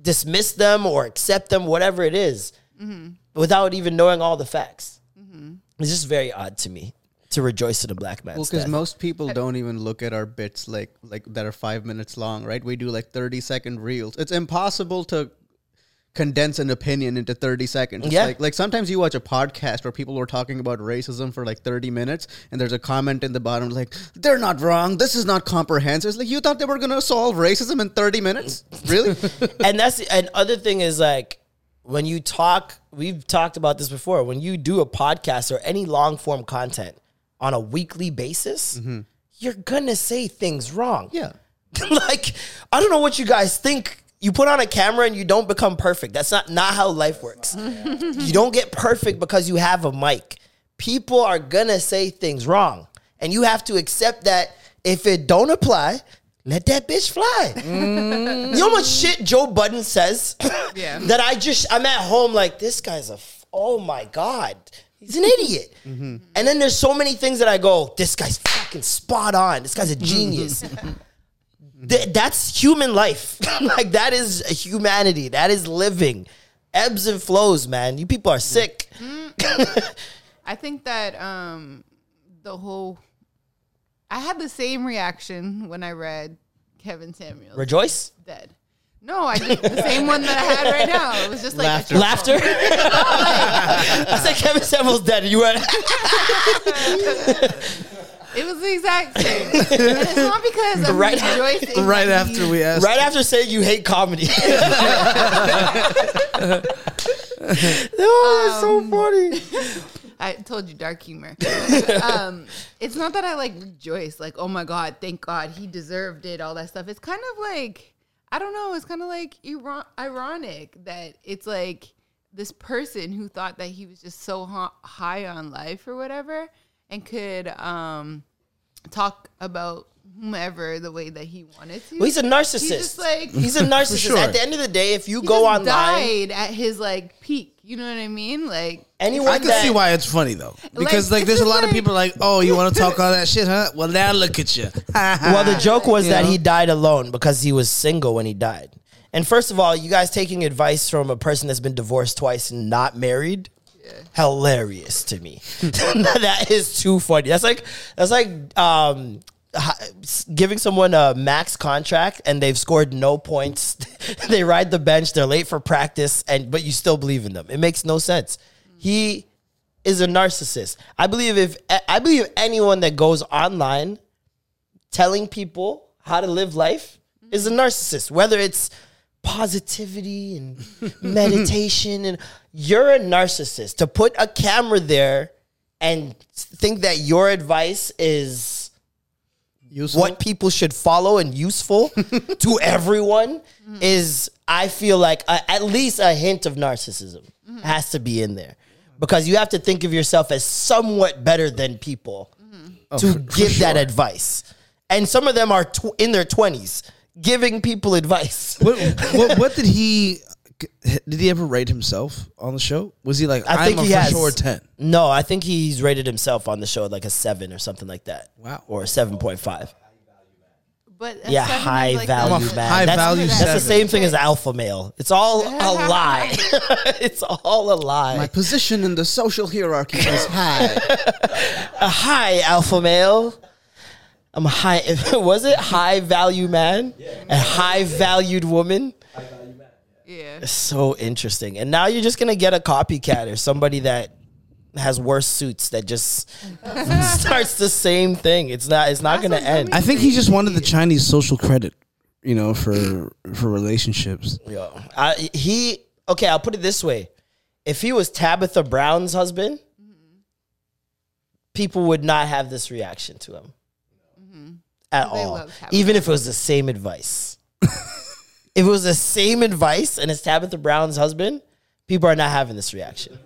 [SPEAKER 1] dismiss them or accept them, whatever it is, mm-hmm. without even knowing all the facts. Mm-hmm. It's just very odd to me to rejoice in a black man's
[SPEAKER 4] Well, because most people don't even look at our bits like like that are five minutes long, right? We do like thirty second reels. It's impossible to condense an opinion into 30 seconds. It's
[SPEAKER 1] Yeah.
[SPEAKER 4] Like, like sometimes you watch a podcast where people were talking about racism for like 30 minutes and there's a comment in the bottom like, they're not wrong. This is not comprehensive. It's like, you thought they were going to solve racism in 30 minutes? Really?
[SPEAKER 1] and that's and other thing is like when you talk we've talked about this before when you do a podcast or any long form content on a weekly basis mm-hmm. you're gonna say things wrong
[SPEAKER 4] yeah.
[SPEAKER 1] like i don't know what you guys think you put on a camera and you don't become perfect that's not not how life works you don't get perfect because you have a mic people are gonna say things wrong and you have to accept that if it don't apply let that bitch fly mm. you know how much shit Joe Budden says?
[SPEAKER 3] Yeah.
[SPEAKER 1] that I just I'm at home like this guy's a f- oh my god. He's an idiot. Mm-hmm. And then there's so many things that I go, this guy's fucking spot on. This guy's a genius. Th- that's human life. like that is humanity. That is living. Ebbs and flows, man. You people are sick.
[SPEAKER 3] I think that um, the whole. I had the same reaction when I read Kevin Samuels
[SPEAKER 1] Rejoice?
[SPEAKER 3] dead. No, I did the same one that I had right now. It was just like
[SPEAKER 4] Laughter.
[SPEAKER 1] Laughter? I said Kevin Samuels dead. And you went
[SPEAKER 3] It was the exact same. And it's not because I'm
[SPEAKER 1] Right-
[SPEAKER 3] rejoicing.
[SPEAKER 2] Right after
[SPEAKER 3] he-
[SPEAKER 2] we asked.
[SPEAKER 1] right after saying you hate comedy. oh, it's so funny.
[SPEAKER 3] I told you dark humor. um, it's not that I like rejoice, like, oh my God, thank God he deserved it, all that stuff. It's kind of like, I don't know, it's kind of like iro- ironic that it's like this person who thought that he was just so ha- high on life or whatever and could um, talk about whomever the way that he wanted to.
[SPEAKER 1] Well, he's a narcissist.
[SPEAKER 3] He's just like,
[SPEAKER 1] He's a narcissist.
[SPEAKER 2] sure.
[SPEAKER 1] At the end of the day, if you
[SPEAKER 3] he
[SPEAKER 1] go
[SPEAKER 3] just
[SPEAKER 1] online,
[SPEAKER 3] died at his like peak. You know what I mean? Like,
[SPEAKER 1] anyone
[SPEAKER 2] I can
[SPEAKER 1] that,
[SPEAKER 2] see why it's funny though, because like,
[SPEAKER 3] it's
[SPEAKER 2] there's a
[SPEAKER 3] just
[SPEAKER 2] lot of people like, oh, you want to talk all that shit, huh? Well, now look at you.
[SPEAKER 1] Well, the joke was
[SPEAKER 2] You
[SPEAKER 1] that
[SPEAKER 2] know?
[SPEAKER 1] he died alone because he was single when he died. And first of all, you guys taking advice from a person that's been divorced twice and not married, hilarious to me. that is too funny. That's like that's like um, giving someone a max contract and they've scored no points. they ride the bench. They're late for practice, and but you still believe in them. It makes no sense. He is a narcissist. I believe if I believe anyone that goes online telling people how to live life is a narcissist. Whether it's positivity and meditation, and you're a narcissist. To put a camera there and think that your advice is
[SPEAKER 4] Useful.
[SPEAKER 1] what people should follow and useful to everyone is, I feel like, a, at least a hint of narcissism. Mm-hmm. has to be in there because you have to think of yourself as somewhat better than people mm-hmm. to oh, give that advice. And some of them are tw- in their 20s giving people advice.
[SPEAKER 2] What, what, what did he? Did he ever rate himself on the show? Was he like,
[SPEAKER 1] I think
[SPEAKER 2] I'm a
[SPEAKER 1] he
[SPEAKER 2] for
[SPEAKER 1] has
[SPEAKER 2] sure ten?
[SPEAKER 1] No, I think he's rated himself on the show like a seven or something like that.
[SPEAKER 2] Wow.
[SPEAKER 1] Or a 7.5.
[SPEAKER 3] But a
[SPEAKER 1] Yeah,
[SPEAKER 3] seven is
[SPEAKER 1] high
[SPEAKER 3] like
[SPEAKER 1] value
[SPEAKER 3] the-
[SPEAKER 1] man.
[SPEAKER 2] high
[SPEAKER 1] that's,
[SPEAKER 2] value
[SPEAKER 1] That's the
[SPEAKER 2] seven.
[SPEAKER 1] same thing as alpha male. It's all a lie. it's all a lie.
[SPEAKER 4] My position in the social hierarchy is high.
[SPEAKER 1] a high alpha male. I'm a high. Was it high value man? A high valued woman.
[SPEAKER 3] Yeah.
[SPEAKER 1] It's so interesting. And now you're just gonna get a copycat or somebody that has worse suits that just starts the same thing. It's not. It's not
[SPEAKER 3] That's
[SPEAKER 1] gonna end.
[SPEAKER 2] I think he just wanted the Chinese social credit, you know, for for relationships.
[SPEAKER 1] Yeah. I, he okay. I'll put it this way: if he was Tabitha Brown's husband, people would not have this reaction to him at
[SPEAKER 3] They
[SPEAKER 1] all.
[SPEAKER 3] love Tabitha
[SPEAKER 1] Even if it was the same advice. if it was the same advice and it's Tabitha Brown's husband, people are not having this reaction.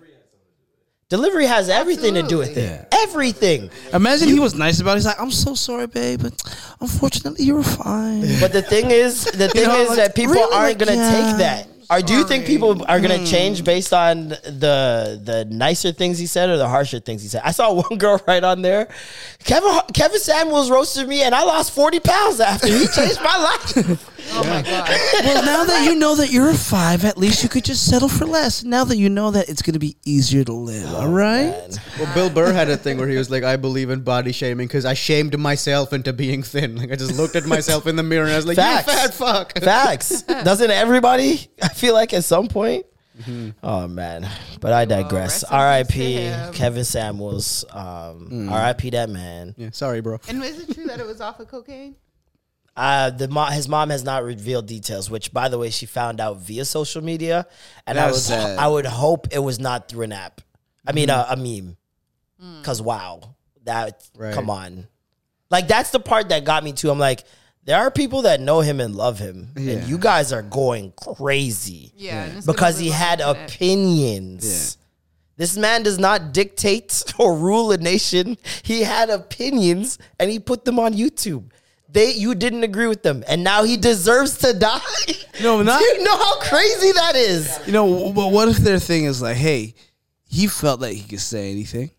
[SPEAKER 1] Delivery has everything to do with it. Everything.
[SPEAKER 2] Imagine he was nice about it. He's like, I'm so sorry, babe, but unfortunately, you were fine.
[SPEAKER 1] But the thing is, the thing
[SPEAKER 2] know,
[SPEAKER 1] is
[SPEAKER 2] like,
[SPEAKER 1] that people
[SPEAKER 2] really,
[SPEAKER 1] aren't
[SPEAKER 2] like,
[SPEAKER 1] gonna
[SPEAKER 2] yeah,
[SPEAKER 1] take that. Or do you think people are gonna
[SPEAKER 2] Hmm.
[SPEAKER 1] change based on the the nicer things he said or the harsher things he said? I saw one girl right on there. Kevin Kevin Samuels roasted me, and I lost forty pounds after he changed my life.
[SPEAKER 3] Oh my god.
[SPEAKER 2] well, now that you know that you're a five, at least you could just settle for less. Now that you know that it's going to be easier to live, all right?
[SPEAKER 4] well, Bill Burr had a thing where he was like, I believe in body shaming because I shamed myself into being thin. Like, I just looked at myself in the mirror and I was like,
[SPEAKER 1] Facts.
[SPEAKER 4] you fat fuck.
[SPEAKER 1] Facts. Doesn't everybody? I feel like at some point.
[SPEAKER 2] Mm-hmm.
[SPEAKER 1] Oh man, but I digress.
[SPEAKER 3] rest in peace to
[SPEAKER 1] R.I.P. Kevin Samuels. Um, R.I.P. That man.
[SPEAKER 4] Yeah, sorry, bro.
[SPEAKER 3] And is it true that it was off of cocaine?
[SPEAKER 1] Uh, the mo- his mom has not revealed details, which, by the way, she found out via social media, and I
[SPEAKER 2] That's
[SPEAKER 1] would
[SPEAKER 2] sad.
[SPEAKER 1] I would hope it was not through an app. I mean, a, a meme. Cause wow, that
[SPEAKER 4] Right.
[SPEAKER 1] come on, like that's the part that got me too. I'm like, there are people that know him and love him,
[SPEAKER 2] Yeah.
[SPEAKER 1] and you guys are going crazy
[SPEAKER 3] Yeah. and
[SPEAKER 1] because he had
[SPEAKER 3] the internet.
[SPEAKER 1] opinions. This man does not dictate or rule a nation. He had opinions and he put them on YouTube. They you didn't agree with them, and now he deserves to die.
[SPEAKER 2] No, not-
[SPEAKER 1] Do you know how crazy that is?
[SPEAKER 2] You know, but what if their thing is like, hey, he felt like he could say anything.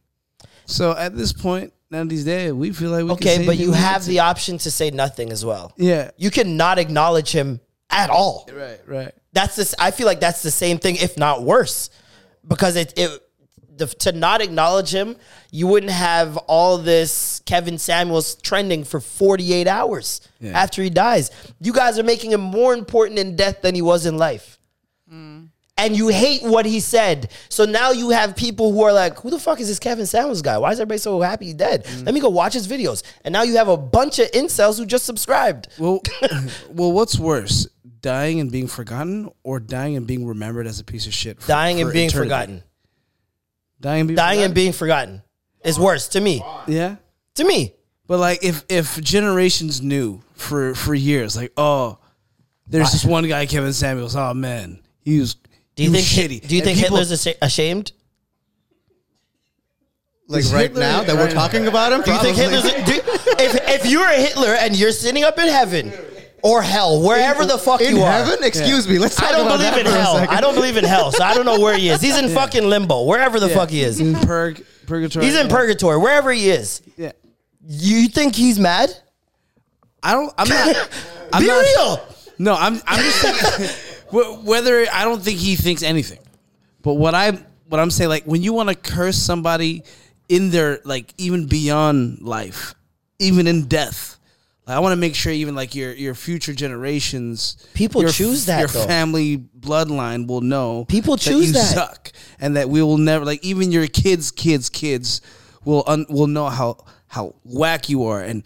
[SPEAKER 2] So at this point, now that he's we feel like we can say
[SPEAKER 1] Okay, but you have the option to say nothing as well.
[SPEAKER 2] Yeah.
[SPEAKER 1] You cannot acknowledge him at all.
[SPEAKER 2] Right, right.
[SPEAKER 1] That's this. I feel like that's the same thing, if not worse, because it it the, to not acknowledge him, you wouldn't have all this Kevin Samuels trending for 48 hours
[SPEAKER 2] Yeah.
[SPEAKER 1] after he dies. You guys are making him more important in death than he was in life. And you hate what he said. So now you have people who are like, who the fuck is this Kevin Samuels guy? Why is everybody so happy he's dead? Mm. Let me go watch his videos. And now you have a bunch of incels who just subscribed.
[SPEAKER 2] Well, well, what's worse, dying and being forgotten, or dying and being remembered as a piece of shit? for-
[SPEAKER 1] Dying and
[SPEAKER 2] for
[SPEAKER 1] being
[SPEAKER 2] eternity?
[SPEAKER 1] forgotten.
[SPEAKER 2] Dying and being
[SPEAKER 1] Dying and
[SPEAKER 2] forgotten?
[SPEAKER 1] being forgotten is worse to me.
[SPEAKER 2] yeah.
[SPEAKER 1] To me.
[SPEAKER 2] But like, if if generations knew for for years, like, oh, there's this one guy, Kevin Samuels. Oh man, he was.
[SPEAKER 1] Do you
[SPEAKER 2] he
[SPEAKER 1] think
[SPEAKER 2] was
[SPEAKER 1] Hit-
[SPEAKER 2] shitty?
[SPEAKER 1] Do you
[SPEAKER 2] And
[SPEAKER 1] think
[SPEAKER 2] people-
[SPEAKER 1] Hitler's ashamed?
[SPEAKER 4] Like right
[SPEAKER 2] Hitler-
[SPEAKER 4] now that we're
[SPEAKER 2] right-
[SPEAKER 4] talking about him?
[SPEAKER 1] Do you think Hitler's? Do, if if you're a Hitler and you're sitting up in heaven or hell, wherever the fuck you are, In
[SPEAKER 4] heaven? Excuse me. Let's talk
[SPEAKER 1] I don't
[SPEAKER 4] about
[SPEAKER 1] believe
[SPEAKER 4] that
[SPEAKER 1] in hell. I don't believe in hell, so I don't know where he is. He's in fucking limbo, wherever the fuck he is.
[SPEAKER 2] in purg, purgatory.
[SPEAKER 1] He's in
[SPEAKER 2] yeah.
[SPEAKER 1] purgatory, wherever he is.
[SPEAKER 2] Yeah,
[SPEAKER 1] You think he's mad?
[SPEAKER 2] I don't. I'm not. I'm
[SPEAKER 1] Be
[SPEAKER 2] not,
[SPEAKER 1] real.
[SPEAKER 2] No, I'm. I'm just saying. wh- whether I don't think he thinks anything, but what I what I'm saying, like when you want to curse somebody in their like even beyond life, even in death. Like, I want to make sure even like your your future generations,
[SPEAKER 1] People
[SPEAKER 2] your,
[SPEAKER 1] choose that,
[SPEAKER 2] Your
[SPEAKER 1] though.
[SPEAKER 2] family bloodline will know
[SPEAKER 1] People choose
[SPEAKER 2] you
[SPEAKER 1] that.
[SPEAKER 2] suck, and that we will never like even your kids, kids, kids will un, will know how how whack you are, and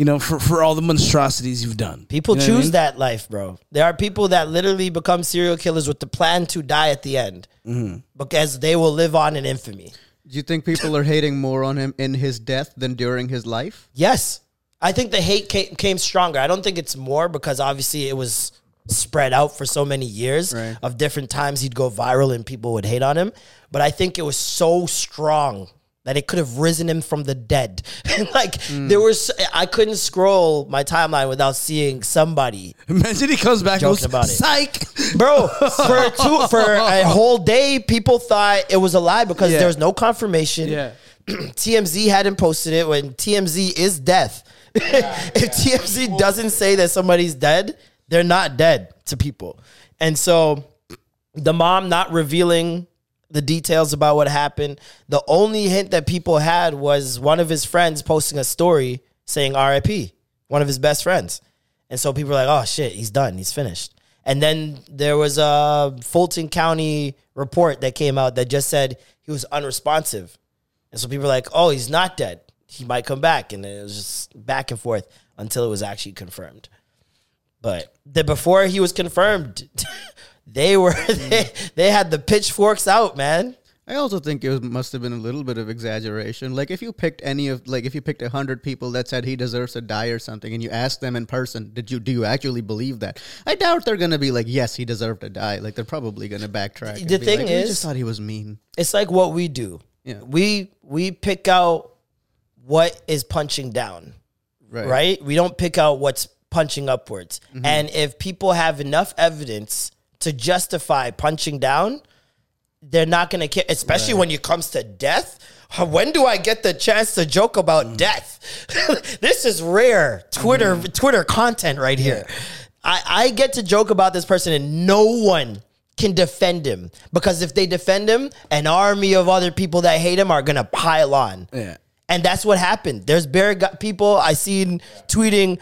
[SPEAKER 2] you know for for all the monstrosities you've done.
[SPEAKER 1] People
[SPEAKER 2] You know
[SPEAKER 1] choose
[SPEAKER 2] I mean?
[SPEAKER 1] that life, bro. There are people that literally become serial killers with the plan to die at the end
[SPEAKER 2] Mm-hmm.
[SPEAKER 1] because they will live on in infamy.
[SPEAKER 4] Do you think people are hating more on him in his death than during his life?
[SPEAKER 1] Yes. I think the hate came, came stronger. I don't think it's more because obviously it was spread out for so many years
[SPEAKER 4] Right.
[SPEAKER 1] of different times he'd go viral and people would hate on him. But I think it was so strong that it could have risen him from the dead. like
[SPEAKER 2] Mm.
[SPEAKER 1] there was, I couldn't scroll my timeline without seeing somebody
[SPEAKER 2] Imagine he comes back and
[SPEAKER 1] Joking
[SPEAKER 2] goes,
[SPEAKER 1] about it.
[SPEAKER 2] psych.
[SPEAKER 1] Bro, for two, for a whole day, people thought it was a lie because
[SPEAKER 2] Yeah.
[SPEAKER 1] there was no confirmation.
[SPEAKER 2] Yeah.
[SPEAKER 1] TMZ hadn't posted it when TMZ is death. if TMZ doesn't say that somebody's dead, they're not dead to people. And so the mom not revealing the details about what happened, the only hint that people had was one of his friends posting a story saying RIP, one of his best friends. And so people were like, oh shit, he's done, he's finished. And then there was a Fulton County report that came out that just said he was unresponsive. And so people were like, oh, he's not dead. He might come back. And it was just back and forth until it was actually confirmed. But the before he was confirmed, they were they, they had the pitchforks out, man.
[SPEAKER 4] I also think it was, must have been a little bit of exaggeration. Like if you picked any of, like if you picked a hundred people that said he deserves to die or something, and you asked them in person, did you do you actually believe that? I doubt they're gonna be like, yes, he deserved to die. Like they're probably gonna backtrack.
[SPEAKER 1] The thing
[SPEAKER 4] like,
[SPEAKER 1] is-
[SPEAKER 4] just thought he was mean.
[SPEAKER 1] It's like what we do.
[SPEAKER 4] Yeah.
[SPEAKER 1] We we pick out what is punching down.
[SPEAKER 4] Right.
[SPEAKER 1] right? We don't pick out what's punching upwards. Mm-hmm. And if people have enough evidence to justify punching down, they're not going to care, especially when it comes to death. When do I get the chance to joke about mm. death? this is rare Twitter mm. Twitter content right here. I, I get to joke about this person and no one can defend him because if they defend him, an army of other people that hate him are gonna pile on.
[SPEAKER 2] Yeah.
[SPEAKER 1] And that's what happened. There's bare people I seen tweeting,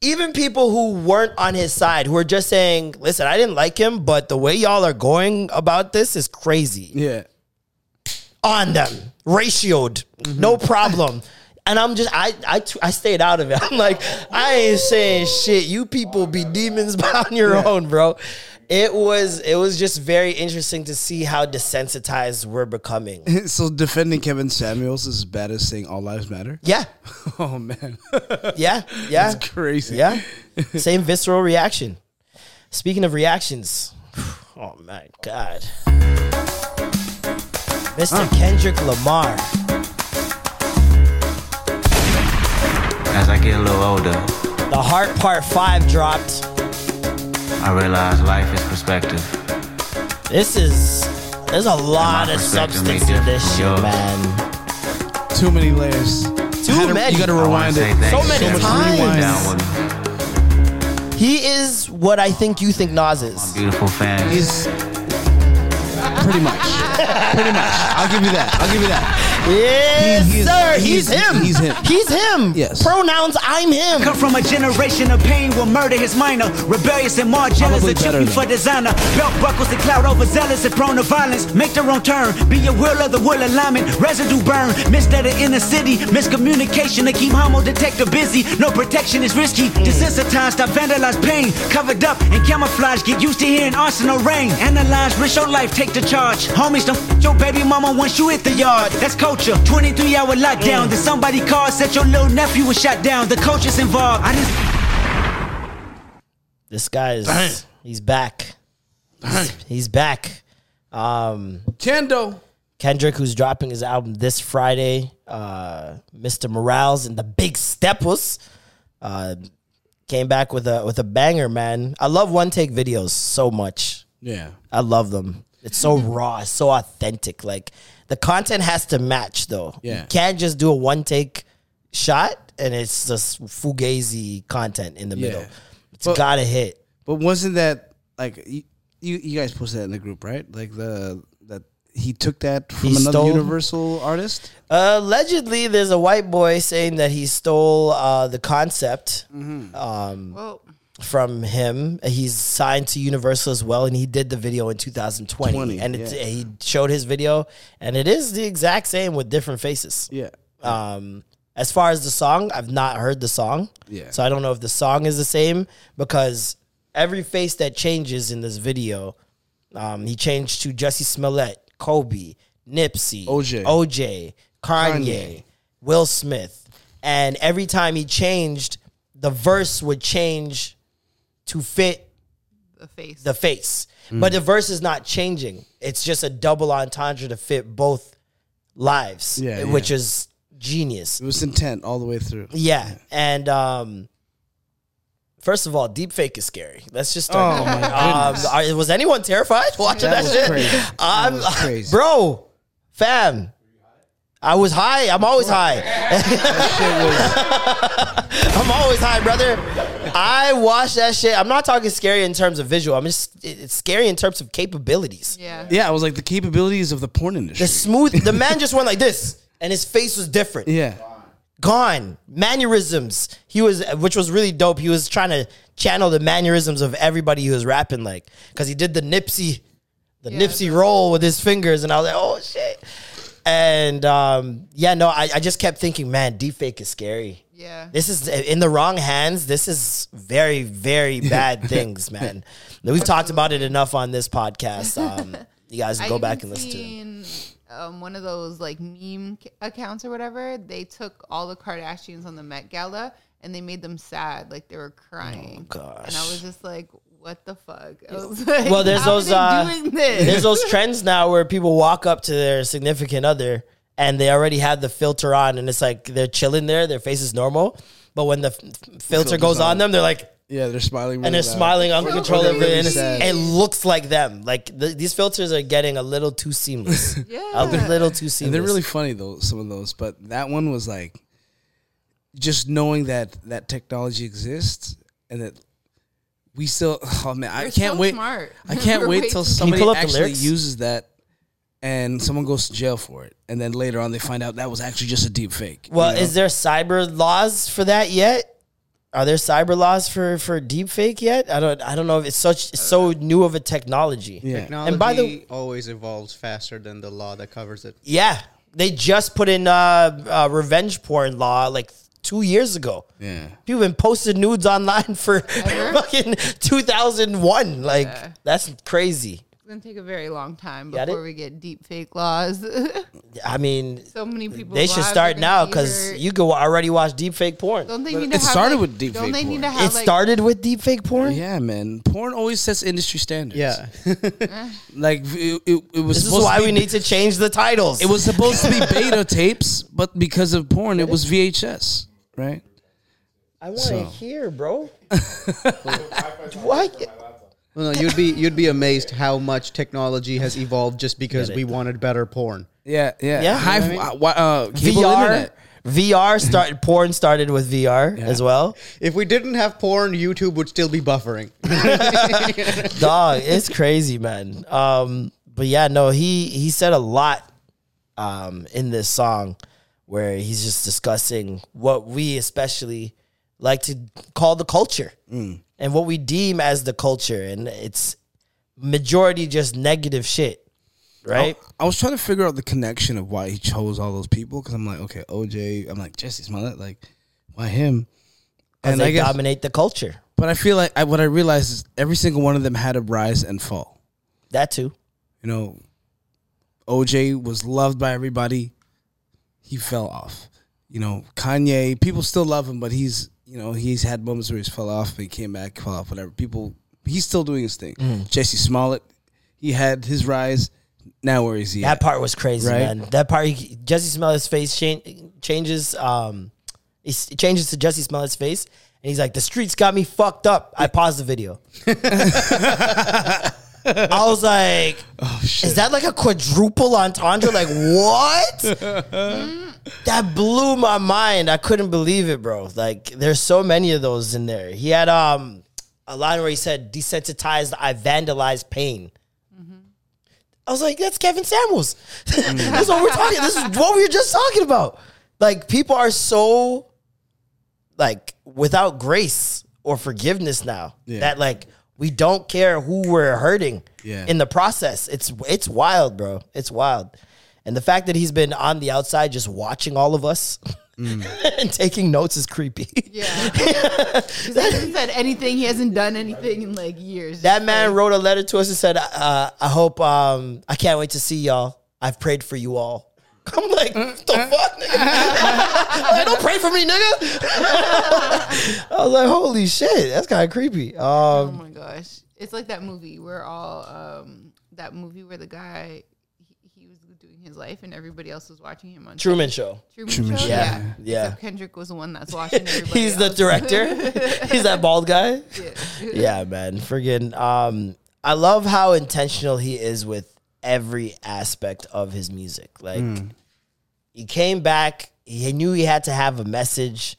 [SPEAKER 1] even people who weren't on his side, who were just saying, listen, I didn't like him, but the way y'all are going about this is crazy.
[SPEAKER 2] Yeah.
[SPEAKER 1] On them, ratioed, mm-hmm. no problem. And I'm just, I, I, I stayed out of it. I'm like, I ain't saying shit. You people be demons on your own, bro. It was, it was just very interesting to see how desensitized we're becoming.
[SPEAKER 2] So defending Kevin Samuels is as bad as saying all lives matter.
[SPEAKER 1] Yeah,
[SPEAKER 2] Oh man,
[SPEAKER 1] yeah, yeah.
[SPEAKER 2] that's crazy.
[SPEAKER 1] Yeah. Same visceral reaction. Speaking of reactions, oh my God. Mr. Kendrick Lamar.
[SPEAKER 6] As I get a little older,
[SPEAKER 1] The Heart Part 5 dropped.
[SPEAKER 6] I realize life is perspective.
[SPEAKER 1] This is, there's a lot of substance in this
[SPEAKER 6] from
[SPEAKER 1] shit, man.
[SPEAKER 2] Too many layers.
[SPEAKER 1] Too
[SPEAKER 2] Had to-
[SPEAKER 1] many.
[SPEAKER 2] You got to rewind it.
[SPEAKER 6] thanks
[SPEAKER 1] So many
[SPEAKER 6] everyone
[SPEAKER 1] times.
[SPEAKER 6] who's Down with me.
[SPEAKER 1] He is what I think you think Nas is.
[SPEAKER 6] Beautiful fans.
[SPEAKER 2] He's pretty much. Pretty much. I'll give you that. I'll give you that.
[SPEAKER 1] Yes,
[SPEAKER 2] He- he's-
[SPEAKER 1] sir. He's,
[SPEAKER 2] he's-
[SPEAKER 1] him.
[SPEAKER 2] he's him.
[SPEAKER 1] He's him.
[SPEAKER 2] Yes.
[SPEAKER 1] Pronouns, I'm him.
[SPEAKER 7] Come from a generation of pain will murder his minor. Rebellious and more jealous
[SPEAKER 2] better
[SPEAKER 7] chippy for designer. Belt buckles and cloud overzealous and prone to violence. Make their own turn. Be a will of the will alignment. Residue burn. Misled in the inner city. Miscommunication to keep homo detector busy. No protection is risky. Desensitized, I vandalize pain. Covered up and camouflage. Get used to hearing arsenal rain. Analyze, risk your life, take the charge. Homies, don't f- your baby mama once you hit the yard. That's culture. 23 hour lockdown. Then somebody called, said your little nephew was shot down. The coach is involved. I didn't.
[SPEAKER 1] This guy is, he's back. He's, he's back. Um,
[SPEAKER 2] Kendo.
[SPEAKER 1] Kendrick, who's dropping his album this Friday, uh, Mr. Morales and the Big Steppers, uh, came back with a with a banger, man. I love one take videos so much.
[SPEAKER 2] Yeah.
[SPEAKER 1] I love them. It's so raw, it's so authentic. Like the content has to match though.
[SPEAKER 2] Yeah.
[SPEAKER 1] You can't just do a one take shot and it's just fugazi content in the middle.
[SPEAKER 2] Yeah.
[SPEAKER 1] It's
[SPEAKER 2] But-
[SPEAKER 1] gotta hit.
[SPEAKER 2] But wasn't that like you, you? You guys posted that in the group, right? Like the that he took that from
[SPEAKER 1] He
[SPEAKER 2] another
[SPEAKER 1] stole-
[SPEAKER 2] Universal artist.
[SPEAKER 1] allegedly, there's a white boy saying that he stole uh, the concept
[SPEAKER 2] Mm-hmm.
[SPEAKER 1] um,
[SPEAKER 3] Well,
[SPEAKER 1] from him. He's signed to Universal as well, and he did the video in 2020.
[SPEAKER 2] 20,
[SPEAKER 1] and
[SPEAKER 2] yeah.
[SPEAKER 1] he showed his video, and it is the exact same with different faces.
[SPEAKER 2] Yeah.
[SPEAKER 1] Um, as far as the song, I've not heard the song.
[SPEAKER 2] Yeah.
[SPEAKER 1] So I don't know if the song is the same because every face that changes in this video, um, he changed to Jussie Smollett, Kobe, Nipsey,
[SPEAKER 2] OJ.
[SPEAKER 1] OJ, Kanye,
[SPEAKER 2] Kanye.
[SPEAKER 1] Will Smith. And every time he changed, the verse would change to fit
[SPEAKER 3] the face.
[SPEAKER 1] the face. But the verse is not changing. It's just a double entendre to fit both lives,
[SPEAKER 2] Yeah,
[SPEAKER 1] which
[SPEAKER 2] yeah.
[SPEAKER 1] is genius.
[SPEAKER 2] It was intent all the way through.
[SPEAKER 1] Yeah, and um, first of all, deepfake is scary. Let's just start.
[SPEAKER 2] Oh,
[SPEAKER 1] there.
[SPEAKER 2] my
[SPEAKER 1] Um, are- was anyone terrified watching that,
[SPEAKER 2] was
[SPEAKER 1] shit?
[SPEAKER 2] crazy. That was crazy.
[SPEAKER 1] bro, fam. I was high. I'm always high. I'm always high, brother. I watched that shit. I'm not talking scary in terms of visual. I'm just it's scary in terms of capabilities.
[SPEAKER 3] yeah.
[SPEAKER 2] Yeah, it was like the capabilities of the porn industry.
[SPEAKER 1] The smooth. The man just went like this, and his face was different.
[SPEAKER 2] yeah.
[SPEAKER 1] gone mannerisms he was which was really dope he was trying to channel the mannerisms of everybody he was rapping like because he did the nipsey the
[SPEAKER 3] Yeah,
[SPEAKER 1] nipsey roll with his fingers and i was like oh shit and um yeah no i, I just kept thinking man deepfake is scary
[SPEAKER 3] Yeah.
[SPEAKER 1] this is in the wrong hands this is very very bad things man we've talked about it enough on this podcast um you guys go back and listen to it
[SPEAKER 3] seen, Um, one of those like meme ca- accounts or whatever. They took all the Kardashians on the Met Gala and they made them sad, like they were crying.
[SPEAKER 1] Oh, gosh.
[SPEAKER 3] And I was just like, "What the fuck?" I was like,
[SPEAKER 1] Well, there's
[SPEAKER 3] "How are
[SPEAKER 1] those
[SPEAKER 3] they
[SPEAKER 1] uh,
[SPEAKER 3] doing this?
[SPEAKER 1] there's those trends now where people walk up to their significant other and they already have the filter on, and it's like they're chilling there, their face is normal, but when the f- f- filter
[SPEAKER 2] Filter's
[SPEAKER 1] goes on
[SPEAKER 2] on.
[SPEAKER 1] them, they're like.
[SPEAKER 2] Yeah, they're smiling.
[SPEAKER 1] And they're
[SPEAKER 2] loud.
[SPEAKER 1] smiling uncontrollably,
[SPEAKER 2] really
[SPEAKER 1] and it's-
[SPEAKER 2] sad.
[SPEAKER 1] it looks like them. Like the, these filters are getting a little too seamless,
[SPEAKER 3] yeah.
[SPEAKER 1] a little too seamless.
[SPEAKER 2] And they're really funny though, some of those. But that one was like just knowing that that technology exists and that we still oh man, I
[SPEAKER 3] We're
[SPEAKER 2] can't
[SPEAKER 3] so
[SPEAKER 2] wait.
[SPEAKER 3] smart.
[SPEAKER 2] I can't wait till
[SPEAKER 3] too
[SPEAKER 2] somebody
[SPEAKER 1] up the
[SPEAKER 2] actually uses that and someone goes to jail for it. And then later on they find out that was actually just a deep fake.
[SPEAKER 1] Well,
[SPEAKER 2] you know?
[SPEAKER 1] is there cyber laws for that yet? Are there cyber laws for for deep fake yet? I don't. I don't know if it's such so new of a technology.
[SPEAKER 2] Yeah.
[SPEAKER 4] Technology
[SPEAKER 1] And by the-
[SPEAKER 4] always evolves faster than the law that covers it.
[SPEAKER 1] Yeah, they just put in uh, uh, revenge porn law like two years ago.
[SPEAKER 2] Yeah.
[SPEAKER 1] People been posted nudes online for fucking 2001. Like that's crazy.
[SPEAKER 3] It's gonna take a very long time before we get deep fake laws.
[SPEAKER 1] I mean,
[SPEAKER 3] so many people.
[SPEAKER 1] they should start now because you could already watch deep fake porn.
[SPEAKER 3] Don't they
[SPEAKER 2] But
[SPEAKER 3] need to
[SPEAKER 2] it
[SPEAKER 3] have,
[SPEAKER 2] started
[SPEAKER 3] like-
[SPEAKER 2] with deep
[SPEAKER 3] Don't
[SPEAKER 2] fake
[SPEAKER 3] they need
[SPEAKER 2] porn.
[SPEAKER 3] to have
[SPEAKER 1] It
[SPEAKER 3] like
[SPEAKER 1] started with deep fake porn.
[SPEAKER 2] Yeah, man. Porn always sets industry standards.
[SPEAKER 4] Yeah.
[SPEAKER 2] Like it, it, it was
[SPEAKER 1] This is why
[SPEAKER 2] be,
[SPEAKER 1] we need to change the titles.
[SPEAKER 2] It was supposed to be beta tapes, but because of porn, it was VHS, right?
[SPEAKER 1] I want to
[SPEAKER 2] So.
[SPEAKER 1] hear, bro. what?
[SPEAKER 4] Well, no, you'd be you'd be amazed how much technology has evolved just because we wanted better porn.
[SPEAKER 2] Yeah, yeah,
[SPEAKER 1] Yeah.
[SPEAKER 2] High,
[SPEAKER 1] You know
[SPEAKER 2] uh, wi- uh, cable
[SPEAKER 1] VR.
[SPEAKER 2] internet.
[SPEAKER 1] VR started. porn started with VR as well.
[SPEAKER 4] If we didn't have porn, YouTube would still be buffering.
[SPEAKER 1] Dog, it's crazy, man. Um, but yeah, no, he he said a lot um in this song where he's just discussing what we especially like to call the culture and what we deem as the culture, and it's majority just negative shit, right?
[SPEAKER 2] I was trying to figure out the connection of why he chose all those people because I'm like, okay, OJ. I'm like Jussie Smollett. Like, why him?
[SPEAKER 1] And
[SPEAKER 2] I
[SPEAKER 1] they
[SPEAKER 2] guess-
[SPEAKER 1] dominate the culture.
[SPEAKER 2] But I feel like I, what I realized is every single one of them had a rise and fall.
[SPEAKER 1] That too.
[SPEAKER 2] You know, OJ was loved by everybody. He fell off. You know, Kanye, people still love him, but he's you know he's had moments where he's fell off, but he came back, fell off, whatever. People, he's still doing his thing.
[SPEAKER 1] Mm.
[SPEAKER 2] Jussie Smollett, he had his rise. Now where is he?
[SPEAKER 1] That
[SPEAKER 2] at?
[SPEAKER 1] part was crazy,
[SPEAKER 2] Right?
[SPEAKER 1] man. That part, he- Jussie Smollett's face cha- changes. Um, s- changes to Jussie Smollett's face, and he's like, "The streets got me fucked up." I paused the video. I was like,
[SPEAKER 2] Oh,
[SPEAKER 1] "Is that like a quadruple entendre? Like what?" that blew my mind. I couldn't believe it, bro. Like, there's so many of those in there. He had um a line where he said, "Desensitized, I vandalized pain." Mm-hmm. I was like, that's Kevin Samuels. That's what we're talking. This is what we were just talking about. Like people are so like without grace or forgiveness now
[SPEAKER 2] Yeah.
[SPEAKER 1] that like we don't care who we're hurting
[SPEAKER 2] Yeah.
[SPEAKER 1] in the process. It's it's wild, bro. It's wild. And the fact that he's been on the outside just watching all of us and taking notes is creepy.
[SPEAKER 3] Yeah. 'Cause he hasn't said anything. He hasn't done anything in like years.
[SPEAKER 1] That man wrote a letter to us and said, uh, "I hope um, I can't wait to see y'all. I've prayed for you all." I'm like, what the fuck, nigga? like, don't pray for me, nigga. I was like, holy shit, that's kind of creepy.
[SPEAKER 3] Oh
[SPEAKER 1] Um,
[SPEAKER 3] my gosh. It's It's like that movie where all um that movie where the guy he, he was doing his life and everybody else was watching him on
[SPEAKER 1] Truman Show.
[SPEAKER 3] Truman,
[SPEAKER 2] Truman
[SPEAKER 3] Show.
[SPEAKER 2] Show.
[SPEAKER 1] Yeah,
[SPEAKER 3] Yeah,
[SPEAKER 1] yeah.
[SPEAKER 3] Except Kendrick was the one that's watching everybody.
[SPEAKER 1] He's the director. He's that bald guy.
[SPEAKER 3] Yeah.
[SPEAKER 1] Yeah, man. Friggin' um I love how intentional he is with every aspect of his music. Like he came back, he knew he had to have a message.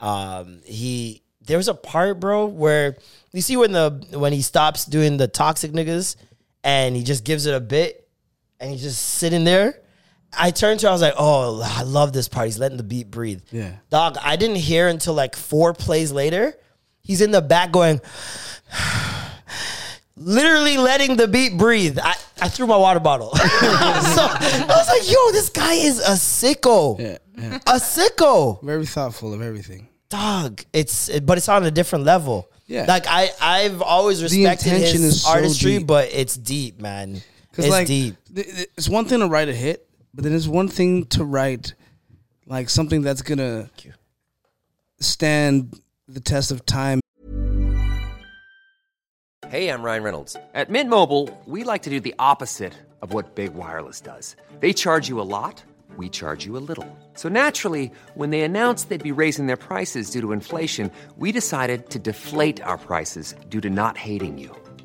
[SPEAKER 1] Um he there was a part, bro, where you see when the when he stops doing the toxic niggas and he just gives it a bit and he's just sitting there. I turned to her, I was like, oh, I love this part. He's letting the beat breathe.
[SPEAKER 2] Yeah.
[SPEAKER 1] Dog, I didn't hear until like four plays later. He's in the back going, literally letting the beat breathe. I, I threw my water bottle. so I was like, yo, this guy is a sicko.
[SPEAKER 2] Yeah, yeah.
[SPEAKER 1] A sicko.
[SPEAKER 2] Very thoughtful of everything.
[SPEAKER 1] Dog. It's but it's on a different level.
[SPEAKER 2] Yeah.
[SPEAKER 1] Like I, I've always respected his
[SPEAKER 2] so
[SPEAKER 1] artistry,
[SPEAKER 2] deep.
[SPEAKER 1] but it's deep, man. It's
[SPEAKER 2] like,
[SPEAKER 1] deep.
[SPEAKER 2] It's one thing to write a hit, but then it's one thing to write like something that's gonna stand the test of time.
[SPEAKER 8] Hey, I'm Ryan Reynolds. At Mint Mobile, we like to do the opposite of what Big Wireless does. They charge you a lot, we charge you a little. So naturally, when they announced they'd be raising their prices due to inflation, we decided to deflate our prices due to not hating you.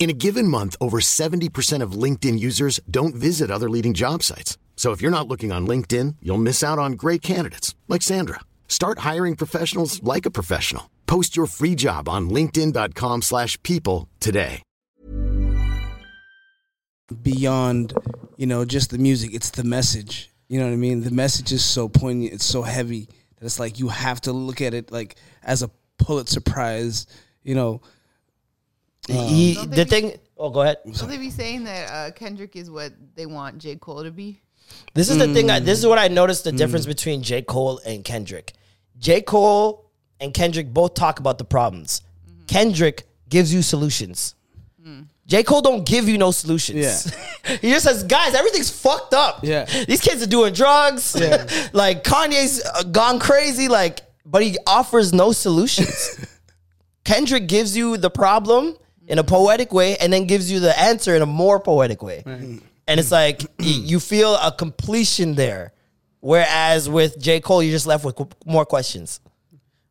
[SPEAKER 9] In a given month, over 70% of LinkedIn users don't visit other leading job sites. So if you're not looking on LinkedIn, you'll miss out on great candidates like Sandra. Start hiring professionals like a professional. Post your free job on linkedin.com/people today.
[SPEAKER 2] beyond, you know, just the music. It's the message. You know what I mean? The message is so poignant. It's so heavy that it's like you have to look at it like as a Pulitzer Prize. You know,
[SPEAKER 1] he,
[SPEAKER 3] Don't
[SPEAKER 1] the
[SPEAKER 3] they be-
[SPEAKER 1] thing. Oh, go ahead.
[SPEAKER 3] Will they be saying that uh, Kendrick is what they want J Cole to be?
[SPEAKER 1] This is the thing. I, this is what I noticed
[SPEAKER 2] Mm.
[SPEAKER 1] the difference between J. Cole and Kendrick. J. Cole and Kendrick both talk about the problems.
[SPEAKER 2] Mm-hmm.
[SPEAKER 1] Kendrick gives you solutions. J. Cole don't give you no solutions.
[SPEAKER 2] Yeah.
[SPEAKER 1] he just says, guys, everything's fucked up.
[SPEAKER 2] Yeah.
[SPEAKER 1] These kids are doing drugs. like Kanye's uh, gone crazy. Like, but he offers no solutions. Kendrick gives you the problem in a poetic way and then gives you the answer in a more poetic way. And it's like you feel a completion there. Whereas with J. Cole, you're just left with more questions.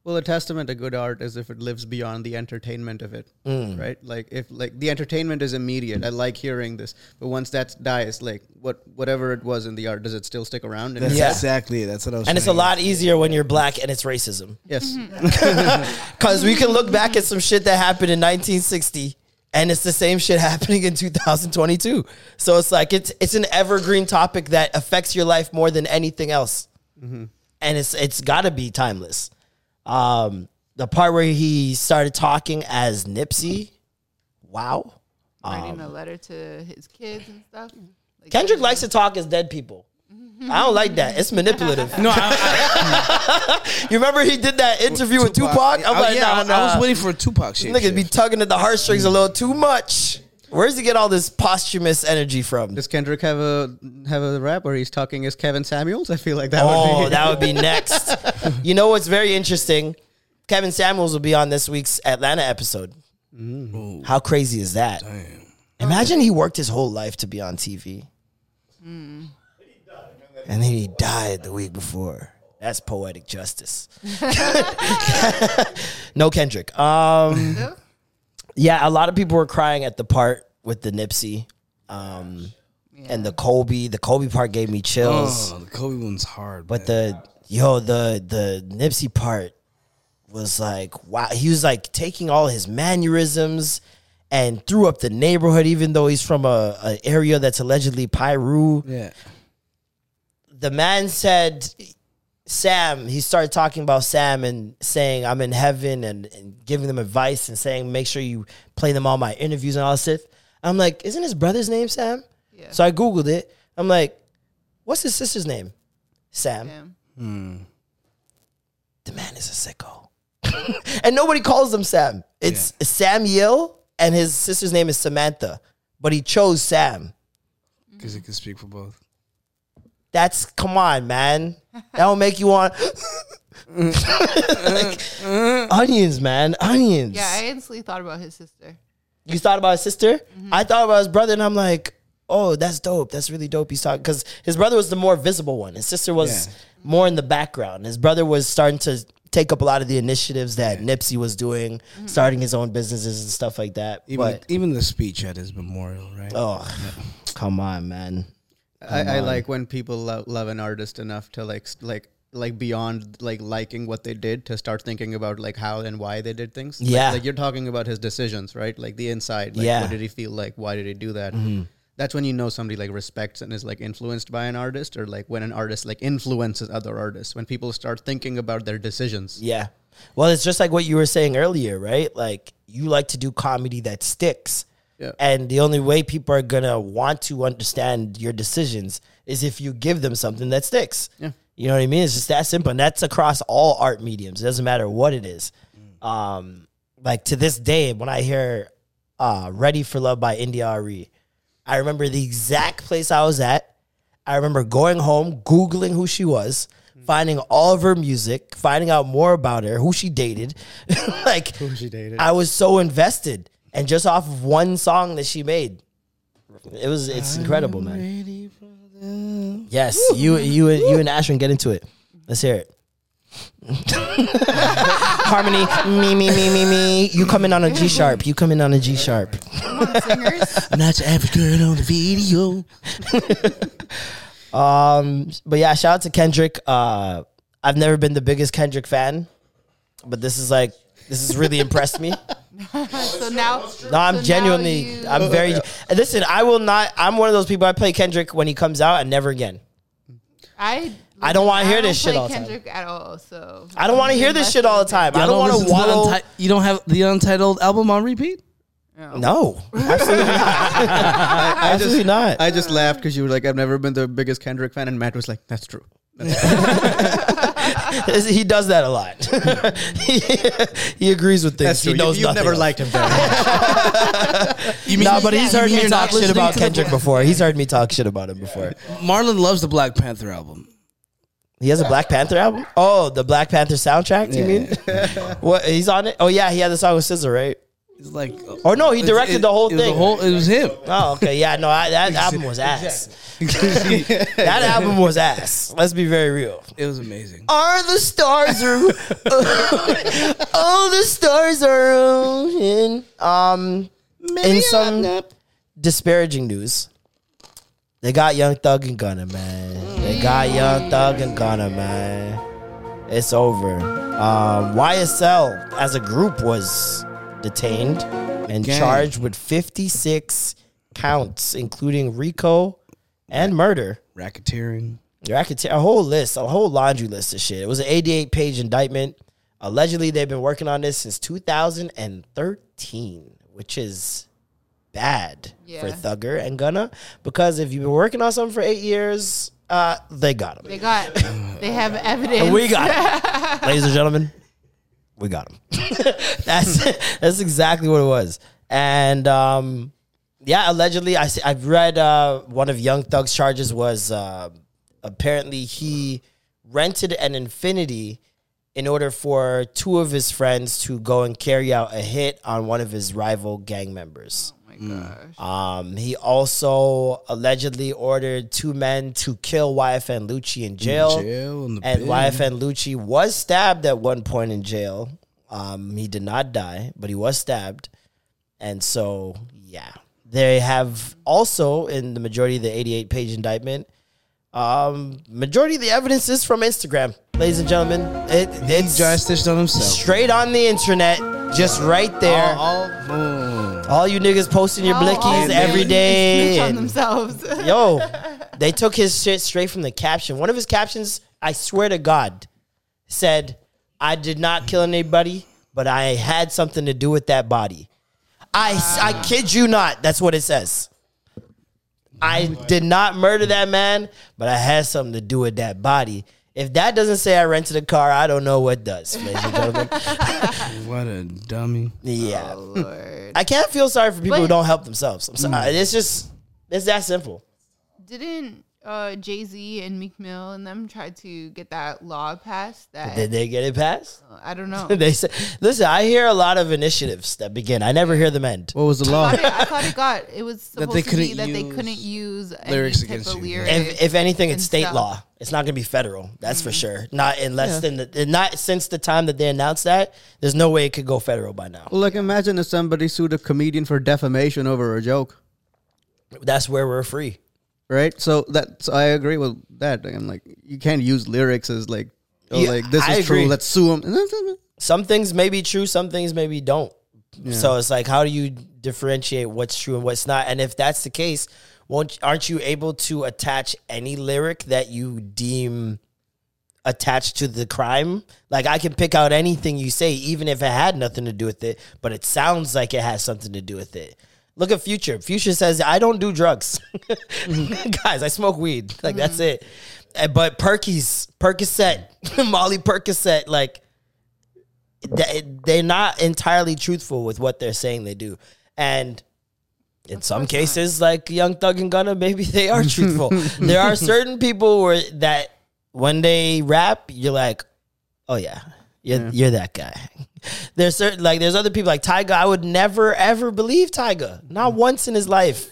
[SPEAKER 4] Well, a testament to good art is if it lives beyond the entertainment of it,
[SPEAKER 1] Mm.
[SPEAKER 4] right? Like if like the entertainment is immediate. I like hearing this, but once that dies, like what whatever it was in the art, does it still stick around?
[SPEAKER 2] That's
[SPEAKER 1] Yeah.
[SPEAKER 2] exactly. That's what I was.
[SPEAKER 1] And it's a lot easier when you're black and it's racism.
[SPEAKER 4] yes,
[SPEAKER 1] Because we can look back at some shit that happened in 1960 and it's the same shit happening in 2022. So it's like it's it's an evergreen topic that affects your life more than anything else. And it's it's got to be timeless. Um, the part where he started talking as Nipsey, wow.
[SPEAKER 3] Writing a letter to his kids and stuff. Like,
[SPEAKER 1] Kendrick likes to talk as dead people. I don't like that. It's manipulative.
[SPEAKER 2] No, I,
[SPEAKER 1] You remember he did that interview with Tupac? I'm
[SPEAKER 2] I-
[SPEAKER 1] like,
[SPEAKER 2] yeah,
[SPEAKER 1] nah,
[SPEAKER 2] I- I was waiting for a Tupac shit.
[SPEAKER 1] Niggas be tugging at the heartstrings a little too much. Where does he get all this posthumous energy from?
[SPEAKER 4] does Kendrick have a have a rap where he's talking as Kevin Samuels? I feel like that. would
[SPEAKER 1] Oh,
[SPEAKER 4] be,
[SPEAKER 1] that would be next. you know what's very interesting? Kevin Samuels will be on this week's Atlanta episode. How crazy is that? Imagine he worked his whole life to be on TV. And then he died the week before. That's poetic justice. no Kendrick. Um, yeah, a lot of people were crying at the part with the Nipsey. Um, and the Kobe, the Kobe part gave me chills.
[SPEAKER 2] Oh, the Kobe one's hard.
[SPEAKER 1] But
[SPEAKER 2] man.
[SPEAKER 1] the yo, the the Nipsey part was like wow. He was like taking all his mannerisms and threw up the neighborhood, even though he's from a, a area that's allegedly Piru.
[SPEAKER 2] yeah,
[SPEAKER 1] The man said Sam, he started talking about Sam and saying I'm in heaven and, and giving them advice and saying make sure you play them all my interviews and all this stuff. I'm like, isn't his brother's name Sam?
[SPEAKER 3] Yeah.
[SPEAKER 1] So I googled it. I'm like, what's his sister's name? Sam.
[SPEAKER 3] Sam. Hmm.
[SPEAKER 1] The man is a sicko, and nobody calls him Sam. It's Samuel, and his sister's name is Samantha, but he chose Sam.
[SPEAKER 2] Because he can speak for both.
[SPEAKER 1] That's come on, man. That'll make you want Like, onions, man, onions.
[SPEAKER 3] Yeah, I instantly thought about his sister.
[SPEAKER 1] You thought about his sister? Mm-hmm. I thought about his brother, and I'm like, oh, that's dope. That's really dope. He's talking because his brother was the more visible one. His sister was
[SPEAKER 2] Yeah.
[SPEAKER 1] more in the background. His brother was starting to take up a lot of the initiatives that Nipsey was doing, mm-hmm. starting his own businesses and stuff like that.
[SPEAKER 2] Even
[SPEAKER 1] but
[SPEAKER 2] even the speech at his memorial, right?
[SPEAKER 1] oh, come on, man.
[SPEAKER 4] I, I like when people love, love an artist enough to like like like beyond like liking what they did to start thinking about like how and why they did things.
[SPEAKER 1] Yeah.
[SPEAKER 4] like, you're talking about his decisions, right? Like the inside. Like,
[SPEAKER 1] Yeah.
[SPEAKER 4] What did he feel like? Why did he do that? Mm-hmm. That's when you know somebody like respects and is like influenced by an artist, or like when an artist like influences other artists. When people start thinking about their decisions.
[SPEAKER 1] Yeah. Well, it's just like what you were saying earlier, right? Like you like to do comedy that sticks.
[SPEAKER 4] Yeah.
[SPEAKER 1] And the only way people are going to want to understand your decisions is if you give them something that sticks.
[SPEAKER 4] Yeah.
[SPEAKER 1] You know what I mean? It's just that simple. And that's across all art mediums. It doesn't matter what it is. Um, like to this day, when I hear uh, Ready for Love by India.Arie, I remember the exact place I was at. I remember going home, Googling who she was, finding all of her music, finding out more about her, who she dated. like who
[SPEAKER 4] she dated.
[SPEAKER 1] I was so invested. And just off of one song that she made. It was it's incredible, man. Yes, you you you and Ashwin get into it. Let's hear it. Harmony, me, me, me, me, me. You come in on a G sharp. You come in on a G sharp.
[SPEAKER 3] Come on, singers.
[SPEAKER 1] I'm not your average girl on the video. um, but yeah, shout out to Kendrick. Uh, I've never been the biggest Kendrick fan, but this is like this has really impressed me.
[SPEAKER 3] so now,
[SPEAKER 1] No, I'm
[SPEAKER 3] so now
[SPEAKER 1] genuinely,
[SPEAKER 3] you-
[SPEAKER 1] I'm very. Listen, I will not. I'm one of those people. I play Kendrick when he comes out, and never again.
[SPEAKER 3] I
[SPEAKER 1] I don't wanna hear this shit all the time.
[SPEAKER 3] Kendrick at all. So
[SPEAKER 1] I don't want to hear this shit all the time. I don't want to
[SPEAKER 2] the
[SPEAKER 1] wallow.
[SPEAKER 2] unti- you don't have the untitled album on repeat?
[SPEAKER 1] no, absolutely not. absolutely not.
[SPEAKER 4] I just laughed because you were like, I've never been the biggest Kendrick fan, and Matt was like, that's true.
[SPEAKER 1] he does that a lot. he, he agrees with things. He knows
[SPEAKER 4] you, have
[SPEAKER 1] nothing
[SPEAKER 4] never
[SPEAKER 1] of.
[SPEAKER 4] liked him very much.
[SPEAKER 2] You mean,
[SPEAKER 1] No, but he's heard
[SPEAKER 2] mean
[SPEAKER 1] me talk shit about Kendrick
[SPEAKER 2] Bla-
[SPEAKER 1] before. He's heard me talk shit about him before.
[SPEAKER 2] Marlon loves the Black Panther album.
[SPEAKER 1] He has a Black Panther album. Oh, the Black Panther soundtrack. Do you mean? what? He's on it. Oh yeah, he had the song with SZA, right?
[SPEAKER 2] It's like,
[SPEAKER 1] Or no, he directed
[SPEAKER 2] it-
[SPEAKER 1] the whole
[SPEAKER 2] it
[SPEAKER 1] thing.
[SPEAKER 2] the whole- it was him.
[SPEAKER 1] Oh, okay. Yeah, no, I, that album was ass. that album was ass. Let's be very real.
[SPEAKER 2] It was amazing.
[SPEAKER 1] Are the stars are all the stars are in um in some disparaging news. They got Young Thug and Gunna, man. They got Young Thug and Gunna, man. It's over. Um, YSL as a group was detained and
[SPEAKER 2] Gang.
[SPEAKER 1] charged with 56 counts, including RICO and murder.
[SPEAKER 2] Racketeering.
[SPEAKER 1] Racketeer, a whole list, a whole laundry list of shit. It was an 88 page indictment. Allegedly, they've been working on this since 2013, which is bad for Thugger and Gunna because if you've been working on something for eight years, uh, they got them.
[SPEAKER 3] They got, they have evidence.
[SPEAKER 1] And we got him. Ladies and gentlemen, we got him. that's that's exactly what it was. And um, yeah, allegedly, I I've read uh, one of Young Thug's charges was uh, apparently he rented an Infiniti in order for two of his friends to go and carry out a hit on one of his rival gang members.
[SPEAKER 3] Gosh.
[SPEAKER 1] Um, he also allegedly ordered two men to kill YFN Lucci in jail.
[SPEAKER 2] jail, in
[SPEAKER 1] and
[SPEAKER 2] bin.
[SPEAKER 1] YFN Lucci was stabbed at one point in jail. Um, he did not die, but he was stabbed. And so, yeah. They have also, in the majority of the 88 page indictment, um, majority of the evidence is from Instagram, ladies and gentlemen. It, it's
[SPEAKER 2] dry stitched on himself.
[SPEAKER 1] straight on the internet, just right there.
[SPEAKER 2] All, all-
[SPEAKER 1] All you niggas posting your blickies every day.
[SPEAKER 3] snitch on
[SPEAKER 1] and-
[SPEAKER 3] themselves.
[SPEAKER 1] yo, they took his shit straight from the caption. One of his captions I swear to God, said, I did not kill anybody, but I had something to do with that body. I, I kid you not. That's what it says. I did not murder that man, but I had something to do with that body. If that doesn't say I rented a car, I don't know what does, ladies and gentlemen.
[SPEAKER 2] What a dummy.
[SPEAKER 1] Yeah.
[SPEAKER 3] Oh, Lord.
[SPEAKER 1] I can't feel sorry for people who don't help themselves. I'm sorry. Hmm. It's just, it's that simple.
[SPEAKER 3] Didn't uh, Jay Z and Meek Mill and them tried to get that law passed? That
[SPEAKER 1] Did they get it passed?
[SPEAKER 3] I don't know.
[SPEAKER 1] they said, listen, I hear a lot of initiatives that begin. I never hear them end.
[SPEAKER 4] What was the
[SPEAKER 3] I
[SPEAKER 4] law?
[SPEAKER 3] thought, it, I thought it got it was supposed
[SPEAKER 2] they
[SPEAKER 3] to be
[SPEAKER 2] couldn't
[SPEAKER 3] that they couldn't use
[SPEAKER 2] lyrics against you.
[SPEAKER 3] lyrics.
[SPEAKER 1] If, if anything, it's state
[SPEAKER 3] stuff.
[SPEAKER 1] law. It's not going to be federal. That's for sure. Not unless than the, not since the time that they announced that. There's no way it could go federal by now.
[SPEAKER 4] Well, like imagine if somebody sued a comedian for defamation over a joke,
[SPEAKER 1] That's where we're free.
[SPEAKER 4] Right? So that so I agree with that. I'm like, you can't use lyrics as like, oh,
[SPEAKER 1] Yeah,
[SPEAKER 4] like this
[SPEAKER 1] I
[SPEAKER 4] is
[SPEAKER 1] agree.
[SPEAKER 4] true. Let's sue him.
[SPEAKER 1] Some things may be true. Some things maybe don't. So it's like, how do you differentiate what's true and what's not? And if that's the case, won't aren't you able to attach any lyric that you deem attached to the crime? Like I can pick out anything you say, even if it had nothing to do with it, but it sounds like it has something to do with it. Look at Future. Future says, I don't do drugs. Guys, I smoke weed. Like that's it. Uh, But Perky's Percocet, Molly Percocet, like they- they're not entirely truthful with what they're saying they do. And in some cases, like Young Thug and Gunna, maybe they are truthful. there are certain people where that when they rap, you're like, oh yeah, you're, you're that guy. There's certain like there's other people like Tyga. I would never ever believe Tyga. Not once in his life.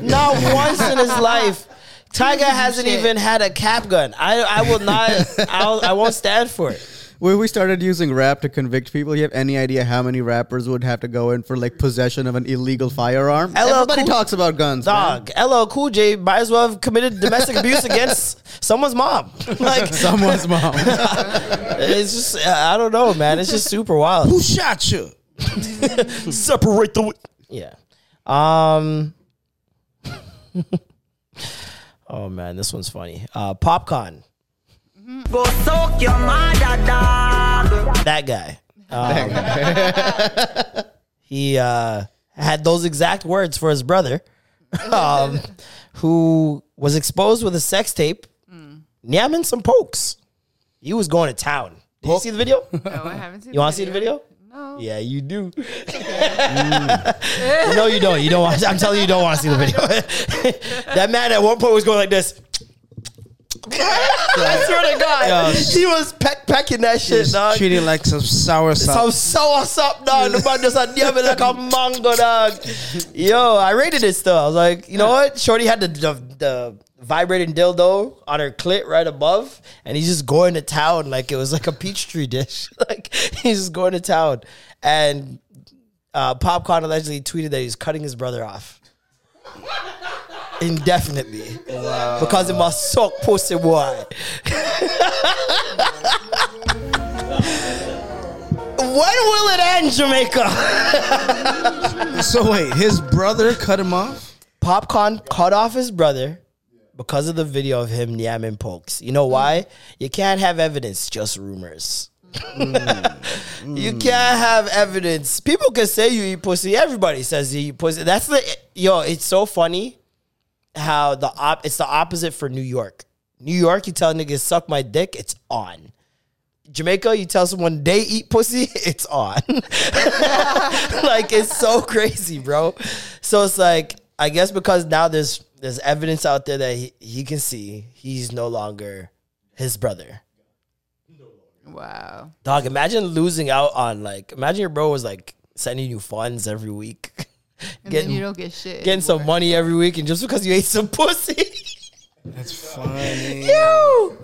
[SPEAKER 1] Not once in his life. Tyga hasn't
[SPEAKER 3] shit.
[SPEAKER 1] even had a cap gun. I I will not. I'll, I won't stand for it.
[SPEAKER 4] When we started using rap to convict people, you have any idea how many rappers would have to go in for like possession of an illegal firearm?
[SPEAKER 1] LL
[SPEAKER 4] Everybody
[SPEAKER 1] Cool-
[SPEAKER 4] talks about guns, man.
[SPEAKER 1] Dog, LL Cool J might as well have committed domestic abuse against someone's mom. Like
[SPEAKER 4] Someone's mom.
[SPEAKER 1] it's just I don't know, man. It's just super wild.
[SPEAKER 2] Who shot you?
[SPEAKER 1] Separate the yeah. Um. oh man, this one's funny. Uh, Popcaan.
[SPEAKER 7] Go soak your mother, dog.
[SPEAKER 1] That guy. Um, he uh, had those exact words for his brother, um, who was exposed with a sex tape, yamming some pokes. He was going to town. Did you see the video?
[SPEAKER 3] no, I haven't seen.
[SPEAKER 1] You want to see the video?
[SPEAKER 3] No.
[SPEAKER 1] Yeah, you do. no, you don't. You don't want. I'm telling you, you don't want to see the video. that man at one point was going like this. I swear to God, he was peck pecking that shit, dog.
[SPEAKER 2] Treated like some sour
[SPEAKER 1] Some sour up, dog. The man just had me like a mango, dog. Yo, I rated it still. I was like, you know what? Shorty had the, the, the vibrating dildo on her clit right above, and he's just going to town like it was like a peach tree dish. like he's just going to town. And uh, Popcaan allegedly tweeted that he's cutting his brother off. Indefinitely. Because it must suck pussy boy. when will it end, Jamaica?
[SPEAKER 2] so wait, his brother cut him off.
[SPEAKER 1] Popcaan cut off his brother because of the video of him yamming pokes. You know why? You can't have evidence, just rumors. Mm. you can't have evidence. People can say you eat pussy. Everybody says you eat pussy. That's the yo. It's so funny how the op. It's the opposite for New York. New York, you tell niggas suck my dick, it's on. Jamaica, you tell someone they eat pussy, it's on. like it's so crazy, bro. So it's like I guess because now there's there's evidence out there that he, he can see he's no longer his brother.
[SPEAKER 3] Wow.
[SPEAKER 1] Dog, imagine losing out on like imagine your bro was like sending you funds every week.
[SPEAKER 3] And then you don't get shit.
[SPEAKER 1] getting some money every week and just because you ate some pussy.
[SPEAKER 2] That's funny.
[SPEAKER 1] Yo!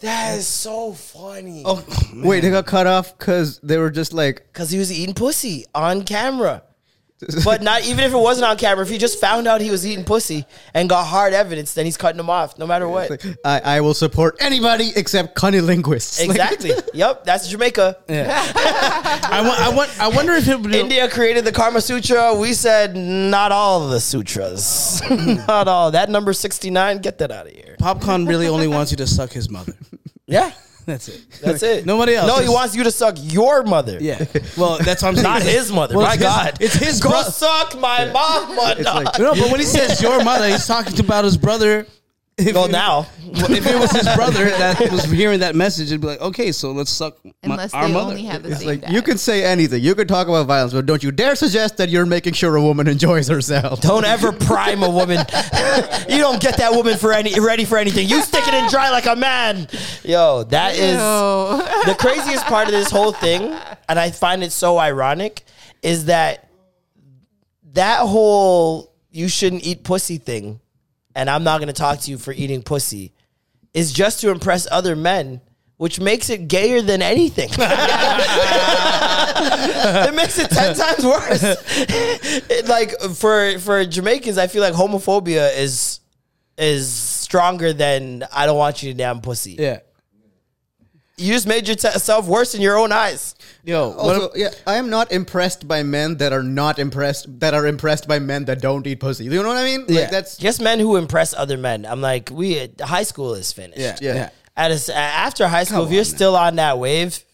[SPEAKER 1] That is so funny.
[SPEAKER 4] Oh, wait, they got cut off because they were just like,
[SPEAKER 1] Because he was eating pussy on camera. But not even if it wasn't on camera, if he just found out he was eating pussy and got hard evidence, then he's cutting him off, no matter what.
[SPEAKER 4] I, I will support anybody except cunnilinguists. Like,
[SPEAKER 1] Exactly. yep, that's Jamaica.
[SPEAKER 2] I, wa- I, want, I wonder if it would.
[SPEAKER 1] India created the Karma Sutra. We said not all the sutras. not all. That number 69, get that out of here.
[SPEAKER 2] Popcaan really only wants you to suck his mother.
[SPEAKER 1] Yeah,
[SPEAKER 2] That's it.
[SPEAKER 1] that's it.
[SPEAKER 2] Nobody else.
[SPEAKER 1] No, he wants you to suck your mother.
[SPEAKER 2] Yeah. Well, that's what I'm saying.
[SPEAKER 1] Not his mother.
[SPEAKER 2] Well,
[SPEAKER 1] My
[SPEAKER 2] it's his-
[SPEAKER 1] God.
[SPEAKER 2] It's his
[SPEAKER 1] Go
[SPEAKER 2] brother.
[SPEAKER 1] suck my mama.
[SPEAKER 4] It's like-
[SPEAKER 2] No, but when he says your mother, he's talking about his brother. If
[SPEAKER 1] Well,
[SPEAKER 2] it-
[SPEAKER 1] now.
[SPEAKER 2] if it was his brother that was hearing that message, it'd be like, okay, so let's suck my,
[SPEAKER 3] Unless
[SPEAKER 2] our
[SPEAKER 3] they
[SPEAKER 2] mother.
[SPEAKER 3] only have the
[SPEAKER 4] It's
[SPEAKER 3] same
[SPEAKER 4] like
[SPEAKER 3] dad.
[SPEAKER 4] you can say anything. You can talk about violence, but don't you dare suggest that you're making sure a woman enjoys herself.
[SPEAKER 1] Don't ever prime a woman. you don't get that woman for any ready for anything. You stick it in dry like a man. Yo, that is
[SPEAKER 3] Ew.
[SPEAKER 1] the craziest part of this whole thing, and I find it so ironic, is that that whole you shouldn't eat pussy thing, and I'm not gonna talk to you for eating pussy, is just to impress other men. Which makes it gayer than anything. it makes it ten times worse. It, like for for Jamaicans, I feel like homophobia is is stronger than I don't want you to damn pussy.
[SPEAKER 2] Yeah.
[SPEAKER 1] You just made yourself worse in your own eyes.
[SPEAKER 2] Yo,
[SPEAKER 4] Also, yeah, I am not impressed by men that are not impressed that are impressed by men that don't eat pussy. You know what I mean?
[SPEAKER 2] Yeah.
[SPEAKER 4] Like that's
[SPEAKER 1] Just men who impress other men. I'm like, we high school is finished.
[SPEAKER 2] yeah,
[SPEAKER 4] Yeah.
[SPEAKER 2] yeah.
[SPEAKER 1] At a s after high school, if you're still on that wave,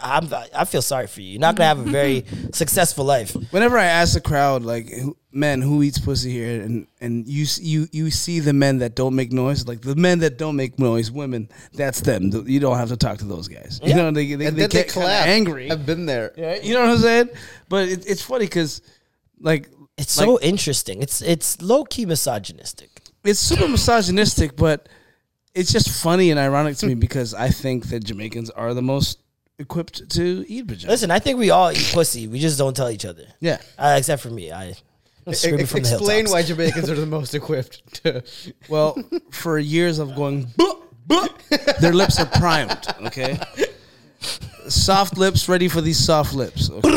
[SPEAKER 1] I'm, I feel sorry for you. You're not gonna have a very successful life.
[SPEAKER 2] Whenever I ask the crowd, like, who, men, who eats pussy here, and and you you you see the men that don't make noise, like the men that don't make noise, women, that's them. You don't have to talk to those guys. You know, they they,
[SPEAKER 4] and
[SPEAKER 2] they
[SPEAKER 4] then they
[SPEAKER 2] get kinda angry.
[SPEAKER 4] I've been there.
[SPEAKER 2] Yeah, you know what I'm saying? But it, it's funny because, like,
[SPEAKER 1] It's
[SPEAKER 2] like,
[SPEAKER 1] so interesting. It's it's low key misogynistic.
[SPEAKER 2] it's super misogynistic, but it's just funny and ironic to me because I think that Jamaicans are the most equipped to eat vagina.
[SPEAKER 1] Listen, I think we all eat pussy. We just don't tell each other.
[SPEAKER 2] Yeah.
[SPEAKER 1] Uh, except for me. I I'm screaming from the
[SPEAKER 4] Explain
[SPEAKER 1] hilltops.
[SPEAKER 4] why Jamaicans are the most equipped to.
[SPEAKER 2] Well, for years of going, "Buh, buh," their lips are primed. Okay, soft lips ready for these soft lips. Okay?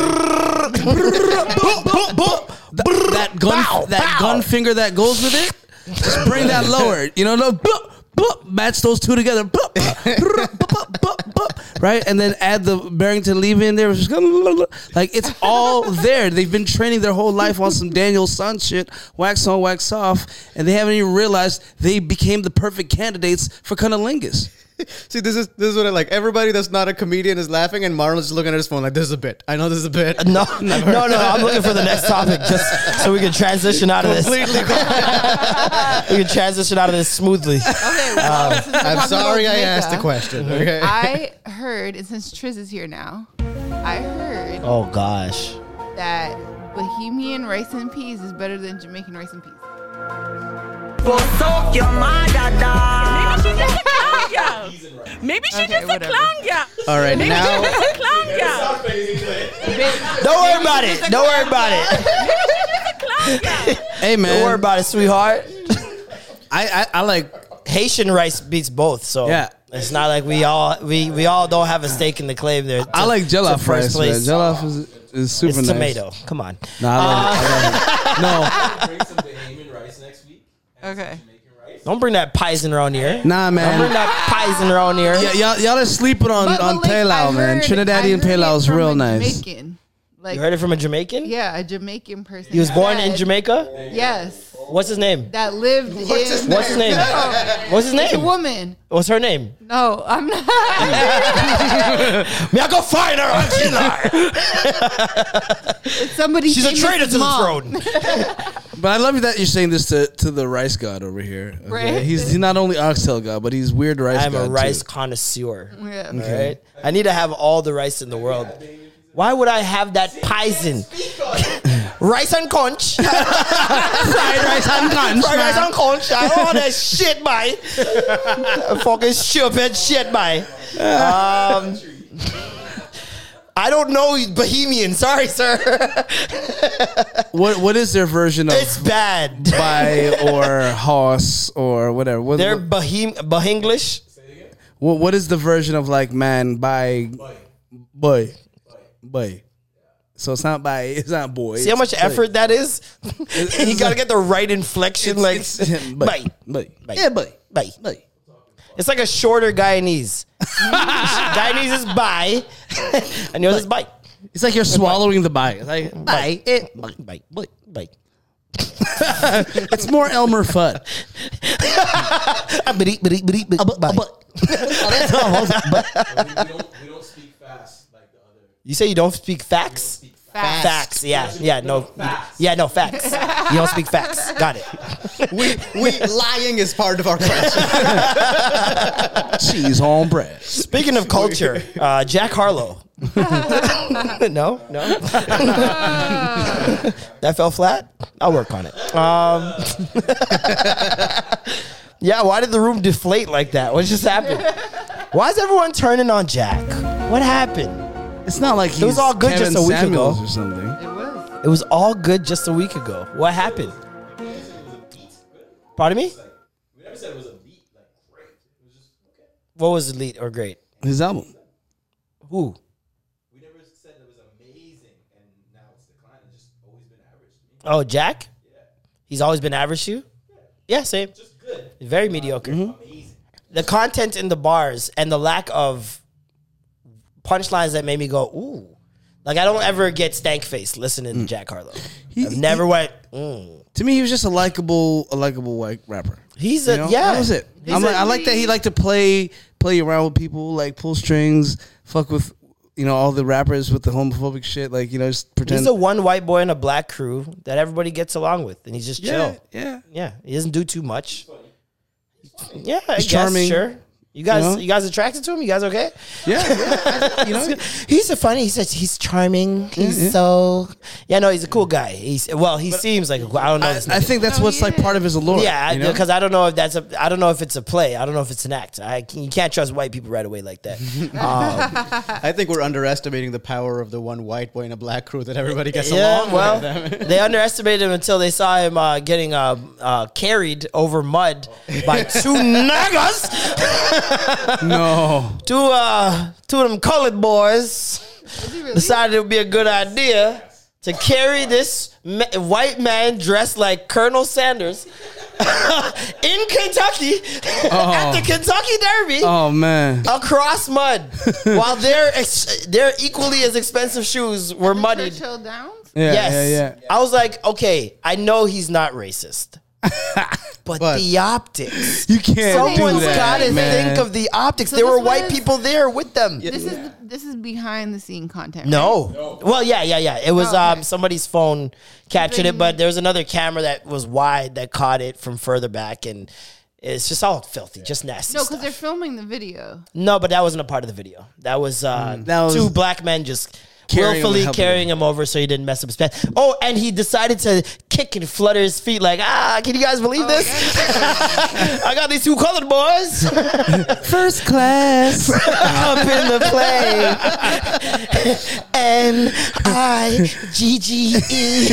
[SPEAKER 2] Th- that gun, that gun finger that goes with it, just bring that lower. You know, no, buh, buh, match those two together. Buh, buh, right, and then add the Barrington Levy in there. Like it's all there. They've been training their whole life on some Daniel-san shit, wax on, wax off, and they haven't even realized they became the perfect candidates for cunnilingus.
[SPEAKER 4] See, this is this is what I like. Everybody that's not a comedian is laughing, and Marlon's just looking at his phone like, "This is a bit. I know this is a bit."
[SPEAKER 1] No, no, no. I'm looking for the next topic just so we can transition out of this.
[SPEAKER 4] Completely.
[SPEAKER 1] We can transition out of this smoothly.
[SPEAKER 3] Okay, well, since we're
[SPEAKER 4] um,
[SPEAKER 3] I'm
[SPEAKER 4] sorry I asked the question. Okay.
[SPEAKER 3] I heard, and since Triz is here now, I heard
[SPEAKER 1] Oh gosh.
[SPEAKER 3] that Bahamian rice and peas is better than Jamaican rice and peas.
[SPEAKER 10] Maybe she
[SPEAKER 3] Okay,
[SPEAKER 10] just a
[SPEAKER 3] whatever.
[SPEAKER 10] clown, yeah.
[SPEAKER 4] All right,
[SPEAKER 10] Maybe
[SPEAKER 4] now
[SPEAKER 10] she just a clown, yeah.
[SPEAKER 1] Don't worry about it. Don't worry about it.
[SPEAKER 2] Hey man,
[SPEAKER 1] Don't worry about it, sweetheart.
[SPEAKER 2] I, I I like
[SPEAKER 1] Haitian rice beats both, so
[SPEAKER 2] Yeah.
[SPEAKER 1] it's not like we all we we all don't have a stake in the claim there.
[SPEAKER 2] I like
[SPEAKER 1] to
[SPEAKER 2] jollof
[SPEAKER 1] first
[SPEAKER 2] rice. Man.
[SPEAKER 1] place.
[SPEAKER 2] Jollof is is super
[SPEAKER 1] It's
[SPEAKER 2] nice.
[SPEAKER 1] tomato. Come on.
[SPEAKER 2] Nah, I love it. I love it. No,
[SPEAKER 5] Bring some Bahamian rice next week.
[SPEAKER 3] Okay.
[SPEAKER 1] Don't bring that poison around here.
[SPEAKER 2] nah, man.
[SPEAKER 1] Don't bring that poison around here.
[SPEAKER 2] Yeah, y'all, y'all are sleeping on
[SPEAKER 3] But,
[SPEAKER 2] on
[SPEAKER 3] but, like, I
[SPEAKER 2] pelau, man.
[SPEAKER 3] heard- I
[SPEAKER 2] Trinidadian
[SPEAKER 3] heard
[SPEAKER 2] pelau
[SPEAKER 3] it
[SPEAKER 2] is
[SPEAKER 3] from
[SPEAKER 2] real
[SPEAKER 3] a
[SPEAKER 2] nice.
[SPEAKER 3] Jamaican. Like,
[SPEAKER 1] You heard it from a Jamaican?
[SPEAKER 3] yeah, a Jamaican person.
[SPEAKER 1] He was born in Jamaica.
[SPEAKER 3] Yes,
[SPEAKER 1] What's his name?
[SPEAKER 3] that lived in.
[SPEAKER 1] What's his name? What's his
[SPEAKER 3] It's a
[SPEAKER 1] name?
[SPEAKER 3] woman.
[SPEAKER 1] What's her name?
[SPEAKER 3] No, I'm not.
[SPEAKER 1] Me, I go find her. I'll kill her.
[SPEAKER 3] It's somebody.
[SPEAKER 1] She's a traitor to the
[SPEAKER 3] mom.
[SPEAKER 1] throne.
[SPEAKER 2] But I love that you're saying this to, to the rice god over here. Okay?
[SPEAKER 3] Right.
[SPEAKER 2] He's he's not only oxtail god, but he's weird rice
[SPEAKER 1] I'm
[SPEAKER 2] god
[SPEAKER 1] a rice
[SPEAKER 2] too.
[SPEAKER 1] connoisseur.
[SPEAKER 3] Yeah.
[SPEAKER 1] All right. I need to have all the rice in the world. Why would I have that poison? rice and conch. Fried
[SPEAKER 2] rice and conch,
[SPEAKER 1] Fried rice and conch. I don't want that shit, man. Fucking stupid shit, man. Um, I don't know Bahamian. Sorry, sir.
[SPEAKER 2] What what is their version of
[SPEAKER 1] it's bad.
[SPEAKER 2] by or hoss or whatever? What,
[SPEAKER 1] They're
[SPEAKER 2] what,
[SPEAKER 1] Bohem Bohenglish.
[SPEAKER 2] what, what is the version of like man by boy boy? So it's not by. It's not boy.
[SPEAKER 1] See how much effort that is? you gotta get the right inflection, like bite,
[SPEAKER 2] bite,
[SPEAKER 1] bite,
[SPEAKER 2] yeah, bite,
[SPEAKER 1] bite,
[SPEAKER 2] bite.
[SPEAKER 1] It's like a shorter Guyanese. Guyanese is bye, and yours is bite.
[SPEAKER 2] It's like you're swallowing the bite. It's like
[SPEAKER 1] Bite, it, bite, bite, bite, bite.
[SPEAKER 2] it's more Elmer Fudd.
[SPEAKER 1] Ah, bite.
[SPEAKER 5] We don't speak fast like the other.
[SPEAKER 1] You say you don't speak facts?
[SPEAKER 3] Facts.
[SPEAKER 1] Facts, yeah, yeah, no, yeah, no facts. You don't speak facts. Got it.
[SPEAKER 4] we, we lying is part of our culture.
[SPEAKER 2] Cheese on bread.
[SPEAKER 1] Speaking of culture, uh, Jack Harlow. no, no. that fell flat. I'll work on it. Um, yeah, why did the room deflate like that? What just happened? Why is everyone turning on Jack? What happened?
[SPEAKER 2] It's not like
[SPEAKER 1] It was all good
[SPEAKER 2] Kevin
[SPEAKER 1] just a week
[SPEAKER 2] Samuels
[SPEAKER 1] ago.
[SPEAKER 2] or something.
[SPEAKER 3] It was.
[SPEAKER 1] It was all good just a week ago. What happened? Pardon me?
[SPEAKER 5] We never said it was a beat like great. It was just okay.
[SPEAKER 1] What was elite or great?
[SPEAKER 2] His album.
[SPEAKER 1] Who?
[SPEAKER 5] We never said it was amazing and now it's declining. It's just always been average to me.
[SPEAKER 1] Oh, Jack? Yeah. He's always been average to you? Yeah, same.
[SPEAKER 5] Just good.
[SPEAKER 1] Very mediocre. Mm-hmm.
[SPEAKER 5] Amazing.
[SPEAKER 1] The content in the bars and the lack of punchlines that made me go, ooh. Like, I don't ever get stank face listening to Jack Harlow. I've never went, mm.
[SPEAKER 2] To me, he was just a likable, a likable white rapper.
[SPEAKER 1] He's
[SPEAKER 2] You
[SPEAKER 1] a,
[SPEAKER 2] know?
[SPEAKER 1] yeah.
[SPEAKER 2] that was it.
[SPEAKER 1] He's
[SPEAKER 2] I'm
[SPEAKER 1] a-
[SPEAKER 2] like, I like that he liked to play, play around with people, like pull strings, fuck with, you know, all the rappers with the homophobic shit. Like, you know, just pretend.
[SPEAKER 1] He's a one white boy in a black crew that everybody gets along with, and he's just
[SPEAKER 2] yeah,
[SPEAKER 1] chill.
[SPEAKER 2] yeah.
[SPEAKER 1] Yeah, he doesn't do too much. Yeah, I
[SPEAKER 2] He's
[SPEAKER 1] guess,
[SPEAKER 2] charming.
[SPEAKER 1] Sure. You guys,
[SPEAKER 2] You know?
[SPEAKER 1] you guys attracted to him? You guys okay?
[SPEAKER 2] Yeah, yeah. you know,
[SPEAKER 1] He's so funny. He says he's charming. He's
[SPEAKER 2] yeah.
[SPEAKER 1] so yeah. No, he's a cool guy. He's well, he seems like a I don't know.
[SPEAKER 2] I,
[SPEAKER 1] this
[SPEAKER 2] I think that's
[SPEAKER 3] No,
[SPEAKER 2] what's
[SPEAKER 3] he
[SPEAKER 2] like part of his allure.
[SPEAKER 1] yeah,
[SPEAKER 2] you know?
[SPEAKER 1] because I don't know if that's a. I don't know if it's a play. I don't know if it's an act. I you can't trust white people right away like that. um,
[SPEAKER 4] I think we're underestimating the power of the one white boy in a black crew that everybody gets
[SPEAKER 1] yeah,
[SPEAKER 4] along
[SPEAKER 1] well,
[SPEAKER 4] with.
[SPEAKER 1] they underestimated him until they saw him uh, getting uh, uh, carried over mud by two niggas.
[SPEAKER 2] no.
[SPEAKER 1] two uh two of them colored boys decided it would be a good idea to carry this ma- white man dressed like Colonel Sanders in Kentucky at the Kentucky Derby
[SPEAKER 2] Oh man.
[SPEAKER 1] across mud while their ex- their equally as expensive shoes were muddied.
[SPEAKER 3] Churchill Downs.
[SPEAKER 2] Yeah,
[SPEAKER 1] yes,
[SPEAKER 2] yeah, yeah.
[SPEAKER 1] I was like, okay, I know he's not racist. But,
[SPEAKER 4] But-
[SPEAKER 1] the optics.
[SPEAKER 2] You can't
[SPEAKER 1] Someone's
[SPEAKER 2] do that,
[SPEAKER 1] got to
[SPEAKER 2] man.
[SPEAKER 1] think of the optics.
[SPEAKER 3] So
[SPEAKER 1] there were white
[SPEAKER 3] was-
[SPEAKER 1] people there with them.
[SPEAKER 3] This is this is behind the scene content. right?
[SPEAKER 1] No. Well, yeah, yeah, yeah. It was
[SPEAKER 3] Oh, okay.
[SPEAKER 1] um somebody's phone captured it, but there was another camera that was wide that caught it from further back, and it's just all filthy, just nasty.
[SPEAKER 3] No, because they're filming the video.
[SPEAKER 1] No, but that wasn't a part of the video. That was uh
[SPEAKER 2] That was-
[SPEAKER 1] two black men just
[SPEAKER 2] Carrying
[SPEAKER 1] willfully
[SPEAKER 2] helping
[SPEAKER 1] carrying him over so he didn't mess up his pants. Oh, and he decided to kick and flutter his feet like, ah, can you guys
[SPEAKER 3] Oh,
[SPEAKER 1] believe this? I got these two colored boys
[SPEAKER 2] First class.
[SPEAKER 1] up in the plane. N I G G E.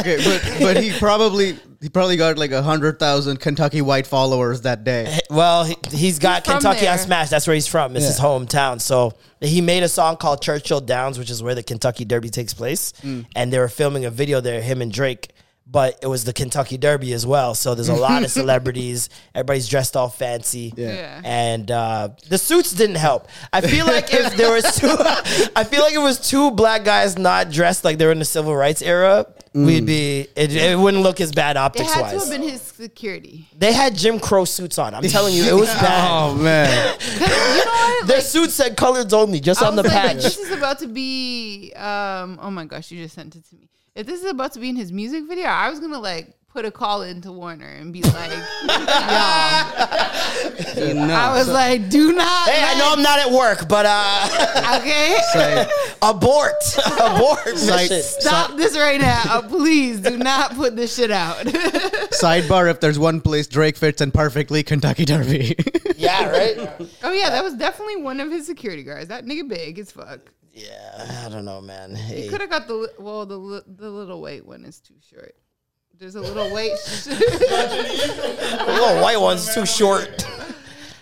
[SPEAKER 4] okay, but but he probably he probably got like a hundred thousand Kentucky white followers that day.
[SPEAKER 1] Well, he, he's got
[SPEAKER 3] He's
[SPEAKER 1] Kentucky on
[SPEAKER 3] there.
[SPEAKER 1] Smash. That's where he's from. It's his hometown. So he made a song called Churchill Downs, which is where the Kentucky Derby takes place.
[SPEAKER 2] Mm.
[SPEAKER 1] And they were filming a video there, him and Drake. But it was the Kentucky Derby as well. So there's a lot of celebrities. Everybody's dressed all fancy.
[SPEAKER 3] Yeah.
[SPEAKER 1] And uh, the suits didn't help. I feel like if there was two, I feel like it was two black guys not dressed like they were in the civil rights era, we'd be, it, it wouldn't look as bad
[SPEAKER 3] It
[SPEAKER 1] optics
[SPEAKER 3] had to
[SPEAKER 1] wise.
[SPEAKER 3] have been his security.
[SPEAKER 1] They had Jim Crow suits on. I'm telling you, it was bad.
[SPEAKER 2] Oh man.
[SPEAKER 3] You know what?
[SPEAKER 1] Their
[SPEAKER 3] Like,
[SPEAKER 1] suits said coloreds only, just
[SPEAKER 3] I
[SPEAKER 1] on the
[SPEAKER 3] was like,
[SPEAKER 1] patch.
[SPEAKER 3] This is about to be. Um. Oh my gosh, you just sent it to me. If this is about to be in his music video, I was gonna like put a call into Warner and be like, "Y'all."
[SPEAKER 2] no.
[SPEAKER 3] I was like, "Do not."
[SPEAKER 1] Hey, I know I'm not at work, but uh,
[SPEAKER 3] Okay.
[SPEAKER 4] Like,
[SPEAKER 1] abort, abort. mission.
[SPEAKER 3] Stop this right now. Uh, please do not put this shit out.
[SPEAKER 4] sidebar: If there's one place Drake fits in perfectly, Kentucky Derby.
[SPEAKER 1] Yeah, right.
[SPEAKER 3] oh yeah, that was definitely one of his security guards. That nigga big as fuck.
[SPEAKER 1] Yeah, I don't know, man.
[SPEAKER 3] He
[SPEAKER 1] Hey.
[SPEAKER 3] could have got the well, the the little weight one is too short. There's a little weight.
[SPEAKER 1] The little white one's too short.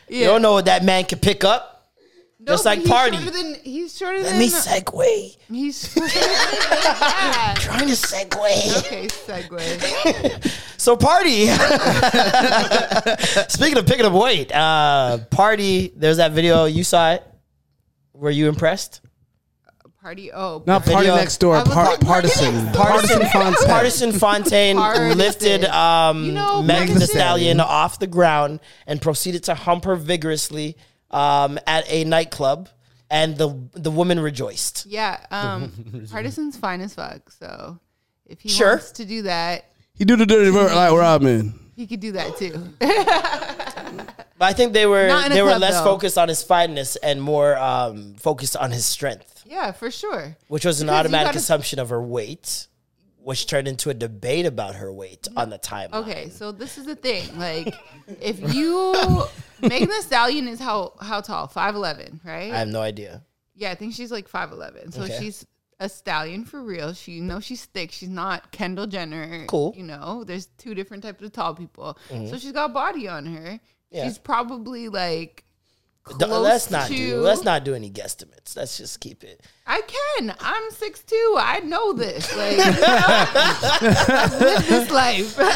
[SPEAKER 1] You
[SPEAKER 3] yeah.
[SPEAKER 1] don't know what that man can pick up.
[SPEAKER 3] No,
[SPEAKER 1] Just like
[SPEAKER 3] he's
[SPEAKER 1] party.
[SPEAKER 3] Shorter than, he's shorter
[SPEAKER 1] Let
[SPEAKER 3] than.
[SPEAKER 1] me segue.
[SPEAKER 3] He's shorter than that.
[SPEAKER 1] Trying to segue.
[SPEAKER 3] Okay, segue.
[SPEAKER 1] So party. Speaking of picking up weight, uh, party. There's that video you saw it. Were you impressed?
[SPEAKER 3] Party. Oh,
[SPEAKER 2] Not party
[SPEAKER 1] video-
[SPEAKER 2] next door.
[SPEAKER 3] Was
[SPEAKER 2] Par-
[SPEAKER 3] like,
[SPEAKER 2] partisan.
[SPEAKER 1] Pardison,
[SPEAKER 2] Pardison Fontaine.
[SPEAKER 1] Pardison Fontaine
[SPEAKER 3] Pardison.
[SPEAKER 1] lifted um,
[SPEAKER 3] You know,
[SPEAKER 1] Megan
[SPEAKER 3] Megan
[SPEAKER 1] the
[SPEAKER 3] Thee
[SPEAKER 1] Stallion off the ground and proceeded to hump her vigorously um, at a nightclub, and the the woman rejoiced.
[SPEAKER 3] Yeah, um, Pardison's fine as fuck. So if he
[SPEAKER 1] Sure.
[SPEAKER 3] wants to do that,
[SPEAKER 2] He do the dirty work like Robin.
[SPEAKER 3] he could do that too.
[SPEAKER 1] But I think they were
[SPEAKER 3] Not in a
[SPEAKER 1] they were
[SPEAKER 3] club,
[SPEAKER 1] less
[SPEAKER 3] though.
[SPEAKER 1] focused on his fineness and more um, focused on his strength,
[SPEAKER 3] yeah, for sure.
[SPEAKER 1] which was an
[SPEAKER 3] Because
[SPEAKER 1] automatic
[SPEAKER 3] gotta-
[SPEAKER 1] assumption of her weight, which turned into a debate about her weight on the timeline.
[SPEAKER 3] Okay, so this is the thing. Like, if you Megan Thee Stallion is how how tall? Five eleven, right?
[SPEAKER 1] I have no idea.
[SPEAKER 3] yeah, I think she's like five eleven. So
[SPEAKER 1] Okay.
[SPEAKER 3] she's a stallion for real. She you know she's thick. She's not Kendall Jenner.
[SPEAKER 1] Cool.
[SPEAKER 3] You know, there's two different types of tall people. So she's got body on her.
[SPEAKER 1] Yeah.
[SPEAKER 3] She's probably like.
[SPEAKER 1] Let's not
[SPEAKER 3] to,
[SPEAKER 1] do let's not do any guesstimates. Let's just keep it.
[SPEAKER 3] I can. I'm six two. I know this. Like, I've lived this life. I, I,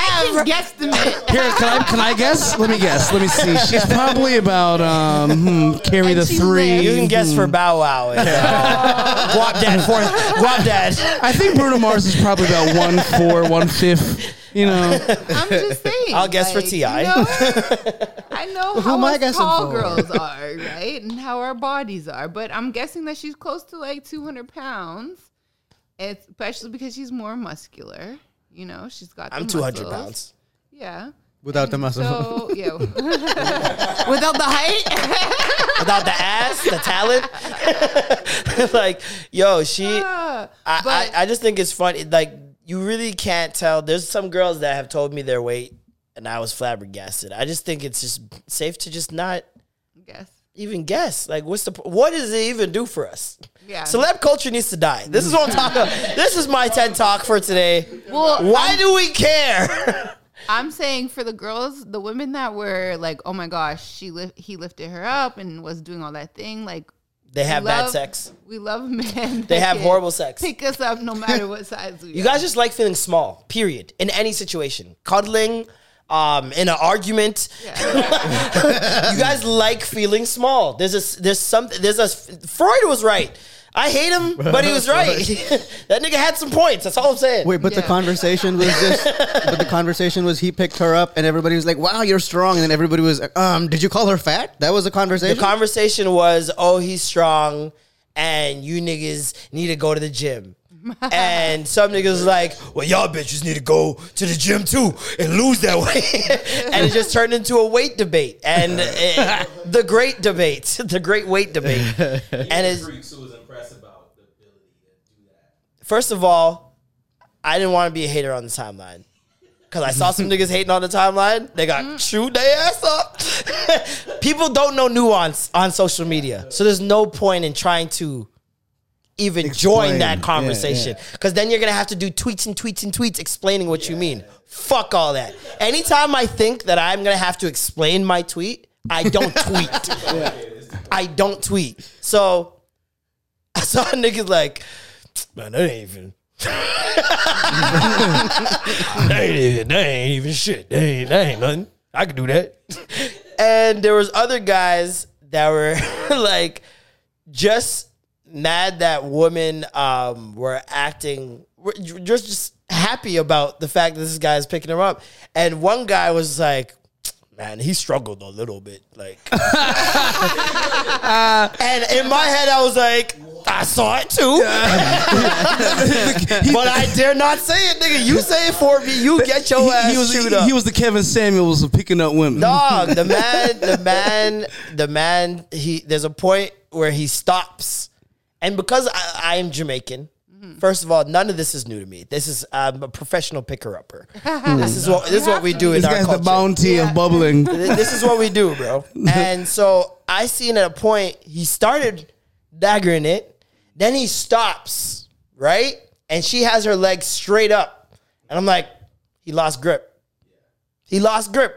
[SPEAKER 3] I can guesstimate.
[SPEAKER 2] Here, can I, can I guess? Let me guess. Let me see. She's probably about um hmm, carry
[SPEAKER 3] And
[SPEAKER 2] the
[SPEAKER 3] she
[SPEAKER 2] three.
[SPEAKER 3] lives-
[SPEAKER 1] You can guess for
[SPEAKER 2] hmm.
[SPEAKER 1] Bow Wow. and, uh, Guap Dad fourth. Guap Dad.
[SPEAKER 2] I think Bruno Mars is probably about one four, one fifth. You know,
[SPEAKER 3] I'm just saying.
[SPEAKER 1] I'll guess for
[SPEAKER 3] like,
[SPEAKER 1] T.I..
[SPEAKER 3] you know, I know how
[SPEAKER 4] am I
[SPEAKER 3] us
[SPEAKER 4] guessing
[SPEAKER 3] tall
[SPEAKER 4] for?
[SPEAKER 3] girls are, right, and how our bodies are. But I'm guessing that she's close to like 200 pounds, especially because she's more muscular. You know, she's got.
[SPEAKER 1] I'm
[SPEAKER 3] the
[SPEAKER 1] 200
[SPEAKER 3] muscles.
[SPEAKER 1] pounds.
[SPEAKER 3] Yeah.
[SPEAKER 4] Without the muscle.
[SPEAKER 3] So yeah, without the height.
[SPEAKER 1] Without the ass, the talent. like, yo, she.
[SPEAKER 3] Ah,
[SPEAKER 1] I,
[SPEAKER 3] but
[SPEAKER 1] I, I just think it's funny. Like, you really can't tell. There's some girls that have told me their weight, and I was flabbergasted. I just think it's just safe to just not
[SPEAKER 3] guess.
[SPEAKER 1] Even guess. Like, what's the what does it even do for us?
[SPEAKER 3] Yeah.
[SPEAKER 1] Celeb culture needs to die. This is what I'm talking about. This is my TED talk for today.
[SPEAKER 3] Well,
[SPEAKER 1] Why do we care?
[SPEAKER 3] I'm saying for the girls, the women that were like, "Oh my gosh, she li- he lifted her up and was doing all that thing," like
[SPEAKER 1] they have
[SPEAKER 3] we
[SPEAKER 1] bad sex.
[SPEAKER 3] We love men.
[SPEAKER 1] They have horrible sex.
[SPEAKER 3] Pick us up no matter what size we
[SPEAKER 1] You
[SPEAKER 3] are.
[SPEAKER 1] guys just like feeling small, period, in any situation. Cuddling, um, in an argument. you guys like feeling small. There's a there's something there's a Freud was right. I hate him, but he was right. that nigga had some points. That's all I'm saying.
[SPEAKER 4] Wait, but the conversation was just. but the conversation was he picked her up, and everybody was like, "Wow, you're strong," and then everybody was, like, "Um, did you call her fat?" That was a
[SPEAKER 1] the
[SPEAKER 4] conversation.
[SPEAKER 1] The conversation was, oh, he's strong, and you niggas need to go to the gym. And some niggas was like, well, y'all bitches need to go to the gym too and lose that weight. and it just turned into a weight debate. And uh, the great debate, the great weight debate. and it's,
[SPEAKER 5] Freaks who was impressed about the ability to do that.
[SPEAKER 1] first of all, I didn't want to be a hater on the timeline. Cause I saw some niggas hating on the timeline. They got chewed their ass up. People don't know nuance on social media. So there's no point in trying to even join
[SPEAKER 2] Explain.
[SPEAKER 1] that
[SPEAKER 2] Yeah,
[SPEAKER 1] conversation. Cause then you're gonna have to do tweets and tweets and tweets explaining what you mean. Fuck all that. Anytime I think that I'm gonna have to explain my tweet, I don't tweet. I don't tweet. So I saw niggas like, man, that ain't even. that ain't even. That ain't even shit. That ain't. That ain't nothing. I could do that. And there was other guys that were like just mad that women um, were acting were just just happy about the fact that this guy is picking her up. And one guy was like, "Man, he struggled a little bit." Like, and in my head, I was like, "I saw it too," but I dare not say it, nigga. You say it for me. You get your ass
[SPEAKER 2] he, was
[SPEAKER 1] chewed
[SPEAKER 2] he,
[SPEAKER 1] up.
[SPEAKER 2] he was the Kevin Samuels of picking up women.
[SPEAKER 1] Dog, the man, the man, the man. He there's a point where he stops, and because I, I am Jamaican. First of all, none of this is new to me. This is I'm a professional picker upper. this is what this is what we do in
[SPEAKER 2] This
[SPEAKER 1] our culture.
[SPEAKER 2] the bounty of bubbling.
[SPEAKER 1] This is what we do, bro. And so I seen at a point he started daggering it, then he stops, right? And she has her legs straight up. And I'm like, he lost grip. He lost grip.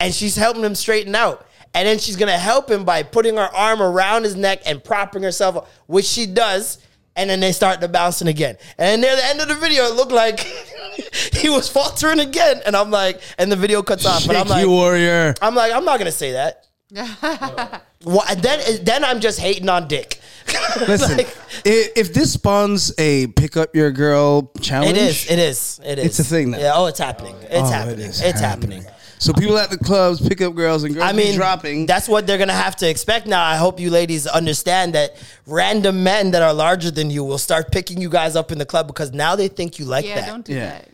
[SPEAKER 1] And she's helping him straighten out. And then she's gonna help him by putting her arm around his neck and propping herself up, which she does. And then they start to bouncing again. And near the end of the video, it looked like he was faltering again. And I'm like, and the video cuts off. But I'm
[SPEAKER 2] Shaky
[SPEAKER 1] like,
[SPEAKER 2] warrior.
[SPEAKER 1] I'm like, I'm not gonna say that. Well, then, then I'm just hating on Dick.
[SPEAKER 2] Listen,
[SPEAKER 1] Like-
[SPEAKER 2] i- if this spawns a pick up your girl challenge,
[SPEAKER 1] It is. It is. It is.
[SPEAKER 2] It's a thing now.
[SPEAKER 1] Yeah. Oh, it's happening. It's
[SPEAKER 2] Oh,
[SPEAKER 1] happening.
[SPEAKER 2] is
[SPEAKER 1] it's happening.
[SPEAKER 2] So people at the clubs pick up girls and girls
[SPEAKER 1] I mean,
[SPEAKER 2] be dropping.
[SPEAKER 1] That's what they're gonna have to expect now. I hope you ladies understand that random men that are larger than you will start picking you guys up in the club because now they think you like
[SPEAKER 3] yeah,
[SPEAKER 1] that.
[SPEAKER 3] don't do
[SPEAKER 2] Yeah.
[SPEAKER 3] that.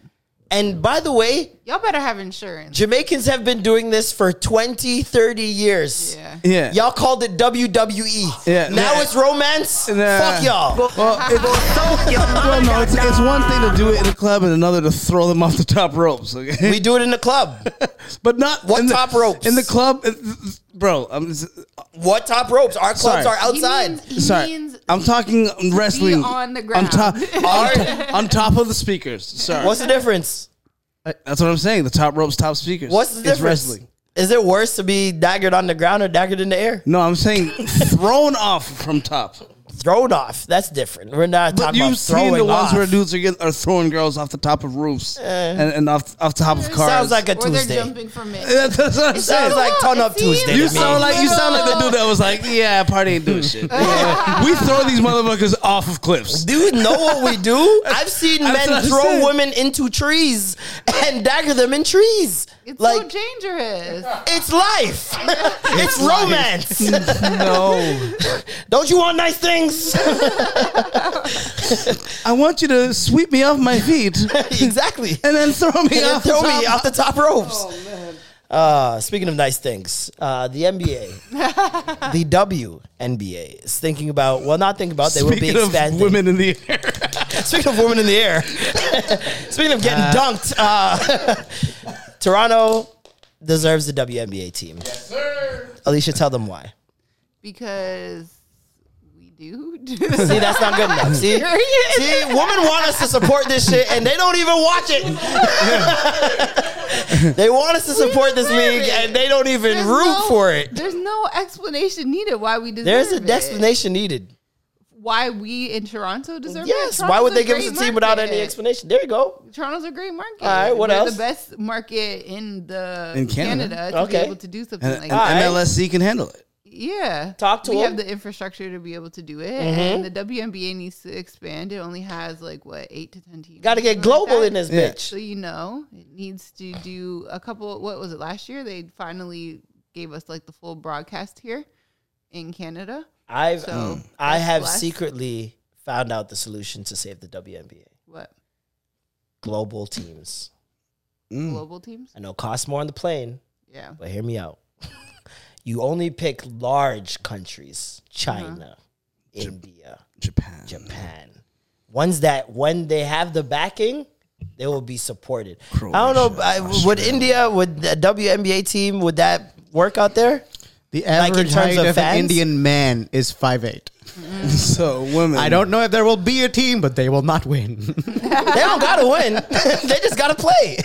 [SPEAKER 1] And by the way,
[SPEAKER 3] Y'all better have insurance.
[SPEAKER 1] Jamaicans have been doing this for 20, 30 years.
[SPEAKER 3] Yeah.
[SPEAKER 2] Yeah.
[SPEAKER 1] Y'all called it WWE.
[SPEAKER 2] Yeah.
[SPEAKER 1] Now
[SPEAKER 2] Nah.
[SPEAKER 1] it's romance.
[SPEAKER 2] Nah.
[SPEAKER 1] Fuck y'all.
[SPEAKER 2] Well, it's, well, no, it's, it's one thing to do it in a club and another to throw them off the top ropes. Okay?
[SPEAKER 1] We do it in the club.
[SPEAKER 2] but not
[SPEAKER 1] What
[SPEAKER 2] in the-
[SPEAKER 1] top ropes?
[SPEAKER 2] in the club, bro. I'm
[SPEAKER 1] What top ropes? Our clubs
[SPEAKER 2] Sorry.
[SPEAKER 1] are outside.
[SPEAKER 3] He means, he
[SPEAKER 2] sorry.
[SPEAKER 3] Means
[SPEAKER 2] I'm talking wrestling
[SPEAKER 3] on the
[SPEAKER 2] on top
[SPEAKER 3] ground.
[SPEAKER 2] on, to- on top of the speakers. Sorry,
[SPEAKER 1] What's the difference?
[SPEAKER 2] Uh, that's what I'm saying. The top ropes, top speakers.
[SPEAKER 1] What's the difference?
[SPEAKER 2] It's
[SPEAKER 1] difference?
[SPEAKER 2] wrestling.
[SPEAKER 1] Is it worse to be daggered on the ground or daggered in the air?
[SPEAKER 2] No, I'm saying thrown off from top.
[SPEAKER 1] Thrown off. That's different. We're not
[SPEAKER 2] But
[SPEAKER 1] talking
[SPEAKER 2] you've
[SPEAKER 1] about
[SPEAKER 2] seen
[SPEAKER 1] throwing
[SPEAKER 2] the ones
[SPEAKER 1] off.
[SPEAKER 2] where dudes are, get, are throwing girls off the top of roofs eh. and, and off off top of cars.
[SPEAKER 1] Sounds like a
[SPEAKER 3] or they're
[SPEAKER 1] Tuesday.
[SPEAKER 3] jumping from it.
[SPEAKER 2] That's, that's what I'm
[SPEAKER 3] It
[SPEAKER 2] saying.
[SPEAKER 1] Sounds like turn up Tuesday.
[SPEAKER 2] You sound like you sound like the dude that was like, yeah, party ain't doing shit. we throw these motherfuckers off of cliffs.
[SPEAKER 1] Dude, know what we do? I've seen men throw
[SPEAKER 2] saying.
[SPEAKER 1] women into trees and dagger them in trees.
[SPEAKER 3] It's
[SPEAKER 1] like
[SPEAKER 3] so dangerous.
[SPEAKER 1] it's life. it's romance.
[SPEAKER 2] No,
[SPEAKER 1] Don't you want nice things?
[SPEAKER 2] I want you to sweep me off my feet
[SPEAKER 1] exactly.
[SPEAKER 2] and then throw me
[SPEAKER 1] And
[SPEAKER 2] off.
[SPEAKER 1] throw
[SPEAKER 2] the
[SPEAKER 1] me
[SPEAKER 2] top.
[SPEAKER 1] off the top ropes. Oh Uh, speaking of nice things, uh, the NBA, the WNBA is thinking about. Well, not thinking about. They will be
[SPEAKER 2] Speaking of
[SPEAKER 1] expanding.
[SPEAKER 2] women in the air.
[SPEAKER 1] Speaking of women in the air, speaking of getting dunked, uh, Toronto deserves the WNBA team. Yes, sir. Alicia, tell them why.
[SPEAKER 3] Because we do.
[SPEAKER 1] See, that's not good enough. See, see, women want us to support this shit, and they don't even watch it. they want us to support this
[SPEAKER 3] deserve
[SPEAKER 1] league,
[SPEAKER 3] it.
[SPEAKER 1] and they don't even
[SPEAKER 3] There's
[SPEAKER 1] root
[SPEAKER 3] no-
[SPEAKER 1] for it.
[SPEAKER 3] There's no explanation needed why we deserve it.
[SPEAKER 1] There's
[SPEAKER 3] it.
[SPEAKER 1] an explanation needed.
[SPEAKER 3] Why we in Toronto deserve
[SPEAKER 1] Yes.
[SPEAKER 3] it?
[SPEAKER 1] Why would they give us a
[SPEAKER 3] great
[SPEAKER 1] team without any explanation? There you go.
[SPEAKER 3] Toronto's a great market.
[SPEAKER 1] All right, what
[SPEAKER 3] We're
[SPEAKER 1] else?
[SPEAKER 3] The best market in the
[SPEAKER 2] In Canada.
[SPEAKER 3] Canada, to
[SPEAKER 1] Okay.
[SPEAKER 3] be able to do something
[SPEAKER 2] And,
[SPEAKER 3] like
[SPEAKER 2] and
[SPEAKER 3] that.
[SPEAKER 2] MLSE can handle it.
[SPEAKER 3] Yeah,
[SPEAKER 1] Talk to
[SPEAKER 3] we
[SPEAKER 1] 'em.
[SPEAKER 3] have the infrastructure to be able to do it,
[SPEAKER 1] Mm-hmm.
[SPEAKER 3] and the WNBA needs to expand. It only has like what eight to ten teams.
[SPEAKER 1] Got to get
[SPEAKER 3] something like
[SPEAKER 1] global in this
[SPEAKER 2] Yeah.
[SPEAKER 1] bitch.
[SPEAKER 3] So you know, it needs to do a couple. What was it last year? They finally gave us like the full broadcast here in Canada.
[SPEAKER 1] I've
[SPEAKER 3] So
[SPEAKER 1] mm,
[SPEAKER 3] I
[SPEAKER 1] have
[SPEAKER 3] blessed.
[SPEAKER 1] secretly found out the solution to save the WNBA.
[SPEAKER 3] What
[SPEAKER 1] Global teams.
[SPEAKER 2] Mm. mm.
[SPEAKER 3] global teams?
[SPEAKER 1] I know it costs more on the plane,
[SPEAKER 3] Yeah,
[SPEAKER 1] but hear me out. you only pick large countries: China, uh-huh. India,
[SPEAKER 2] Japan.
[SPEAKER 1] Japan. Ones that when they have the backing, they will be supported. I don't know. I, would India, would the WNBA team, would that work out there?
[SPEAKER 4] The
[SPEAKER 1] Like in
[SPEAKER 4] average
[SPEAKER 1] terms
[SPEAKER 4] height
[SPEAKER 1] of
[SPEAKER 4] of, an Indian man is 5'8".
[SPEAKER 2] So women.
[SPEAKER 4] I don't know if there will be a team, but they will not win.
[SPEAKER 1] They don't gotta win. they just gotta play.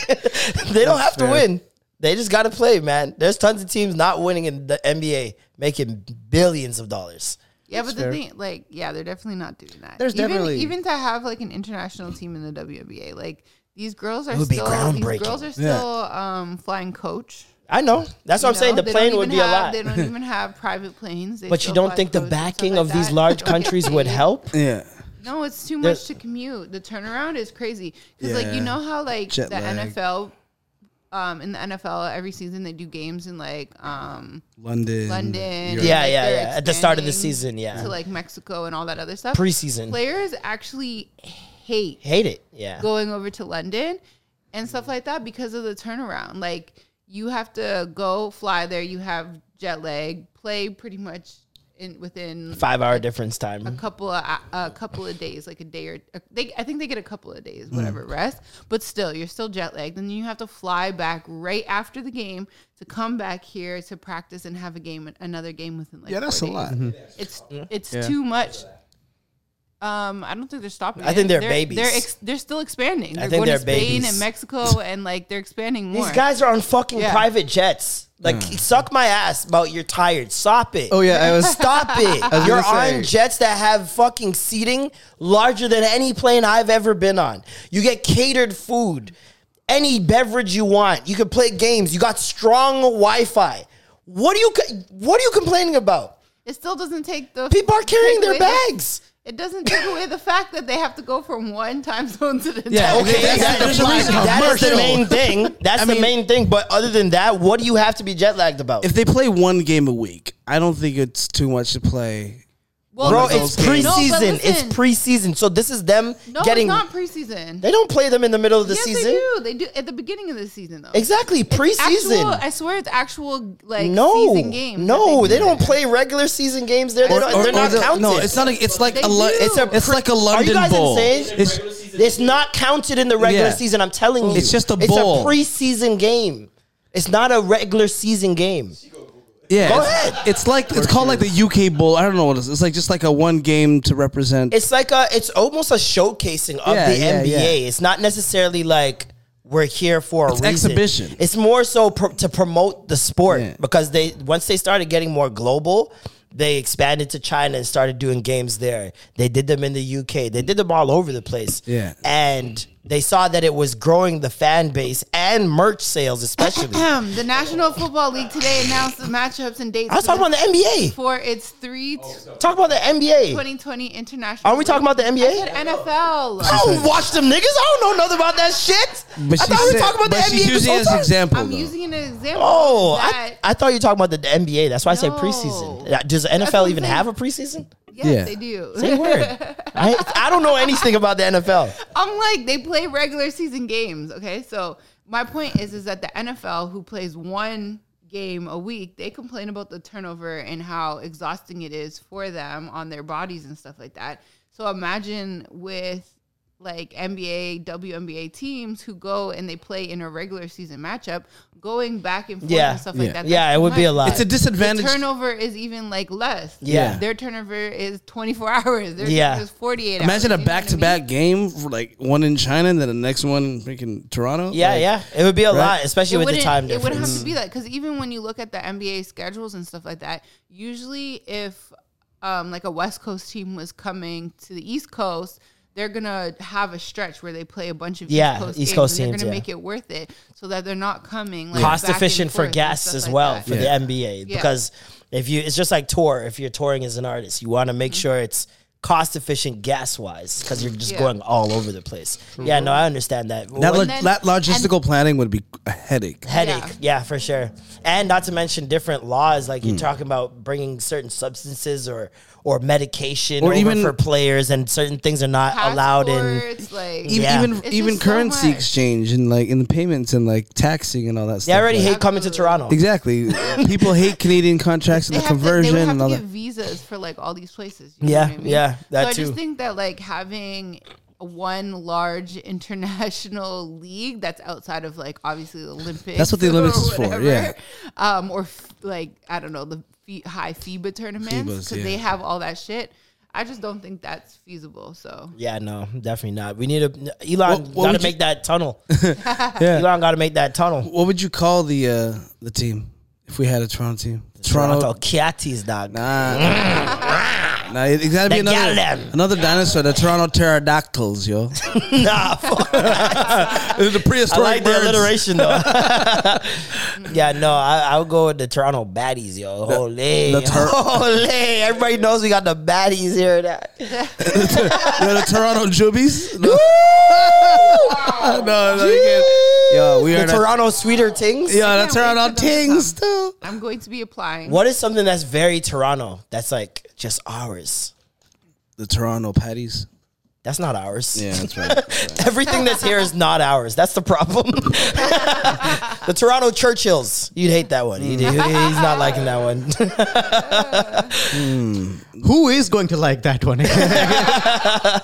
[SPEAKER 1] they don't have to win. They just gotta play, man. There's tons of teams not winning in the NBA, making billions of dollars.
[SPEAKER 3] yeah, but the thing, like, yeah, they're definitely not doing that.
[SPEAKER 4] There's
[SPEAKER 3] even,
[SPEAKER 4] definitely-
[SPEAKER 3] even to have like an international team in the WNBA, like these girls are still these girls are still um, flying coach.
[SPEAKER 1] I know. That's what I'm
[SPEAKER 3] You
[SPEAKER 1] saying. The plane would
[SPEAKER 3] even
[SPEAKER 1] be a lot.
[SPEAKER 3] They don't even have private planes. They
[SPEAKER 1] But you don't think the
[SPEAKER 3] coach and
[SPEAKER 1] backing
[SPEAKER 3] like
[SPEAKER 1] of these large countries would help?
[SPEAKER 2] Yeah.
[SPEAKER 3] No, it's too
[SPEAKER 1] There-
[SPEAKER 3] much to commute. The turnaround is crazy because, like, you know how like
[SPEAKER 2] Jet
[SPEAKER 3] the
[SPEAKER 2] lag.
[SPEAKER 3] NFL, um, in the NFL every season they do games in like um
[SPEAKER 2] London.
[SPEAKER 3] London.
[SPEAKER 2] Europe.
[SPEAKER 1] Yeah,
[SPEAKER 3] like,
[SPEAKER 1] yeah, yeah. At the start of the
[SPEAKER 3] expanding
[SPEAKER 1] season, yeah.
[SPEAKER 3] to like Mexico and all that other stuff.
[SPEAKER 1] Preseason.
[SPEAKER 3] Players actually hate
[SPEAKER 1] Hate it. Yeah.
[SPEAKER 3] going over to London and stuff like that because of the turnaround. Like you have to go fly there. You have jet lag. Play pretty much in within
[SPEAKER 1] Five hour difference time.
[SPEAKER 3] a couple of a couple of days, like a day or they. I think they get a couple of
[SPEAKER 1] Mm.
[SPEAKER 3] days, whatever rest. But still, you're still jet lagged. Then you have to fly back right after the game to come back here to practice and have a game, another game within like
[SPEAKER 2] Yeah, that's
[SPEAKER 3] four
[SPEAKER 2] a lot.
[SPEAKER 3] days. It's it's
[SPEAKER 4] Yeah.
[SPEAKER 3] too much. Um, I don't think they're stopping.
[SPEAKER 1] I think
[SPEAKER 3] it.
[SPEAKER 1] they're babies.
[SPEAKER 3] They're ex- they're still expanding.
[SPEAKER 1] I
[SPEAKER 3] They're
[SPEAKER 1] think
[SPEAKER 3] going
[SPEAKER 1] they're
[SPEAKER 3] to Spain
[SPEAKER 1] babies.
[SPEAKER 3] and Mexico, and like they're expanding more.
[SPEAKER 1] These guys are on fucking
[SPEAKER 3] Yeah.
[SPEAKER 1] private jets. Like, suck my ass about you're tired. Stop it.
[SPEAKER 4] Oh yeah, I was
[SPEAKER 1] Stop it.
[SPEAKER 4] was
[SPEAKER 1] You're
[SPEAKER 4] gonna say.
[SPEAKER 1] on jets that have fucking seating larger than any plane I've ever been on. You get catered food, any beverage you want. You can play games. You got strong Wi-Fi. What are you what are you complaining about?
[SPEAKER 3] It still doesn't take the
[SPEAKER 1] People are carrying
[SPEAKER 3] take
[SPEAKER 1] their
[SPEAKER 3] away
[SPEAKER 1] bags.
[SPEAKER 3] It doesn't take away the fact that they have to go from one time zone to the
[SPEAKER 2] Yeah,
[SPEAKER 3] next.
[SPEAKER 1] Okay,
[SPEAKER 2] That's-
[SPEAKER 1] that-
[SPEAKER 2] there's a reason.
[SPEAKER 1] that is the main thing. That's
[SPEAKER 2] I
[SPEAKER 1] the
[SPEAKER 2] mean-
[SPEAKER 1] main thing. But other than that, what do you have to be jet lagged about?
[SPEAKER 2] If they play one game a week, I don't think it's too much to play.
[SPEAKER 3] Well,
[SPEAKER 1] Bro,
[SPEAKER 3] no,
[SPEAKER 1] it's
[SPEAKER 3] no, but
[SPEAKER 1] preseason. it's
[SPEAKER 3] listen.
[SPEAKER 1] preseason. So this is them
[SPEAKER 3] No,
[SPEAKER 1] getting.
[SPEAKER 3] it's not preseason.
[SPEAKER 1] They don't play them in the middle of the
[SPEAKER 3] yes,
[SPEAKER 1] season.
[SPEAKER 3] they do. They do at the beginning of the season, though.
[SPEAKER 1] Exactly,
[SPEAKER 3] It's
[SPEAKER 1] preseason.
[SPEAKER 3] actual- I swear, it's actual like
[SPEAKER 1] no,
[SPEAKER 3] season games.
[SPEAKER 1] no, they
[SPEAKER 3] do
[SPEAKER 1] don't play regular season games there. They
[SPEAKER 2] Or-
[SPEAKER 1] don't,
[SPEAKER 2] or-
[SPEAKER 1] they're
[SPEAKER 2] or
[SPEAKER 1] not
[SPEAKER 2] the-
[SPEAKER 1] counted.
[SPEAKER 2] No, it's not. A, it's like
[SPEAKER 3] They
[SPEAKER 2] a. Lo-
[SPEAKER 1] It's a.
[SPEAKER 2] It's
[SPEAKER 1] pre-
[SPEAKER 2] like a London
[SPEAKER 1] Are you guys
[SPEAKER 2] Bowl.
[SPEAKER 1] insane?
[SPEAKER 2] It's,
[SPEAKER 1] It's not counted in the regular
[SPEAKER 2] Yeah.
[SPEAKER 1] season. I'm telling you,
[SPEAKER 2] It's just a
[SPEAKER 1] It's
[SPEAKER 2] bowl.
[SPEAKER 1] a preseason game. It's not a regular season game.
[SPEAKER 2] Yeah,
[SPEAKER 1] Go
[SPEAKER 2] it's,
[SPEAKER 1] ahead.
[SPEAKER 2] it's like it's called like the UK Bowl. I don't know what it is. It's like just like a one game to represent.
[SPEAKER 1] It's like a. It's almost a showcasing of
[SPEAKER 2] Yeah,
[SPEAKER 1] the
[SPEAKER 2] yeah,
[SPEAKER 1] NBA.
[SPEAKER 2] yeah.
[SPEAKER 1] It's not necessarily like we're here for a
[SPEAKER 2] It's
[SPEAKER 1] reason.
[SPEAKER 2] exhibition.
[SPEAKER 1] It's more so pr- to promote the sport
[SPEAKER 2] Yeah.
[SPEAKER 1] because they once they started getting more global, they expanded to China and started doing games there. They did them in the UK. They did them all over the place.
[SPEAKER 2] Yeah.
[SPEAKER 1] and they saw that it was growing the fan base and merch sales, especially.
[SPEAKER 3] the National Football League today announced the matchups and dates.
[SPEAKER 1] I was talking about the NBA.
[SPEAKER 3] for its three oh,
[SPEAKER 1] Talk about the NBA.
[SPEAKER 3] 2020 international.
[SPEAKER 1] Are we talking about the NBA?
[SPEAKER 3] I said NFL.
[SPEAKER 1] I don't watch them niggas. I don't know nothing about that shit.
[SPEAKER 2] but
[SPEAKER 1] I
[SPEAKER 2] she
[SPEAKER 1] thought we were talking about the NBA
[SPEAKER 2] she's using it as an example.
[SPEAKER 3] I'm
[SPEAKER 2] though.
[SPEAKER 1] using
[SPEAKER 3] using an example.
[SPEAKER 1] Oh, I, I thought you were talking about the NBA. That's why I said
[SPEAKER 3] No.
[SPEAKER 1] preseason. Does the NFL even
[SPEAKER 3] saying.
[SPEAKER 1] have a preseason?
[SPEAKER 3] Yes,
[SPEAKER 2] Yeah.
[SPEAKER 3] they do.
[SPEAKER 1] Say word. I, I don't know anything about the NFL.
[SPEAKER 3] I'm like they play regular season games. Okay, so my point is is that the NFL who plays one game a week, they complain about the turnover and how exhausting it is for them on their bodies and stuff like that. So imagine with like NBA, WNBA teams who go and they play in a regular season matchup, going back and forth
[SPEAKER 1] Yeah.
[SPEAKER 3] and stuff like that.
[SPEAKER 1] Yeah, it would be a lot.
[SPEAKER 2] It's a disadvantage.
[SPEAKER 3] The turnover is even like less.
[SPEAKER 1] Yeah.
[SPEAKER 3] Their turnover is 24 hours. Their
[SPEAKER 1] Yeah.
[SPEAKER 3] turnover is 48
[SPEAKER 2] Imagine a
[SPEAKER 3] hours. You know
[SPEAKER 2] back to back game, for like one in China and then the next one in freaking Toronto.
[SPEAKER 1] Yeah,
[SPEAKER 2] Like,
[SPEAKER 1] yeah. It would be a
[SPEAKER 2] Right.
[SPEAKER 1] lot, especially with the
[SPEAKER 3] wouldn't-
[SPEAKER 1] time
[SPEAKER 3] It wouldn't have to be that because even when you look at the NBA schedules and stuff like that, usually if um, like a West Coast team was coming to the East Coast, they're gonna have a stretch where they play a bunch of
[SPEAKER 1] Yeah,
[SPEAKER 3] East Coast,
[SPEAKER 1] East
[SPEAKER 3] games,
[SPEAKER 1] Coast
[SPEAKER 3] and
[SPEAKER 1] teams,
[SPEAKER 3] They're gonna
[SPEAKER 1] yeah.
[SPEAKER 3] make it worth it so that they're not coming like
[SPEAKER 1] Cost
[SPEAKER 3] back
[SPEAKER 1] efficient for
[SPEAKER 3] forth and
[SPEAKER 1] guests as
[SPEAKER 3] like
[SPEAKER 1] well
[SPEAKER 3] that.
[SPEAKER 1] for
[SPEAKER 2] Yeah.
[SPEAKER 1] the NBA
[SPEAKER 3] Yeah.
[SPEAKER 1] because if you, it's just like tour. If you're touring as an artist, you want to make sure it's cost efficient gas wise because you're just
[SPEAKER 3] Yeah.
[SPEAKER 1] going all over the place. Yeah, no, I understand that.
[SPEAKER 2] That, lo-
[SPEAKER 3] then-
[SPEAKER 2] that logistical planning would be a headache.
[SPEAKER 1] headache.
[SPEAKER 3] Yeah.
[SPEAKER 1] Yeah. for sure. And not to mention different laws, like
[SPEAKER 2] Hmm.
[SPEAKER 1] you're talking about bringing certain substances or or medication
[SPEAKER 2] Or
[SPEAKER 1] over
[SPEAKER 2] even-
[SPEAKER 1] for players, and certain things are not allowed in.
[SPEAKER 3] Like
[SPEAKER 2] Even
[SPEAKER 1] Yeah.
[SPEAKER 2] even, even
[SPEAKER 3] just so
[SPEAKER 2] currency exchange and like in the payments and like taxing and all that stuff.
[SPEAKER 1] They already
[SPEAKER 2] like-
[SPEAKER 1] hate coming to Toronto.
[SPEAKER 2] Exactly. People hate Canadian contracts and
[SPEAKER 3] they
[SPEAKER 2] the
[SPEAKER 3] have to, they
[SPEAKER 2] conversion
[SPEAKER 3] would have
[SPEAKER 2] and
[SPEAKER 3] to
[SPEAKER 2] all
[SPEAKER 3] get
[SPEAKER 2] that.
[SPEAKER 3] visas for like all these places. you know
[SPEAKER 1] Yeah,
[SPEAKER 3] what I mean?
[SPEAKER 1] yeah, that
[SPEAKER 3] so I just think that like having one large international league that's outside of like obviously the Olympics.
[SPEAKER 2] That's what the Olympics
[SPEAKER 3] or
[SPEAKER 2] is for, yeah.
[SPEAKER 3] Um, or f- like I don't know the fee- high FIBA tournaments because
[SPEAKER 2] yeah.
[SPEAKER 3] they have all that shit. I just don't think that's feasible. So
[SPEAKER 1] Yeah, no, definitely not. We need a Elon
[SPEAKER 2] What- what
[SPEAKER 1] got
[SPEAKER 2] would
[SPEAKER 1] to
[SPEAKER 2] you-
[SPEAKER 1] make that tunnel.
[SPEAKER 2] Yeah.
[SPEAKER 1] Elon got to make that tunnel.
[SPEAKER 2] What would you call the uh, the team if we had a Toronto team?
[SPEAKER 1] Toronto Kiatis, dog.
[SPEAKER 2] Nah. nah, it, it gotta be
[SPEAKER 1] The
[SPEAKER 2] another
[SPEAKER 1] Gallon.
[SPEAKER 2] another dinosaur, the Toronto pterodactyls, yo.
[SPEAKER 1] nah, fuck.
[SPEAKER 2] the
[SPEAKER 1] I
[SPEAKER 2] prehistoric
[SPEAKER 1] like the
[SPEAKER 2] birds.
[SPEAKER 1] alliteration though. yeah, no, I, I would go with the Toronto baddies, yo. Holy,
[SPEAKER 2] the Tur-
[SPEAKER 1] holy. Everybody knows we got the baddies here. That
[SPEAKER 2] Yo, the Toronto Jubies. No, no, no, you can't. Yo, we
[SPEAKER 1] the
[SPEAKER 2] are the,
[SPEAKER 1] Toronto sweeter things.
[SPEAKER 2] Yeah, the
[SPEAKER 3] Can't wait
[SPEAKER 2] Toronto
[SPEAKER 3] for them to
[SPEAKER 2] Tings
[SPEAKER 3] come.
[SPEAKER 2] too.
[SPEAKER 3] I'm going to be applying.
[SPEAKER 1] What is something that's very Toronto? That's like just ours.
[SPEAKER 2] The Toronto Patties.
[SPEAKER 1] That's not ours.
[SPEAKER 2] Yeah, that's right.
[SPEAKER 1] Everything that's here is not ours. That's the problem. the Toronto Churchills. You'd hate that one. He'd- he's not liking that one.
[SPEAKER 4] Who is going to like that one?
[SPEAKER 1] Uh,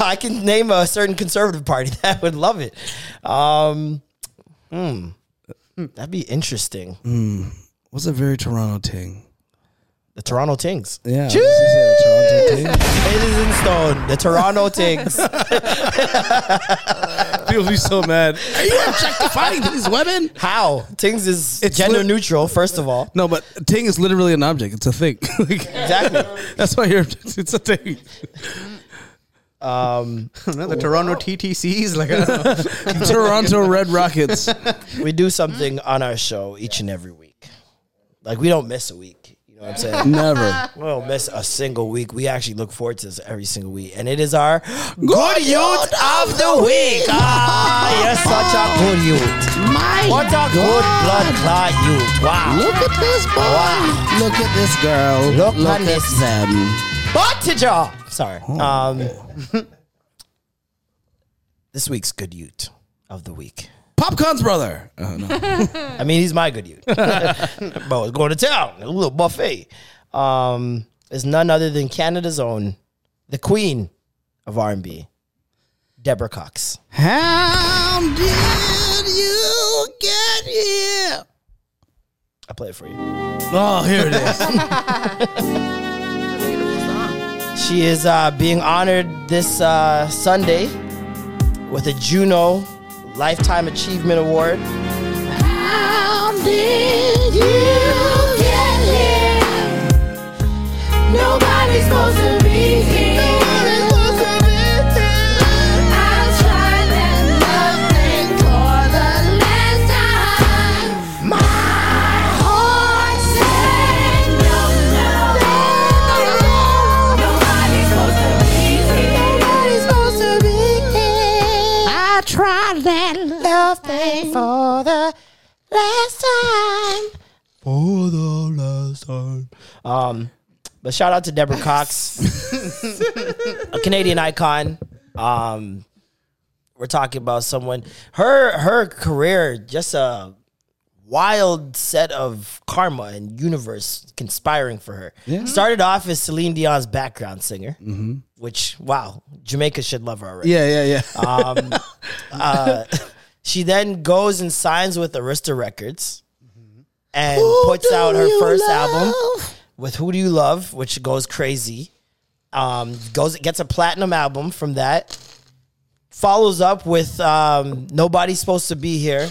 [SPEAKER 1] I can name a certain conservative party that would love it. Um, hmm. That'd be interesting.
[SPEAKER 2] What's a very Toronto thing?
[SPEAKER 1] The Toronto Tings.
[SPEAKER 2] Yeah, I was gonna say the Toronto Ting.
[SPEAKER 1] It is in stone. The Toronto Tings.
[SPEAKER 2] People be so mad. Are you objectifying these women?
[SPEAKER 1] How? Tings is
[SPEAKER 2] It's
[SPEAKER 1] gender
[SPEAKER 2] lit-
[SPEAKER 1] neutral, first of all.
[SPEAKER 2] No, but ting is literally an object. It's a thing. Like,
[SPEAKER 1] Exactly.
[SPEAKER 2] That's why you're. It's a thing.
[SPEAKER 1] Um,
[SPEAKER 4] the Toronto TTCs, like I don't know.
[SPEAKER 2] Toronto Red Rockets.
[SPEAKER 1] we do something on our show each and every week. Like we don't miss a week. You know what I'm saying?
[SPEAKER 2] Never.
[SPEAKER 1] We don't miss a single week. We actually look forward to this every single week. And it is our Good Youth of the Week. Ah, you're such a good youth.
[SPEAKER 2] My
[SPEAKER 1] What a good blood clot youth. Wow.
[SPEAKER 2] Look at this boy.
[SPEAKER 1] Wow.
[SPEAKER 2] Look at this girl.
[SPEAKER 1] Look at this.
[SPEAKER 2] them.
[SPEAKER 1] What to jaw? Sorry. Um, this week's Good Youth of the Week.
[SPEAKER 2] Popcaan's brother. Oh, no.
[SPEAKER 1] I mean, he's my good youth. but was going to town, a little buffet. Um, is none other than Canada's own, the queen of R&B, Deborah Cox.
[SPEAKER 2] How did you get here?
[SPEAKER 1] I play it for you.
[SPEAKER 2] Oh, here it is.
[SPEAKER 1] She is uh, being honored this uh, Sunday with a Juno Lifetime Achievement Award.
[SPEAKER 2] How did you get here? Nobody's supposed to be here. Love thing for the last time.
[SPEAKER 1] For the last time. Um, but shout out to Deborah Cox, a Canadian icon. Um, we're talking about someone her her career just a wild set of karma and universe conspiring for her.
[SPEAKER 2] Yeah.
[SPEAKER 1] Started off as Celine Dion's background singer, which wow, Jamaica should love her already.
[SPEAKER 2] Yeah, yeah, yeah.
[SPEAKER 1] Um, uh, she then goes and signs with Arista Records and puts out her first album with "Who Do You Love," which goes crazy. Um, goes gets a platinum album from that. Follows up with um, "Nobody's Supposed to Be Here,"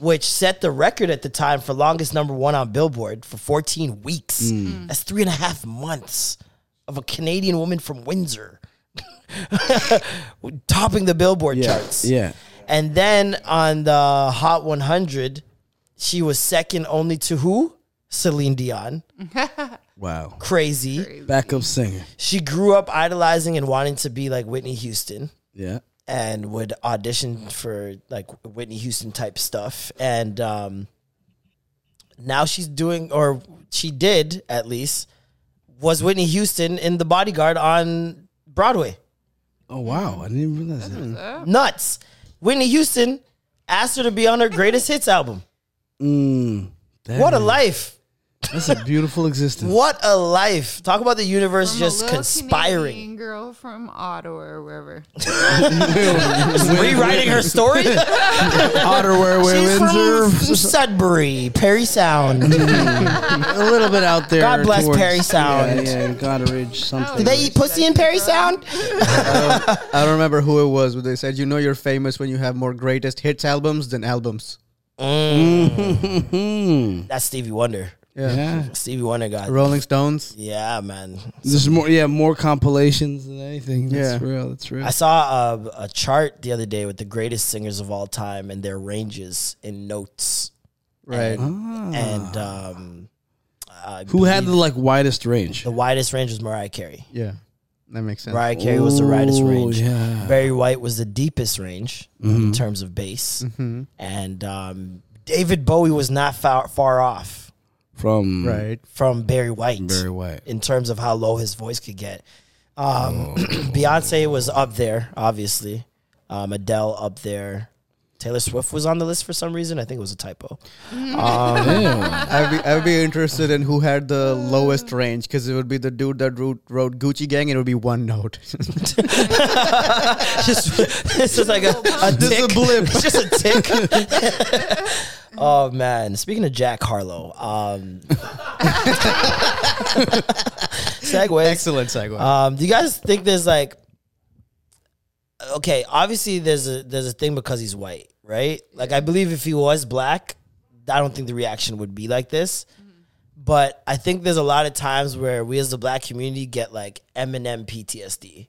[SPEAKER 1] which set the record at the time for longest number one on Billboard for 14 weeks.
[SPEAKER 2] Mm.
[SPEAKER 1] That's three and a half months of a Canadian woman from Windsor topping the Billboard
[SPEAKER 2] Yeah,
[SPEAKER 1] charts.
[SPEAKER 2] yeah.
[SPEAKER 1] And then on the Hot 100, she was second only to who? Celine Dion.
[SPEAKER 2] Wow.
[SPEAKER 1] Crazy.
[SPEAKER 2] Backup singer.
[SPEAKER 1] She grew up idolizing and wanting to be like Whitney Houston
[SPEAKER 2] Yeah.
[SPEAKER 1] and would audition for like Whitney Houston type stuff. And um, now she's doing, or she did at least, was Whitney Houston in The Bodyguard on Broadway.
[SPEAKER 2] Oh wow, I didn't even realize that.
[SPEAKER 1] Nuts. Whitney Houston asked her to be on her greatest hits album.
[SPEAKER 2] Mm,
[SPEAKER 1] What a life.
[SPEAKER 2] That's a beautiful existence.
[SPEAKER 1] What a life. Talk about the universe
[SPEAKER 3] From a
[SPEAKER 1] just
[SPEAKER 3] little
[SPEAKER 1] conspiring.
[SPEAKER 3] Canadian girl from Ottawa or wherever.
[SPEAKER 1] Rewriting her story?
[SPEAKER 2] Outerwear,
[SPEAKER 1] She's
[SPEAKER 2] Windsor.
[SPEAKER 1] from Sudbury, Parry Sound.
[SPEAKER 2] a little bit out there.
[SPEAKER 1] God bless
[SPEAKER 2] towards-
[SPEAKER 1] Parry Sound.
[SPEAKER 2] Yeah, yeah Gotta Ridge, something.
[SPEAKER 1] Did they eat pussy in Parry Sound?
[SPEAKER 4] I don't remember who it was, but they said, you know, you're famous when you have more greatest hits albums than albums.
[SPEAKER 2] Mm.
[SPEAKER 1] That's Stevie Wonder.
[SPEAKER 4] Yeah.
[SPEAKER 2] Yeah.
[SPEAKER 1] Stevie Wonder got
[SPEAKER 4] Rolling Stones.
[SPEAKER 1] Yeah, man.
[SPEAKER 2] There's more, yeah, more compilations than anything. That's
[SPEAKER 4] Yeah.
[SPEAKER 2] real. That's real.
[SPEAKER 1] I saw a, a chart the other day with the greatest singers of all time and their ranges in notes.
[SPEAKER 4] Right.
[SPEAKER 1] And, and, um, I
[SPEAKER 2] Ah. Who had the like widest range?
[SPEAKER 1] the widest range was Mariah Carey.
[SPEAKER 4] Yeah. That makes sense.
[SPEAKER 1] Mariah Carey was the widest range.
[SPEAKER 2] yeah.
[SPEAKER 1] Barry White was the deepest range
[SPEAKER 2] Mm-hmm.
[SPEAKER 1] in terms of bass. And um, David Bowie was not far, far off
[SPEAKER 2] From
[SPEAKER 4] Right.
[SPEAKER 1] from Barry White.
[SPEAKER 2] Barry White.
[SPEAKER 1] In terms of how low his voice could get. Um,
[SPEAKER 2] Oh.
[SPEAKER 1] Beyonce was up there, obviously. Um, Adele up there. Taylor Swift was on the list for some reason. I think it was a typo.
[SPEAKER 4] I'd be, I'd be interested in who had the lowest range because it would be the dude that wrote, wrote Gucci Gang and it would be one note.
[SPEAKER 1] just it's just like a, a
[SPEAKER 4] Just a blip.
[SPEAKER 1] It's just a tick. Oh man! Speaking of Jack Harlow, um, segue.
[SPEAKER 4] Excellent segue.
[SPEAKER 1] Um, do you guys think there's like, okay, obviously there's a there's a thing because he's white, right? Like I believe if he was black, I don't think the reaction would be like this. But I think there's a lot of times where we as the black community get like Eminem PTSD,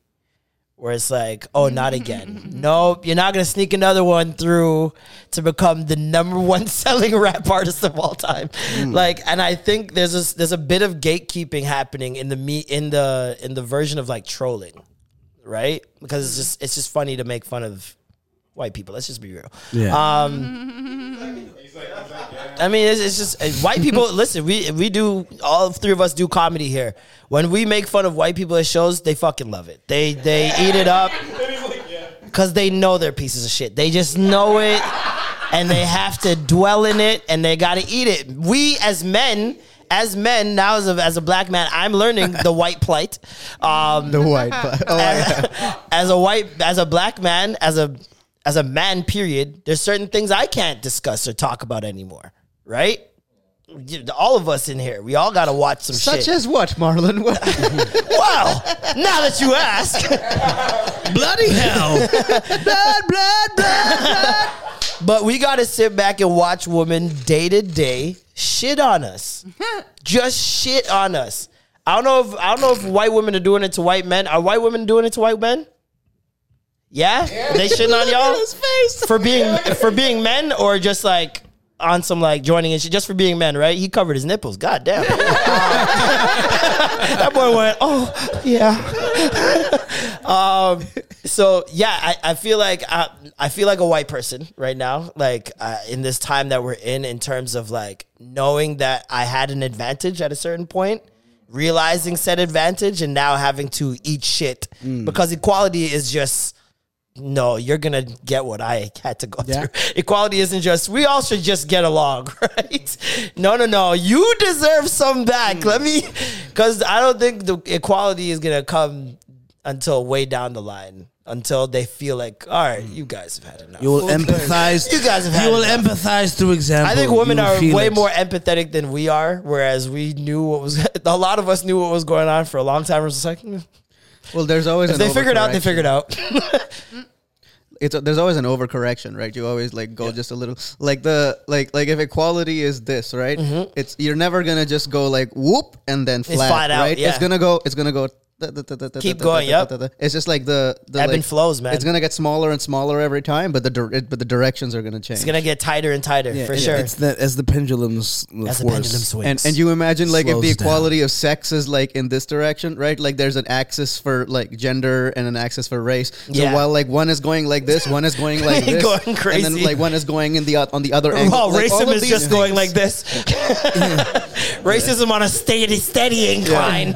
[SPEAKER 1] where it's like, oh, not again. nope, you're not gonna sneak another one through to become the number one selling rap artist of all time. Hmm. Like, and I think there's a, there's a bit of gatekeeping happening in the me in the in the version of like trolling, right? Because it's just it's just funny to make fun of white people. Let's just be real.
[SPEAKER 2] Yeah.
[SPEAKER 1] Um, I mean, it's, it's just uh, white people. listen, we we do all three of us do comedy here. When we make fun of white people at shows, they fucking love it. They they eat it up because they know they're pieces of shit. They just know it, and they have to dwell in it, and they got to eat it. We as men. As men, now as a, as a black man, I'm learning the white plight. Um,
[SPEAKER 4] the white. plight. Oh, yeah.
[SPEAKER 1] as a white as a black man as a as a man period there's certain things i can't discuss or talk about anymore right all of us in here we all got to watch some shit.
[SPEAKER 4] Such
[SPEAKER 1] shit
[SPEAKER 4] as what, Marlon? What?
[SPEAKER 1] wow now that you ask
[SPEAKER 2] Bloody hell.
[SPEAKER 1] blood blood blood blood but we got to sit back and watch women day to day shit on us just shit on us i don't know if i don't know if white women are doing it to white men are white women doing it to white men yeah, they shitting on y'all for being for being men or just like on some like joining and shit just for being men, right? He covered his nipples. God damn. that boy went, oh yeah. um. So yeah, I, I feel like I, I feel like a white person right now, like uh, in this time that we're in, in terms of like knowing that I had an advantage at a certain point realizing said advantage and now having to eat shit because equality is just no, you're gonna get what I had to go
[SPEAKER 2] Yeah.
[SPEAKER 1] through. Equality isn't just we all should just get along, right? No, no, no. You deserve some back. Let me, because I don't think the equality is gonna come until way down the line. Until they feel like, all right, you guys have had enough.
[SPEAKER 2] You will empathize.
[SPEAKER 1] You guys have had
[SPEAKER 2] You will
[SPEAKER 1] enough.
[SPEAKER 2] empathize through example.
[SPEAKER 1] I think women are way
[SPEAKER 2] it.
[SPEAKER 1] more empathetic than we are, whereas we knew what was. A lot of us knew what was going on for a long time. It was like, mm.
[SPEAKER 4] Well, there's always
[SPEAKER 1] if
[SPEAKER 4] an
[SPEAKER 1] they figured out, they figured out.
[SPEAKER 4] it's there's always an overcorrection, right? You always like go just a little like the like like if equality is this, right? Mm-hmm. It's you're never gonna just go like whoop and then flat,
[SPEAKER 1] flat out,
[SPEAKER 4] right?
[SPEAKER 1] yeah.
[SPEAKER 4] It's gonna go. It's gonna go.
[SPEAKER 1] Keep going,
[SPEAKER 4] da- da-
[SPEAKER 1] yep.
[SPEAKER 4] da- da- It's just like the the
[SPEAKER 1] Ebb and flows, man.
[SPEAKER 4] It's gonna get smaller and smaller every time, but the dir- it, but the directions are gonna change.
[SPEAKER 1] It's gonna get tighter and tighter
[SPEAKER 2] Yeah,
[SPEAKER 1] for
[SPEAKER 2] it-
[SPEAKER 1] sure.
[SPEAKER 2] It's that as the pendulums
[SPEAKER 1] As the
[SPEAKER 2] force.
[SPEAKER 1] pendulum swings.
[SPEAKER 4] and and you imagine like if
[SPEAKER 2] Slows
[SPEAKER 4] the
[SPEAKER 2] down.
[SPEAKER 4] equality of sex is like in this direction, right? Like there's an axis for like gender and an axis for race. So
[SPEAKER 1] Yeah.
[SPEAKER 4] while like one is going like this, one is going like this,
[SPEAKER 1] Going
[SPEAKER 4] and then like one is going in the on the other angle.
[SPEAKER 1] Oh,
[SPEAKER 4] Like, all
[SPEAKER 1] racism
[SPEAKER 4] of
[SPEAKER 1] is
[SPEAKER 4] these
[SPEAKER 1] just going like this. racism on a steady, steady incline.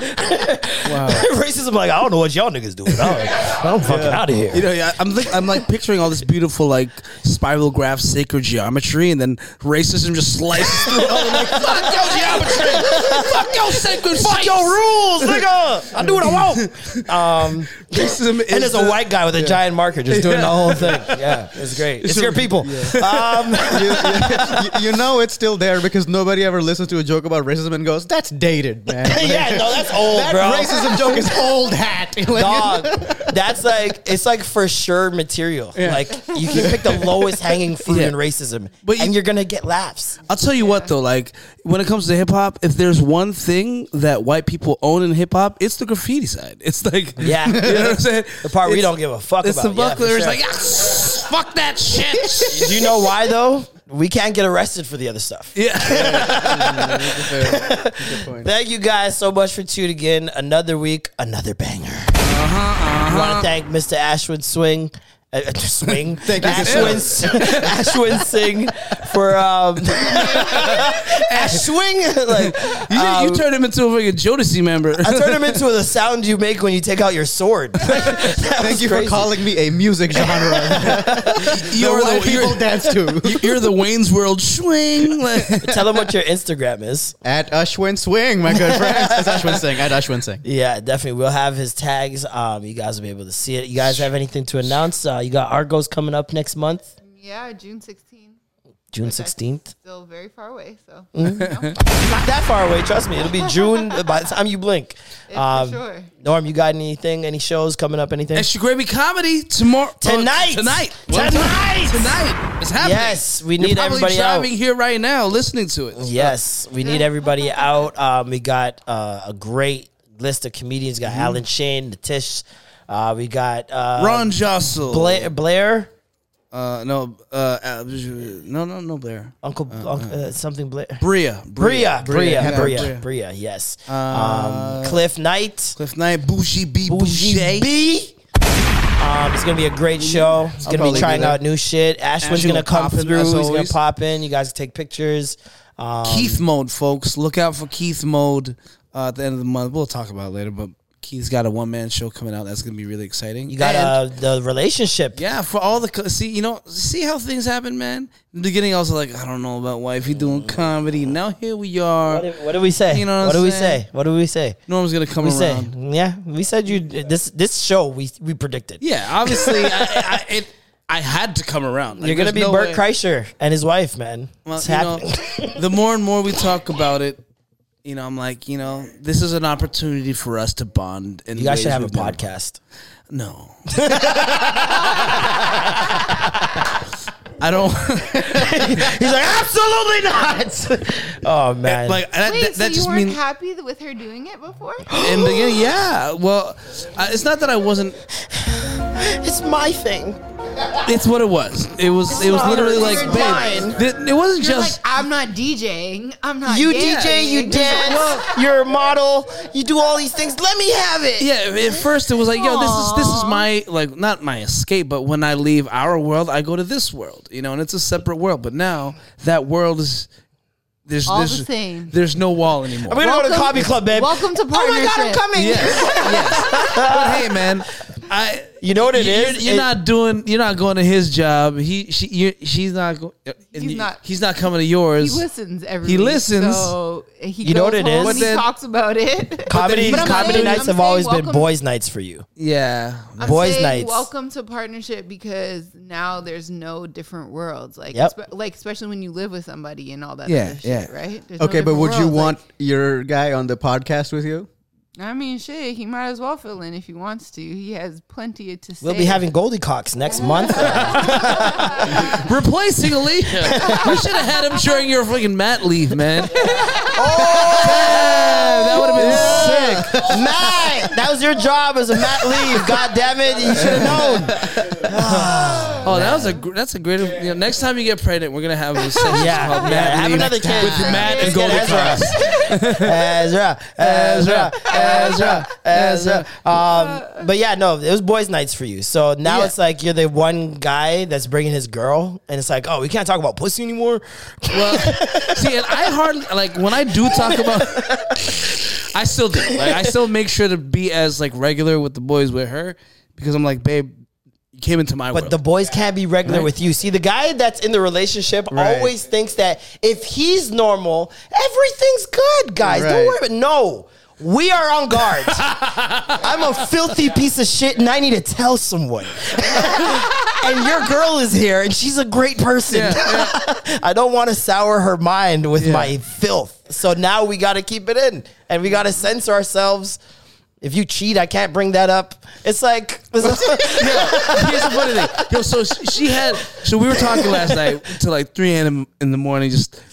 [SPEAKER 2] Wow.
[SPEAKER 1] racism, like I don't know what y'all niggas doing. I'm, I'm fucking out of here.
[SPEAKER 2] You know, yeah, I'm like, I'm like picturing all this beautiful like spiral graph sacred geometry, and then racism just slices through it all. I'm like, fuck your geometry, fuck your sacred,
[SPEAKER 1] Fuck your rules, nigga. I do what I want. Um,
[SPEAKER 2] Racism
[SPEAKER 1] and there's a white guy with a giant marker just doing the whole thing. Yeah, it's great. It's your people. Um,
[SPEAKER 4] you, you, you know it's still there because nobody ever listens to a joke about racism and goes, "That's dated, man."
[SPEAKER 1] yeah, no, that's old,
[SPEAKER 4] that
[SPEAKER 1] bro.
[SPEAKER 4] racism joke is old hat.
[SPEAKER 1] Dog, that's like it's like for sure material. Like you can pick the lowest hanging fruit
[SPEAKER 2] Yeah.
[SPEAKER 1] in racism,
[SPEAKER 2] But you-
[SPEAKER 1] and you're gonna get laughs.
[SPEAKER 2] I'll tell you what though, like when it comes to hip hop, if there's one thing that white people own in hip hop, it's the graffiti side. It's like
[SPEAKER 1] Yeah.
[SPEAKER 2] you know what I'm saying?
[SPEAKER 1] The part we don't give a fuck
[SPEAKER 2] It's
[SPEAKER 1] about.
[SPEAKER 2] the
[SPEAKER 1] Yeah,
[SPEAKER 2] buckler.
[SPEAKER 1] for sure.
[SPEAKER 2] like "Ah, fuck that shit.
[SPEAKER 1] Do you know why though? We can't get arrested for the other stuff.
[SPEAKER 2] yeah.
[SPEAKER 1] Thank you guys so much for tuning in. Another week, another banger. I want to thank Mr. Ashwin Swing. Uh, swing.
[SPEAKER 4] Thank you,
[SPEAKER 1] Ashwin, Ashwin Singh for um, Ashwing. like
[SPEAKER 2] You,
[SPEAKER 1] um,
[SPEAKER 2] you turned him into a fucking Jodeci member.
[SPEAKER 1] I turned him into the sound you make when you take out your sword.
[SPEAKER 4] Thank you for calling me a music genre.
[SPEAKER 2] You're
[SPEAKER 4] the
[SPEAKER 2] the-
[SPEAKER 4] people dance to.
[SPEAKER 2] You're the Wayne's World swing. Like-
[SPEAKER 1] Tell them what your Instagram is.
[SPEAKER 4] At Ashwin Swing, my good friends. It's Ashwin Singh. At Ashwin Singh.
[SPEAKER 1] Yeah, definitely. We'll have his tags. Um, you guys will be able to see it. You guys have anything to announce? Uh, Uh, you got Argos coming up next month,
[SPEAKER 3] Yeah, June 16th.
[SPEAKER 1] June
[SPEAKER 3] But
[SPEAKER 1] 16th.
[SPEAKER 3] Still very far away, so
[SPEAKER 1] Not that far away, trust me. It'll be June by the time you blink. Um,
[SPEAKER 3] sure.
[SPEAKER 1] Norm, you got anything? Any shows coming up? Anything?
[SPEAKER 2] Extra gravy comedy tomorrow. uh,
[SPEAKER 1] Tonight!
[SPEAKER 2] tonight.
[SPEAKER 1] Tonight!
[SPEAKER 2] Tonight. It's happening.
[SPEAKER 1] Yes, we
[SPEAKER 2] You're
[SPEAKER 1] need
[SPEAKER 2] probably
[SPEAKER 1] everybody out.
[SPEAKER 2] driving here right now, listening to it.
[SPEAKER 1] Yes, we need everybody out. Um, we got uh, a great list of comedians. We got
[SPEAKER 2] Mm-hmm.
[SPEAKER 1] Alan Shane, the Tish. Uh, we got uh,
[SPEAKER 2] Ron Jossel.
[SPEAKER 1] Blair, Blair,
[SPEAKER 2] Uh, no, uh, uh, no, no, no, Blair.
[SPEAKER 1] Uncle, Uncle uh, something Blair.
[SPEAKER 2] Bria.
[SPEAKER 1] Bria, Bria, Bria,
[SPEAKER 2] Bria.
[SPEAKER 1] Bria, yes.
[SPEAKER 2] Uh,
[SPEAKER 1] um, Cliff Knight,
[SPEAKER 2] Cliff Knight, Bougie B,
[SPEAKER 1] Bougie. B. Um, it's gonna be a great show. It's gonna be trying out new shit. Ashwin's gonna come through. He's gonna pop in. You guys take pictures. Um,
[SPEAKER 2] Keith mode, folks. Look out for Keith mode uh, at the end of the month. We'll talk about it later, but Keith's got a one man show coming out. That's gonna be really exciting.
[SPEAKER 1] you got
[SPEAKER 2] And-
[SPEAKER 1] uh, the relationship.
[SPEAKER 2] Yeah, for all the see, you know, see how things happen, man. In the beginning, I was like, I don't know about wifey doing comedy. Now here we are.
[SPEAKER 1] What did, what did we say?
[SPEAKER 2] You know what
[SPEAKER 1] what did we say? What do we say?
[SPEAKER 2] Norm's gonna come
[SPEAKER 1] we
[SPEAKER 2] around.
[SPEAKER 1] say, yeah, we said you this this show we we predicted.
[SPEAKER 2] Yeah, obviously, I, I, it, I had to come around. Like,
[SPEAKER 1] You're gonna be
[SPEAKER 2] no
[SPEAKER 1] Bert
[SPEAKER 2] way-
[SPEAKER 1] Kreischer and his wife, man.
[SPEAKER 2] Well,
[SPEAKER 1] it's
[SPEAKER 2] know, the more and more we talk about it, you know, I'm like, you know, this is an opportunity for us to bond. And
[SPEAKER 1] you guys should have a podcast.
[SPEAKER 2] No, I don't.
[SPEAKER 1] He's like, absolutely not. oh man,
[SPEAKER 2] like that,
[SPEAKER 3] Wait,
[SPEAKER 2] that,
[SPEAKER 3] so
[SPEAKER 2] that
[SPEAKER 3] you
[SPEAKER 2] just
[SPEAKER 3] weren't
[SPEAKER 2] means.
[SPEAKER 3] happy th- with her doing it before?
[SPEAKER 2] in the beginning, yeah. Well, uh, it's not that I wasn't.
[SPEAKER 1] it's my thing.
[SPEAKER 2] It's what it was. It was. It was literally
[SPEAKER 1] hers,
[SPEAKER 2] like,
[SPEAKER 1] it's
[SPEAKER 2] babe.
[SPEAKER 1] mine.
[SPEAKER 2] th- It wasn't
[SPEAKER 3] You're
[SPEAKER 2] just.
[SPEAKER 3] like, I'm not DJing. I'm not.
[SPEAKER 1] You
[SPEAKER 3] dancing."
[SPEAKER 1] DJ, you dance, you're a model, you do all these things. Let me have it.
[SPEAKER 2] Yeah, at first it was like, yo, this is this is my like not my escape, but when I leave our world, I go to this world, you know, and it's a separate world. But now that world is there's
[SPEAKER 3] All the same.
[SPEAKER 2] there's no wall anymore.
[SPEAKER 1] I'm gonna go to the
[SPEAKER 3] Welcome-
[SPEAKER 1] Coffee Club, babe.
[SPEAKER 3] welcome to
[SPEAKER 1] Oh my god, I'm
[SPEAKER 3] partnership.
[SPEAKER 1] coming.
[SPEAKER 2] yes, yes. But hey, man, I
[SPEAKER 1] You know what it
[SPEAKER 2] you're,
[SPEAKER 1] is?
[SPEAKER 2] You're
[SPEAKER 1] It-
[SPEAKER 2] not doing. You're not going to his job. He she you she's not. Go, uh,
[SPEAKER 3] He's
[SPEAKER 2] you-
[SPEAKER 3] not-
[SPEAKER 2] He's not coming to yours.
[SPEAKER 3] He
[SPEAKER 2] yours.
[SPEAKER 3] listens every.
[SPEAKER 2] He
[SPEAKER 3] week,
[SPEAKER 2] listens.
[SPEAKER 3] So he
[SPEAKER 1] You know what it
[SPEAKER 3] home
[SPEAKER 1] is?
[SPEAKER 3] and
[SPEAKER 2] then-
[SPEAKER 3] he talks about it.
[SPEAKER 1] Comedy,
[SPEAKER 2] But
[SPEAKER 1] comedy
[SPEAKER 3] saying-
[SPEAKER 1] nights
[SPEAKER 3] I'm
[SPEAKER 1] have
[SPEAKER 3] saying
[SPEAKER 1] always been boys' nights for you.
[SPEAKER 2] yeah.
[SPEAKER 3] I'm
[SPEAKER 1] Boys' nights.
[SPEAKER 3] Welcome to partnership because now there's no different worlds. Like,
[SPEAKER 1] Yep.
[SPEAKER 3] espe- like especially when you live with somebody and all that.
[SPEAKER 2] Yeah,
[SPEAKER 3] other shit,
[SPEAKER 2] yeah.
[SPEAKER 3] Right. There's no
[SPEAKER 4] Okay, but
[SPEAKER 3] different
[SPEAKER 4] would you
[SPEAKER 3] worlds.
[SPEAKER 4] want your guy on the podcast with you?
[SPEAKER 3] Like, I mean, shit. He might as well fill in if he wants to. He has plenty to say.
[SPEAKER 1] We'll be having Goldie Cocks next month.
[SPEAKER 2] Replacing Alicia. you should have had him during your freaking mat leave, man. oh, that would have been sick.
[SPEAKER 1] Matt, that was your job as a Matt leave. God damn it, you should have known.
[SPEAKER 2] Oh, that was a gr- that's a great. You know, next time you get pregnant, we're gonna have a segment
[SPEAKER 1] Yeah,
[SPEAKER 2] called
[SPEAKER 1] yeah,
[SPEAKER 2] Matt
[SPEAKER 1] have
[SPEAKER 2] Leave
[SPEAKER 1] another kid
[SPEAKER 2] with Matt and
[SPEAKER 1] Let's get
[SPEAKER 2] Golden
[SPEAKER 1] Ezra.
[SPEAKER 2] Cross.
[SPEAKER 1] Ezra, Ezra, Ezra, Ezra. Um, but yeah, no, it was boys' nights for you. So now
[SPEAKER 2] Yeah.
[SPEAKER 1] it's like you're the one guy that's bringing his girl, and it's like, oh, we can't talk about pussy anymore.
[SPEAKER 2] Well, see, and I hardly like when I do talk about. I still do. Like, I still make sure to be as like regular with the boys with her because I'm like, babe, you came into my
[SPEAKER 1] But
[SPEAKER 2] world.
[SPEAKER 1] the boys can't be regular
[SPEAKER 2] Right.
[SPEAKER 1] with you. See, the guy that's in the relationship
[SPEAKER 4] Right.
[SPEAKER 1] always thinks that if he's normal, everything's good, guys. Don't worry about No. We are on guard. I'm a filthy piece of shit and I need to tell someone. and your girl is here and she's a great person. I don't want to sour her mind with my filth. So now we got to keep it in and we got to censor ourselves. If you cheat, I can't bring that up. It's like,
[SPEAKER 2] Here's the funny thing. Yo, so she had. So we were talking last night till like three a.m. in the morning. Just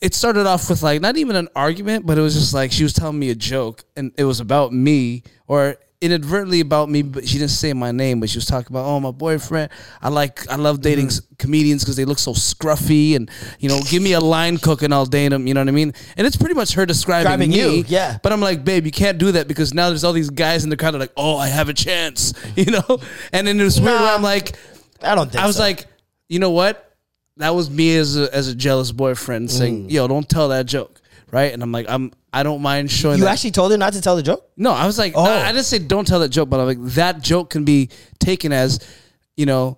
[SPEAKER 2] it started off with like not even an argument, but it was just like she was telling me a joke, and it was about me or inadvertently about me, but she didn't say my name. But she was talking about, oh, my boyfriend. I like, I love mm-hmm. dating s comedians because they look so scruffy, and you know, give me a line cook and I'll date them. You know what I mean? And it's pretty much her describing
[SPEAKER 1] Describing
[SPEAKER 2] me.
[SPEAKER 1] you, yeah.
[SPEAKER 2] But I'm like, babe, you can't do that because now there's all these guys in the crowd that are like, oh, I have a chance, you know. And then it was weird where I'm like,
[SPEAKER 1] I don't think
[SPEAKER 2] I was
[SPEAKER 1] so.
[SPEAKER 2] like, you know what? That was me as a, as a jealous boyfriend saying, "Yo, don't tell that joke." Right? And I'm like, I'm I don't mind showing
[SPEAKER 1] You
[SPEAKER 2] that.
[SPEAKER 1] actually told her not to tell the joke?
[SPEAKER 2] no, I was like,
[SPEAKER 1] Oh.
[SPEAKER 2] I, I didn't say don't tell that joke, but I'm like that joke can be taken as, you know,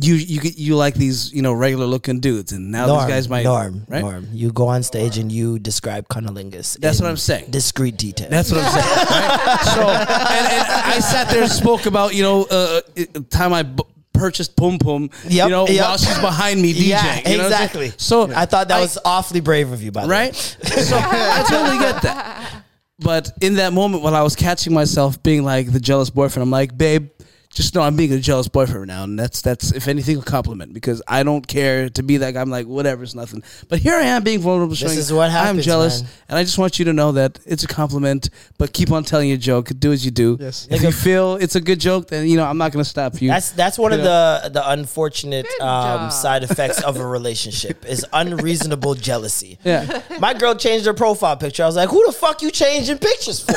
[SPEAKER 2] you you get- you like these you know regular looking dudes, and now
[SPEAKER 1] Norm,
[SPEAKER 2] these guys might
[SPEAKER 1] Norm,
[SPEAKER 2] right.
[SPEAKER 1] Norm. You go on stage and you describe cunnilingus.
[SPEAKER 2] That's
[SPEAKER 1] in
[SPEAKER 2] what I'm saying.
[SPEAKER 1] Discreet detail.
[SPEAKER 2] That's what I'm saying. Right? So, and, and I sat there and spoke about you know uh, uh, time I b- purchased Pum Pum,
[SPEAKER 1] Yep,
[SPEAKER 2] you know,
[SPEAKER 1] yep.
[SPEAKER 2] while she's behind me DJing.
[SPEAKER 1] Yeah,
[SPEAKER 2] you know what I'm saying?
[SPEAKER 1] exactly.
[SPEAKER 2] So
[SPEAKER 1] I thought that
[SPEAKER 2] I-
[SPEAKER 1] was awfully brave of you, by the
[SPEAKER 2] right?
[SPEAKER 1] way.
[SPEAKER 2] so I totally get that. But in that moment, when I was catching myself being like the jealous boyfriend, I'm like, babe, just know I'm being a jealous boyfriend now, and that's that's if anything a compliment because I don't care to be that guy. I'm like, whatever, it's nothing. But here I am being vulnerable. showing
[SPEAKER 1] is what happens.
[SPEAKER 2] I'm jealous,
[SPEAKER 1] man.
[SPEAKER 2] and I just want you to know that it's a compliment. But keep on telling your joke. Do as you do.
[SPEAKER 4] Yes.
[SPEAKER 2] If you feel it's a good joke, then you know I'm not going to stop you.
[SPEAKER 1] That's that's one of
[SPEAKER 2] You
[SPEAKER 1] the the unfortunate um, side effects of a relationship is unreasonable jealousy.
[SPEAKER 2] yeah.
[SPEAKER 1] My girl changed her profile picture. I was like, "Who the fuck you changing pictures for?"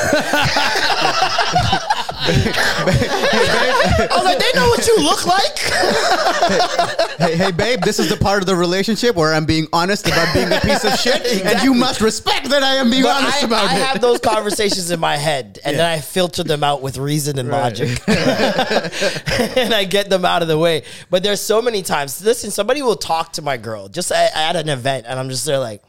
[SPEAKER 1] I was like, "They know what you look like."
[SPEAKER 4] hey, hey, babe, this is the part of the relationship where I'm being honest about being a piece of shit, and you must respect that I am being
[SPEAKER 1] But
[SPEAKER 4] honest
[SPEAKER 1] I,
[SPEAKER 4] about
[SPEAKER 1] I
[SPEAKER 4] it.
[SPEAKER 1] I have those conversations in my head, and then I filter them out with reason and logic, and I get them out of the way. But there's so many times. Listen, somebody will talk to my girl just at, at an event, and I'm just there like.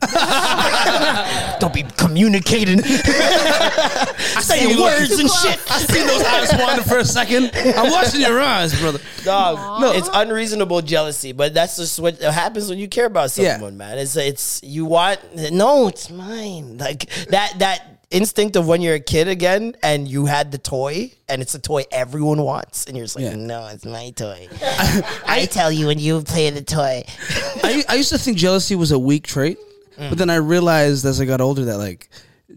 [SPEAKER 1] Don't be communicating. I Saying words and shit.
[SPEAKER 2] I seen those eyes wander for a second. I'm watching your eyes, brother.
[SPEAKER 1] Dog, no, it's unreasonable jealousy, but that's just what happens when you care about
[SPEAKER 2] Yeah.
[SPEAKER 1] someone, man. It's it's you want no, it's mine. Like that that instinct of when you're a kid again and you had the toy and it's a toy everyone wants and you're just like,
[SPEAKER 2] Yeah.
[SPEAKER 1] no, it's my toy. I tell you when you play the toy.
[SPEAKER 2] I, I used to think jealousy was a weak trait, but then I realized as I got older that like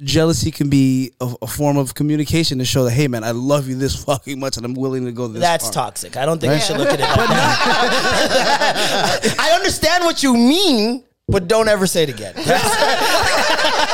[SPEAKER 2] jealousy can be a, a form of communication to show that hey man, I love you this fucking much and I'm willing to go this.
[SPEAKER 1] That's
[SPEAKER 2] far.
[SPEAKER 1] toxic. I don't think you should look at it. I understand what you mean, but don't ever say it again.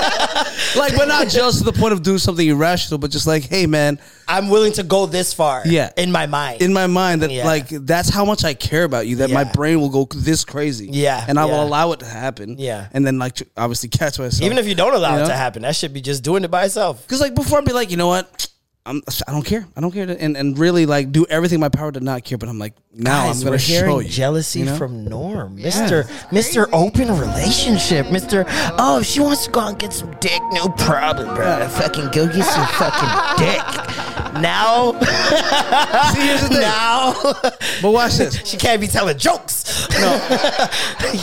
[SPEAKER 2] Like, but not jealous to the point of doing something irrational, but just like, hey man,
[SPEAKER 1] I'm willing to go this far.
[SPEAKER 2] Yeah.
[SPEAKER 1] In my mind.
[SPEAKER 2] in my mind that
[SPEAKER 1] Yeah.
[SPEAKER 2] like that's how much I care about you that my
[SPEAKER 1] Yeah.
[SPEAKER 2] brain will go this crazy.
[SPEAKER 1] Yeah,
[SPEAKER 2] and I
[SPEAKER 1] yeah.
[SPEAKER 2] will allow it to happen.
[SPEAKER 1] Yeah.
[SPEAKER 2] and then like obviously catch myself.
[SPEAKER 1] Even if you don't allow it to happen, that should be just doing it by itself.
[SPEAKER 2] Because like before, I'd be like, you know what, I'm, I don't care, I don't care, to, and and really like do everything in my power to not care. But I'm like, now
[SPEAKER 1] Guys,
[SPEAKER 2] I'm gonna
[SPEAKER 1] we're hearing
[SPEAKER 2] show you
[SPEAKER 1] jealousy
[SPEAKER 2] you know?
[SPEAKER 1] from Norm, Mister Mister Open Relationship, Mister. Oh, if she wants to go out and get some dick, no problem, bro. Fucking go get some fucking dick. Now,
[SPEAKER 2] See, here's the thing.
[SPEAKER 1] now,
[SPEAKER 2] But watch this.
[SPEAKER 1] she can't be telling jokes. No,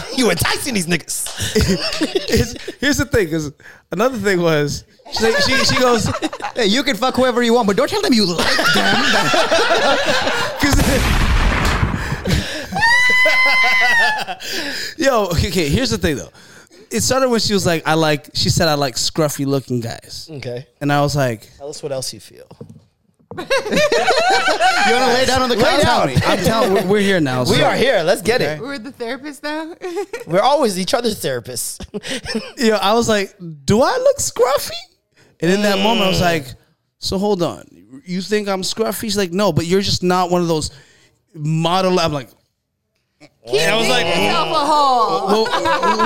[SPEAKER 1] you enticing these niggas.
[SPEAKER 2] here's, here's the thing, because another thing was she, she she goes.
[SPEAKER 4] Hey, you can fuck whoever you want, but don't tell them you like them.
[SPEAKER 2] Yo, okay, okay, here's the thing though. It started when she was like, I like, she said, I like scruffy looking guys.
[SPEAKER 1] Okay,
[SPEAKER 2] And I was like,
[SPEAKER 1] tell us what else you feel.
[SPEAKER 4] You want to lay down on the couch?
[SPEAKER 2] tell me. I'm telling we're, we're here now.
[SPEAKER 1] We
[SPEAKER 2] so-
[SPEAKER 1] are here. Let's get it.
[SPEAKER 3] We're the therapist now.
[SPEAKER 1] We're always each other's therapists.
[SPEAKER 2] Yeah, I was like, do I look scruffy? And in that moment, I was mm. like, so hold on. You think I'm scruffy? She's like, no, but you're just not one of those model. I'm like,
[SPEAKER 3] Keep
[SPEAKER 2] I was like,
[SPEAKER 3] yourself a hole.
[SPEAKER 2] well,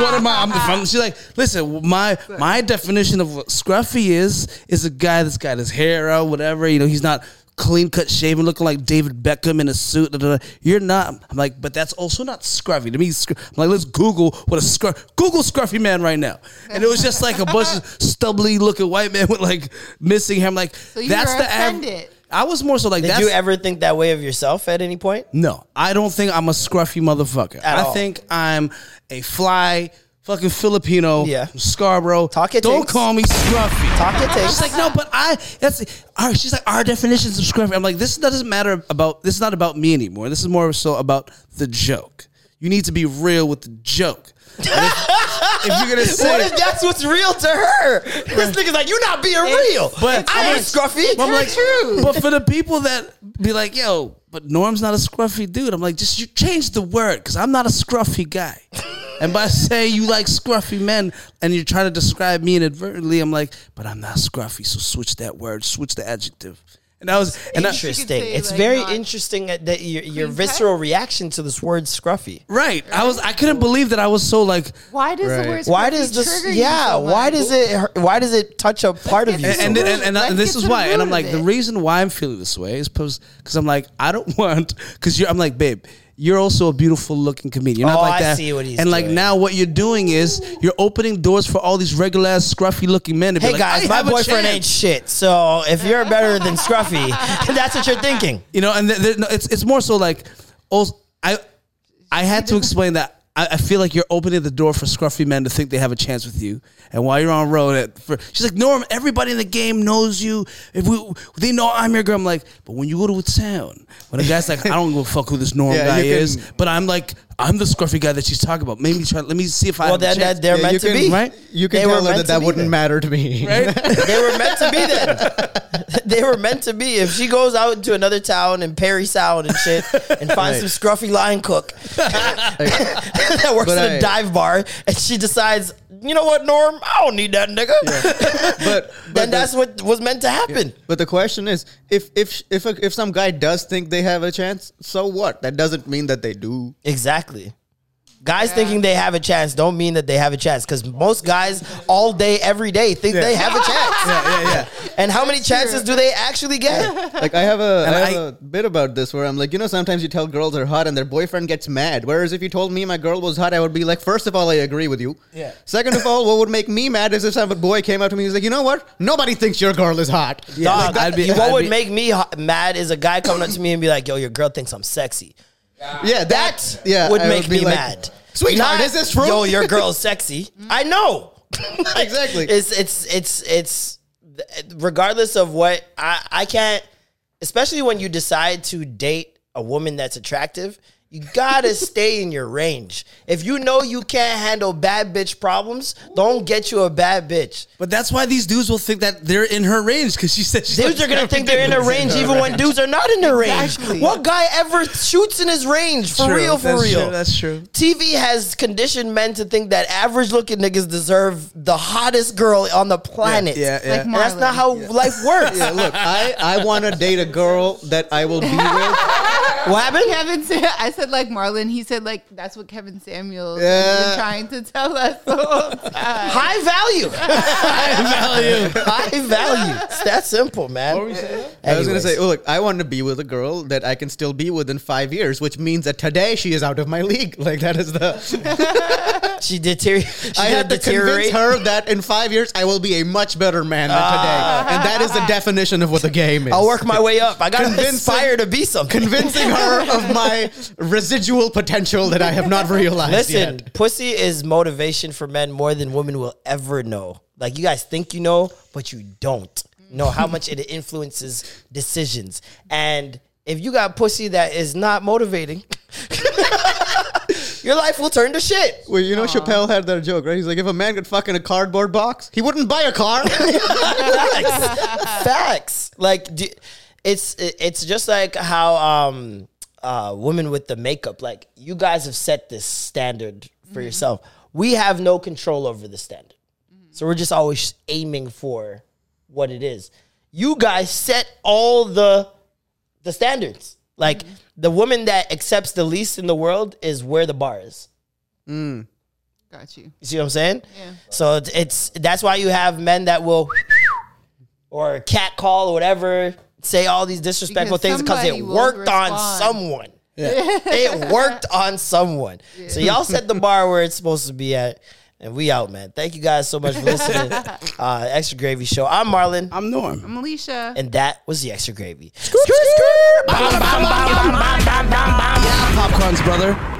[SPEAKER 2] what am I? I'm, if I'm- she's like, listen, my my definition of what scruffy is is a guy that's got his hair out, whatever. You know, he's not clean cut, shaven, looking like David Beckham in a suit. da, da, da. You're not. I'm like, but that's also not scruffy to me. scr- I'm like, let's Google what a scruff. Google scruffy man right now, and it was just like a bunch of stubbly looking white man with like missing hair. I'm like,
[SPEAKER 3] So you
[SPEAKER 2] that's
[SPEAKER 3] were
[SPEAKER 2] the av- I was more so like,
[SPEAKER 1] Did
[SPEAKER 2] that's
[SPEAKER 1] you ever think that way of yourself at any point?
[SPEAKER 2] no, I don't think I'm a scruffy motherfucker.
[SPEAKER 1] At
[SPEAKER 2] I
[SPEAKER 1] all.
[SPEAKER 2] think I'm a fly fucking Filipino.
[SPEAKER 1] Yeah.
[SPEAKER 2] Scarborough.
[SPEAKER 1] Talk it
[SPEAKER 2] Don't
[SPEAKER 1] takes.
[SPEAKER 2] call me scruffy.
[SPEAKER 1] Talk it takes.
[SPEAKER 2] She's like, no, but I. That's our. She's like, our definitions of scruffy. I'm like, this doesn't matter about. This is not about me anymore. This is more so about the joke. You need to be real with the joke. If, if you're gonna say,
[SPEAKER 1] What if that's what's real to her? This nigga's like, you're not being real.
[SPEAKER 2] But
[SPEAKER 1] I ain't scruffy.
[SPEAKER 2] I'm like,
[SPEAKER 3] true.
[SPEAKER 2] but for the people that be like, yo, but Norm's not a scruffy dude. I'm like, just you change the word because I'm not a scruffy guy. And by saying you like scruffy men and you're trying to describe me inadvertently, I'm like, but I'm not scruffy. So switch that word, switch the adjective, And I was and
[SPEAKER 1] Interesting.
[SPEAKER 3] say,
[SPEAKER 1] It's
[SPEAKER 3] like,
[SPEAKER 1] very interesting that that your, your
[SPEAKER 3] clean cut.
[SPEAKER 1] visceral reaction to this word scruffy.
[SPEAKER 2] right. I was I couldn't believe that I was so like
[SPEAKER 3] Why does
[SPEAKER 4] Right.
[SPEAKER 3] the word
[SPEAKER 1] Why does this? Yeah.
[SPEAKER 3] so
[SPEAKER 1] why does it? Why does it touch a part of you?
[SPEAKER 3] get
[SPEAKER 1] so
[SPEAKER 2] and and, and, and, this is why, and I'm like, the reason why I'm feeling this way is because I'm like, I don't want because you're. I'm like, babe, you're also a beautiful looking comedian. You're not
[SPEAKER 1] Oh,
[SPEAKER 2] like
[SPEAKER 1] I
[SPEAKER 2] that.
[SPEAKER 1] see what he's
[SPEAKER 2] and like
[SPEAKER 1] doing.
[SPEAKER 2] now, what you're doing is you're opening doors for all these regular ass scruffy looking men to be
[SPEAKER 1] Hey
[SPEAKER 2] like,
[SPEAKER 1] guys,
[SPEAKER 2] I
[SPEAKER 1] my boyfriend
[SPEAKER 2] chance.
[SPEAKER 1] ain't shit. So if you're better than Scruffy, that's what you're thinking.
[SPEAKER 2] You know, and th- th- no, it's it's more so like, also, I I had to explain that. I, I feel like you're opening the door for scruffy men to think they have a chance with you, and while you're on road, at, for, she's like, Norm, everybody in the game knows you. If we, they know I'm your girl. I'm like, but when you go to a town, when a guy's like, I don't give a fuck who this Norm
[SPEAKER 4] Yeah,
[SPEAKER 2] guy
[SPEAKER 4] you can-
[SPEAKER 2] is, but I'm like, I'm the scruffy guy that she's talking about. Maybe try, let me see if I
[SPEAKER 1] Well,
[SPEAKER 2] have a chance.
[SPEAKER 1] that they're
[SPEAKER 4] Yeah,
[SPEAKER 1] meant
[SPEAKER 4] you
[SPEAKER 1] to
[SPEAKER 4] can-
[SPEAKER 1] be.
[SPEAKER 2] right?
[SPEAKER 4] You can
[SPEAKER 1] They
[SPEAKER 4] tell her that that wouldn't
[SPEAKER 1] then.
[SPEAKER 4] matter to me.
[SPEAKER 2] Right?
[SPEAKER 1] They were meant to be then. they were meant to be. If she goes out to another town in Parry Sound and shit and finds
[SPEAKER 4] Right.
[SPEAKER 1] some scruffy line cook that works
[SPEAKER 4] But
[SPEAKER 1] at a
[SPEAKER 4] I-
[SPEAKER 1] dive bar and she decides, you know what, Norm, I don't need that nigga.
[SPEAKER 4] but, but
[SPEAKER 1] then
[SPEAKER 4] the-
[SPEAKER 1] that's what was meant to happen.
[SPEAKER 4] But the question is, if if if a, if some guy does think they have a chance, so what? That doesn't mean that they do.
[SPEAKER 1] Exactly. Guys thinking they have a chance don't mean that they have a chance because most guys all day, every day think they have a chance.
[SPEAKER 4] Yeah, yeah, yeah.
[SPEAKER 1] And how many chances do they actually get?
[SPEAKER 4] Like I have a
[SPEAKER 2] And
[SPEAKER 4] I have
[SPEAKER 2] I-
[SPEAKER 4] a bit about this where I'm like, you know, sometimes you tell girls are hot and their boyfriend gets mad. Whereas if you told me my girl was hot, I would be like, first of all, I agree with you.
[SPEAKER 1] Yeah.
[SPEAKER 4] Second of all, what would make me mad is if some boy came up to me and was like, you know what? Nobody thinks your girl is hot.
[SPEAKER 1] Dog,
[SPEAKER 2] I'd be-
[SPEAKER 1] what
[SPEAKER 2] I'd
[SPEAKER 1] would
[SPEAKER 2] be-
[SPEAKER 1] make me hot, mad is a guy coming up to me and be like, "Yo, your girl thinks I'm sexy."
[SPEAKER 4] Yeah,
[SPEAKER 1] That
[SPEAKER 4] that yeah
[SPEAKER 1] would
[SPEAKER 4] I
[SPEAKER 1] make
[SPEAKER 4] be
[SPEAKER 1] me
[SPEAKER 4] like,
[SPEAKER 1] mad.
[SPEAKER 4] Sweetheart,
[SPEAKER 1] Not,
[SPEAKER 4] is this true?
[SPEAKER 1] Yo, your girl's sexy. I know. Like,
[SPEAKER 4] Exactly.
[SPEAKER 1] It's it's it's it's regardless of what I I can't. Especially when you decide to date a woman that's attractive, you gotta stay in your range. If you know you can't handle bad bitch problems, don't get you a bad bitch.
[SPEAKER 2] But that's why these dudes will think that they're in her range because she said she's
[SPEAKER 1] Dudes
[SPEAKER 2] like,
[SPEAKER 1] are gonna think they're in a range even when dudes are not in their range. What guy ever shoots in his range for
[SPEAKER 2] True,
[SPEAKER 1] real? For
[SPEAKER 2] that's
[SPEAKER 1] real,
[SPEAKER 2] true, that's true.
[SPEAKER 1] TV has conditioned men to think that average looking niggas deserve the hottest girl on the planet.
[SPEAKER 2] yeah, yeah.
[SPEAKER 3] Like
[SPEAKER 1] that's not
[SPEAKER 3] Marlon.
[SPEAKER 1] how life works.
[SPEAKER 4] Yeah, look, I, I want to date a girl that I will be with.
[SPEAKER 1] What happened?
[SPEAKER 3] Kevin said, I said like Marlon. He said like that's what Kevin Samuels
[SPEAKER 4] Yeah.
[SPEAKER 3] has trying to tell us the whole time.
[SPEAKER 1] High value. High value. High value. It's that simple, man.
[SPEAKER 4] I was gonna say, oh look, I want to be with a girl that I can still be with in five years, which means that today she is out of my league. Like that is the.
[SPEAKER 1] she deteriorate. She
[SPEAKER 4] I had to convince her that in five years I will be a much better man than today, ah. and that is the definition of what the game is.
[SPEAKER 1] I'll work my way up. I gotta
[SPEAKER 4] Convincing-
[SPEAKER 1] aspire to be something.
[SPEAKER 4] convincing her of my residual potential that I have not realized
[SPEAKER 1] Listen,
[SPEAKER 4] yet.
[SPEAKER 1] pussy is motivation for men more than women will ever know. Like you guys think you know, but you don't know how much it influences decisions. And if you got pussy that is not motivating, your life will turn to shit.
[SPEAKER 4] Well, you know, Chappelle had that joke, right? He's like, if a man could fuck in a cardboard box, he wouldn't buy a car.
[SPEAKER 1] Facts. Facts. Like do, it's it's just like how um uh women with the makeup, like you guys have set this standard for yourself. We have no control over the standard. So we're just always aiming for what it is. You guys set all the the standards. Like the woman that accepts the least in the world is where the bar is. Mm.
[SPEAKER 3] Got you.
[SPEAKER 1] You see what I'm saying?
[SPEAKER 3] Yeah.
[SPEAKER 1] So it's, it's that's why you have men that will or cat call or whatever say all these disrespectful
[SPEAKER 3] Because
[SPEAKER 1] things because it
[SPEAKER 3] somebody will
[SPEAKER 1] worked on
[SPEAKER 3] respond.
[SPEAKER 1] someone. it worked on someone. So y'all set the bar where it's supposed to be at. And we out, man. Thank you guys so much for listening. uh, Extra Gravy Show. I'm Marlon.
[SPEAKER 2] I'm Norm.
[SPEAKER 3] I'm Alicia.
[SPEAKER 1] and that was the Extra Gravy.
[SPEAKER 2] Popcorns, brother.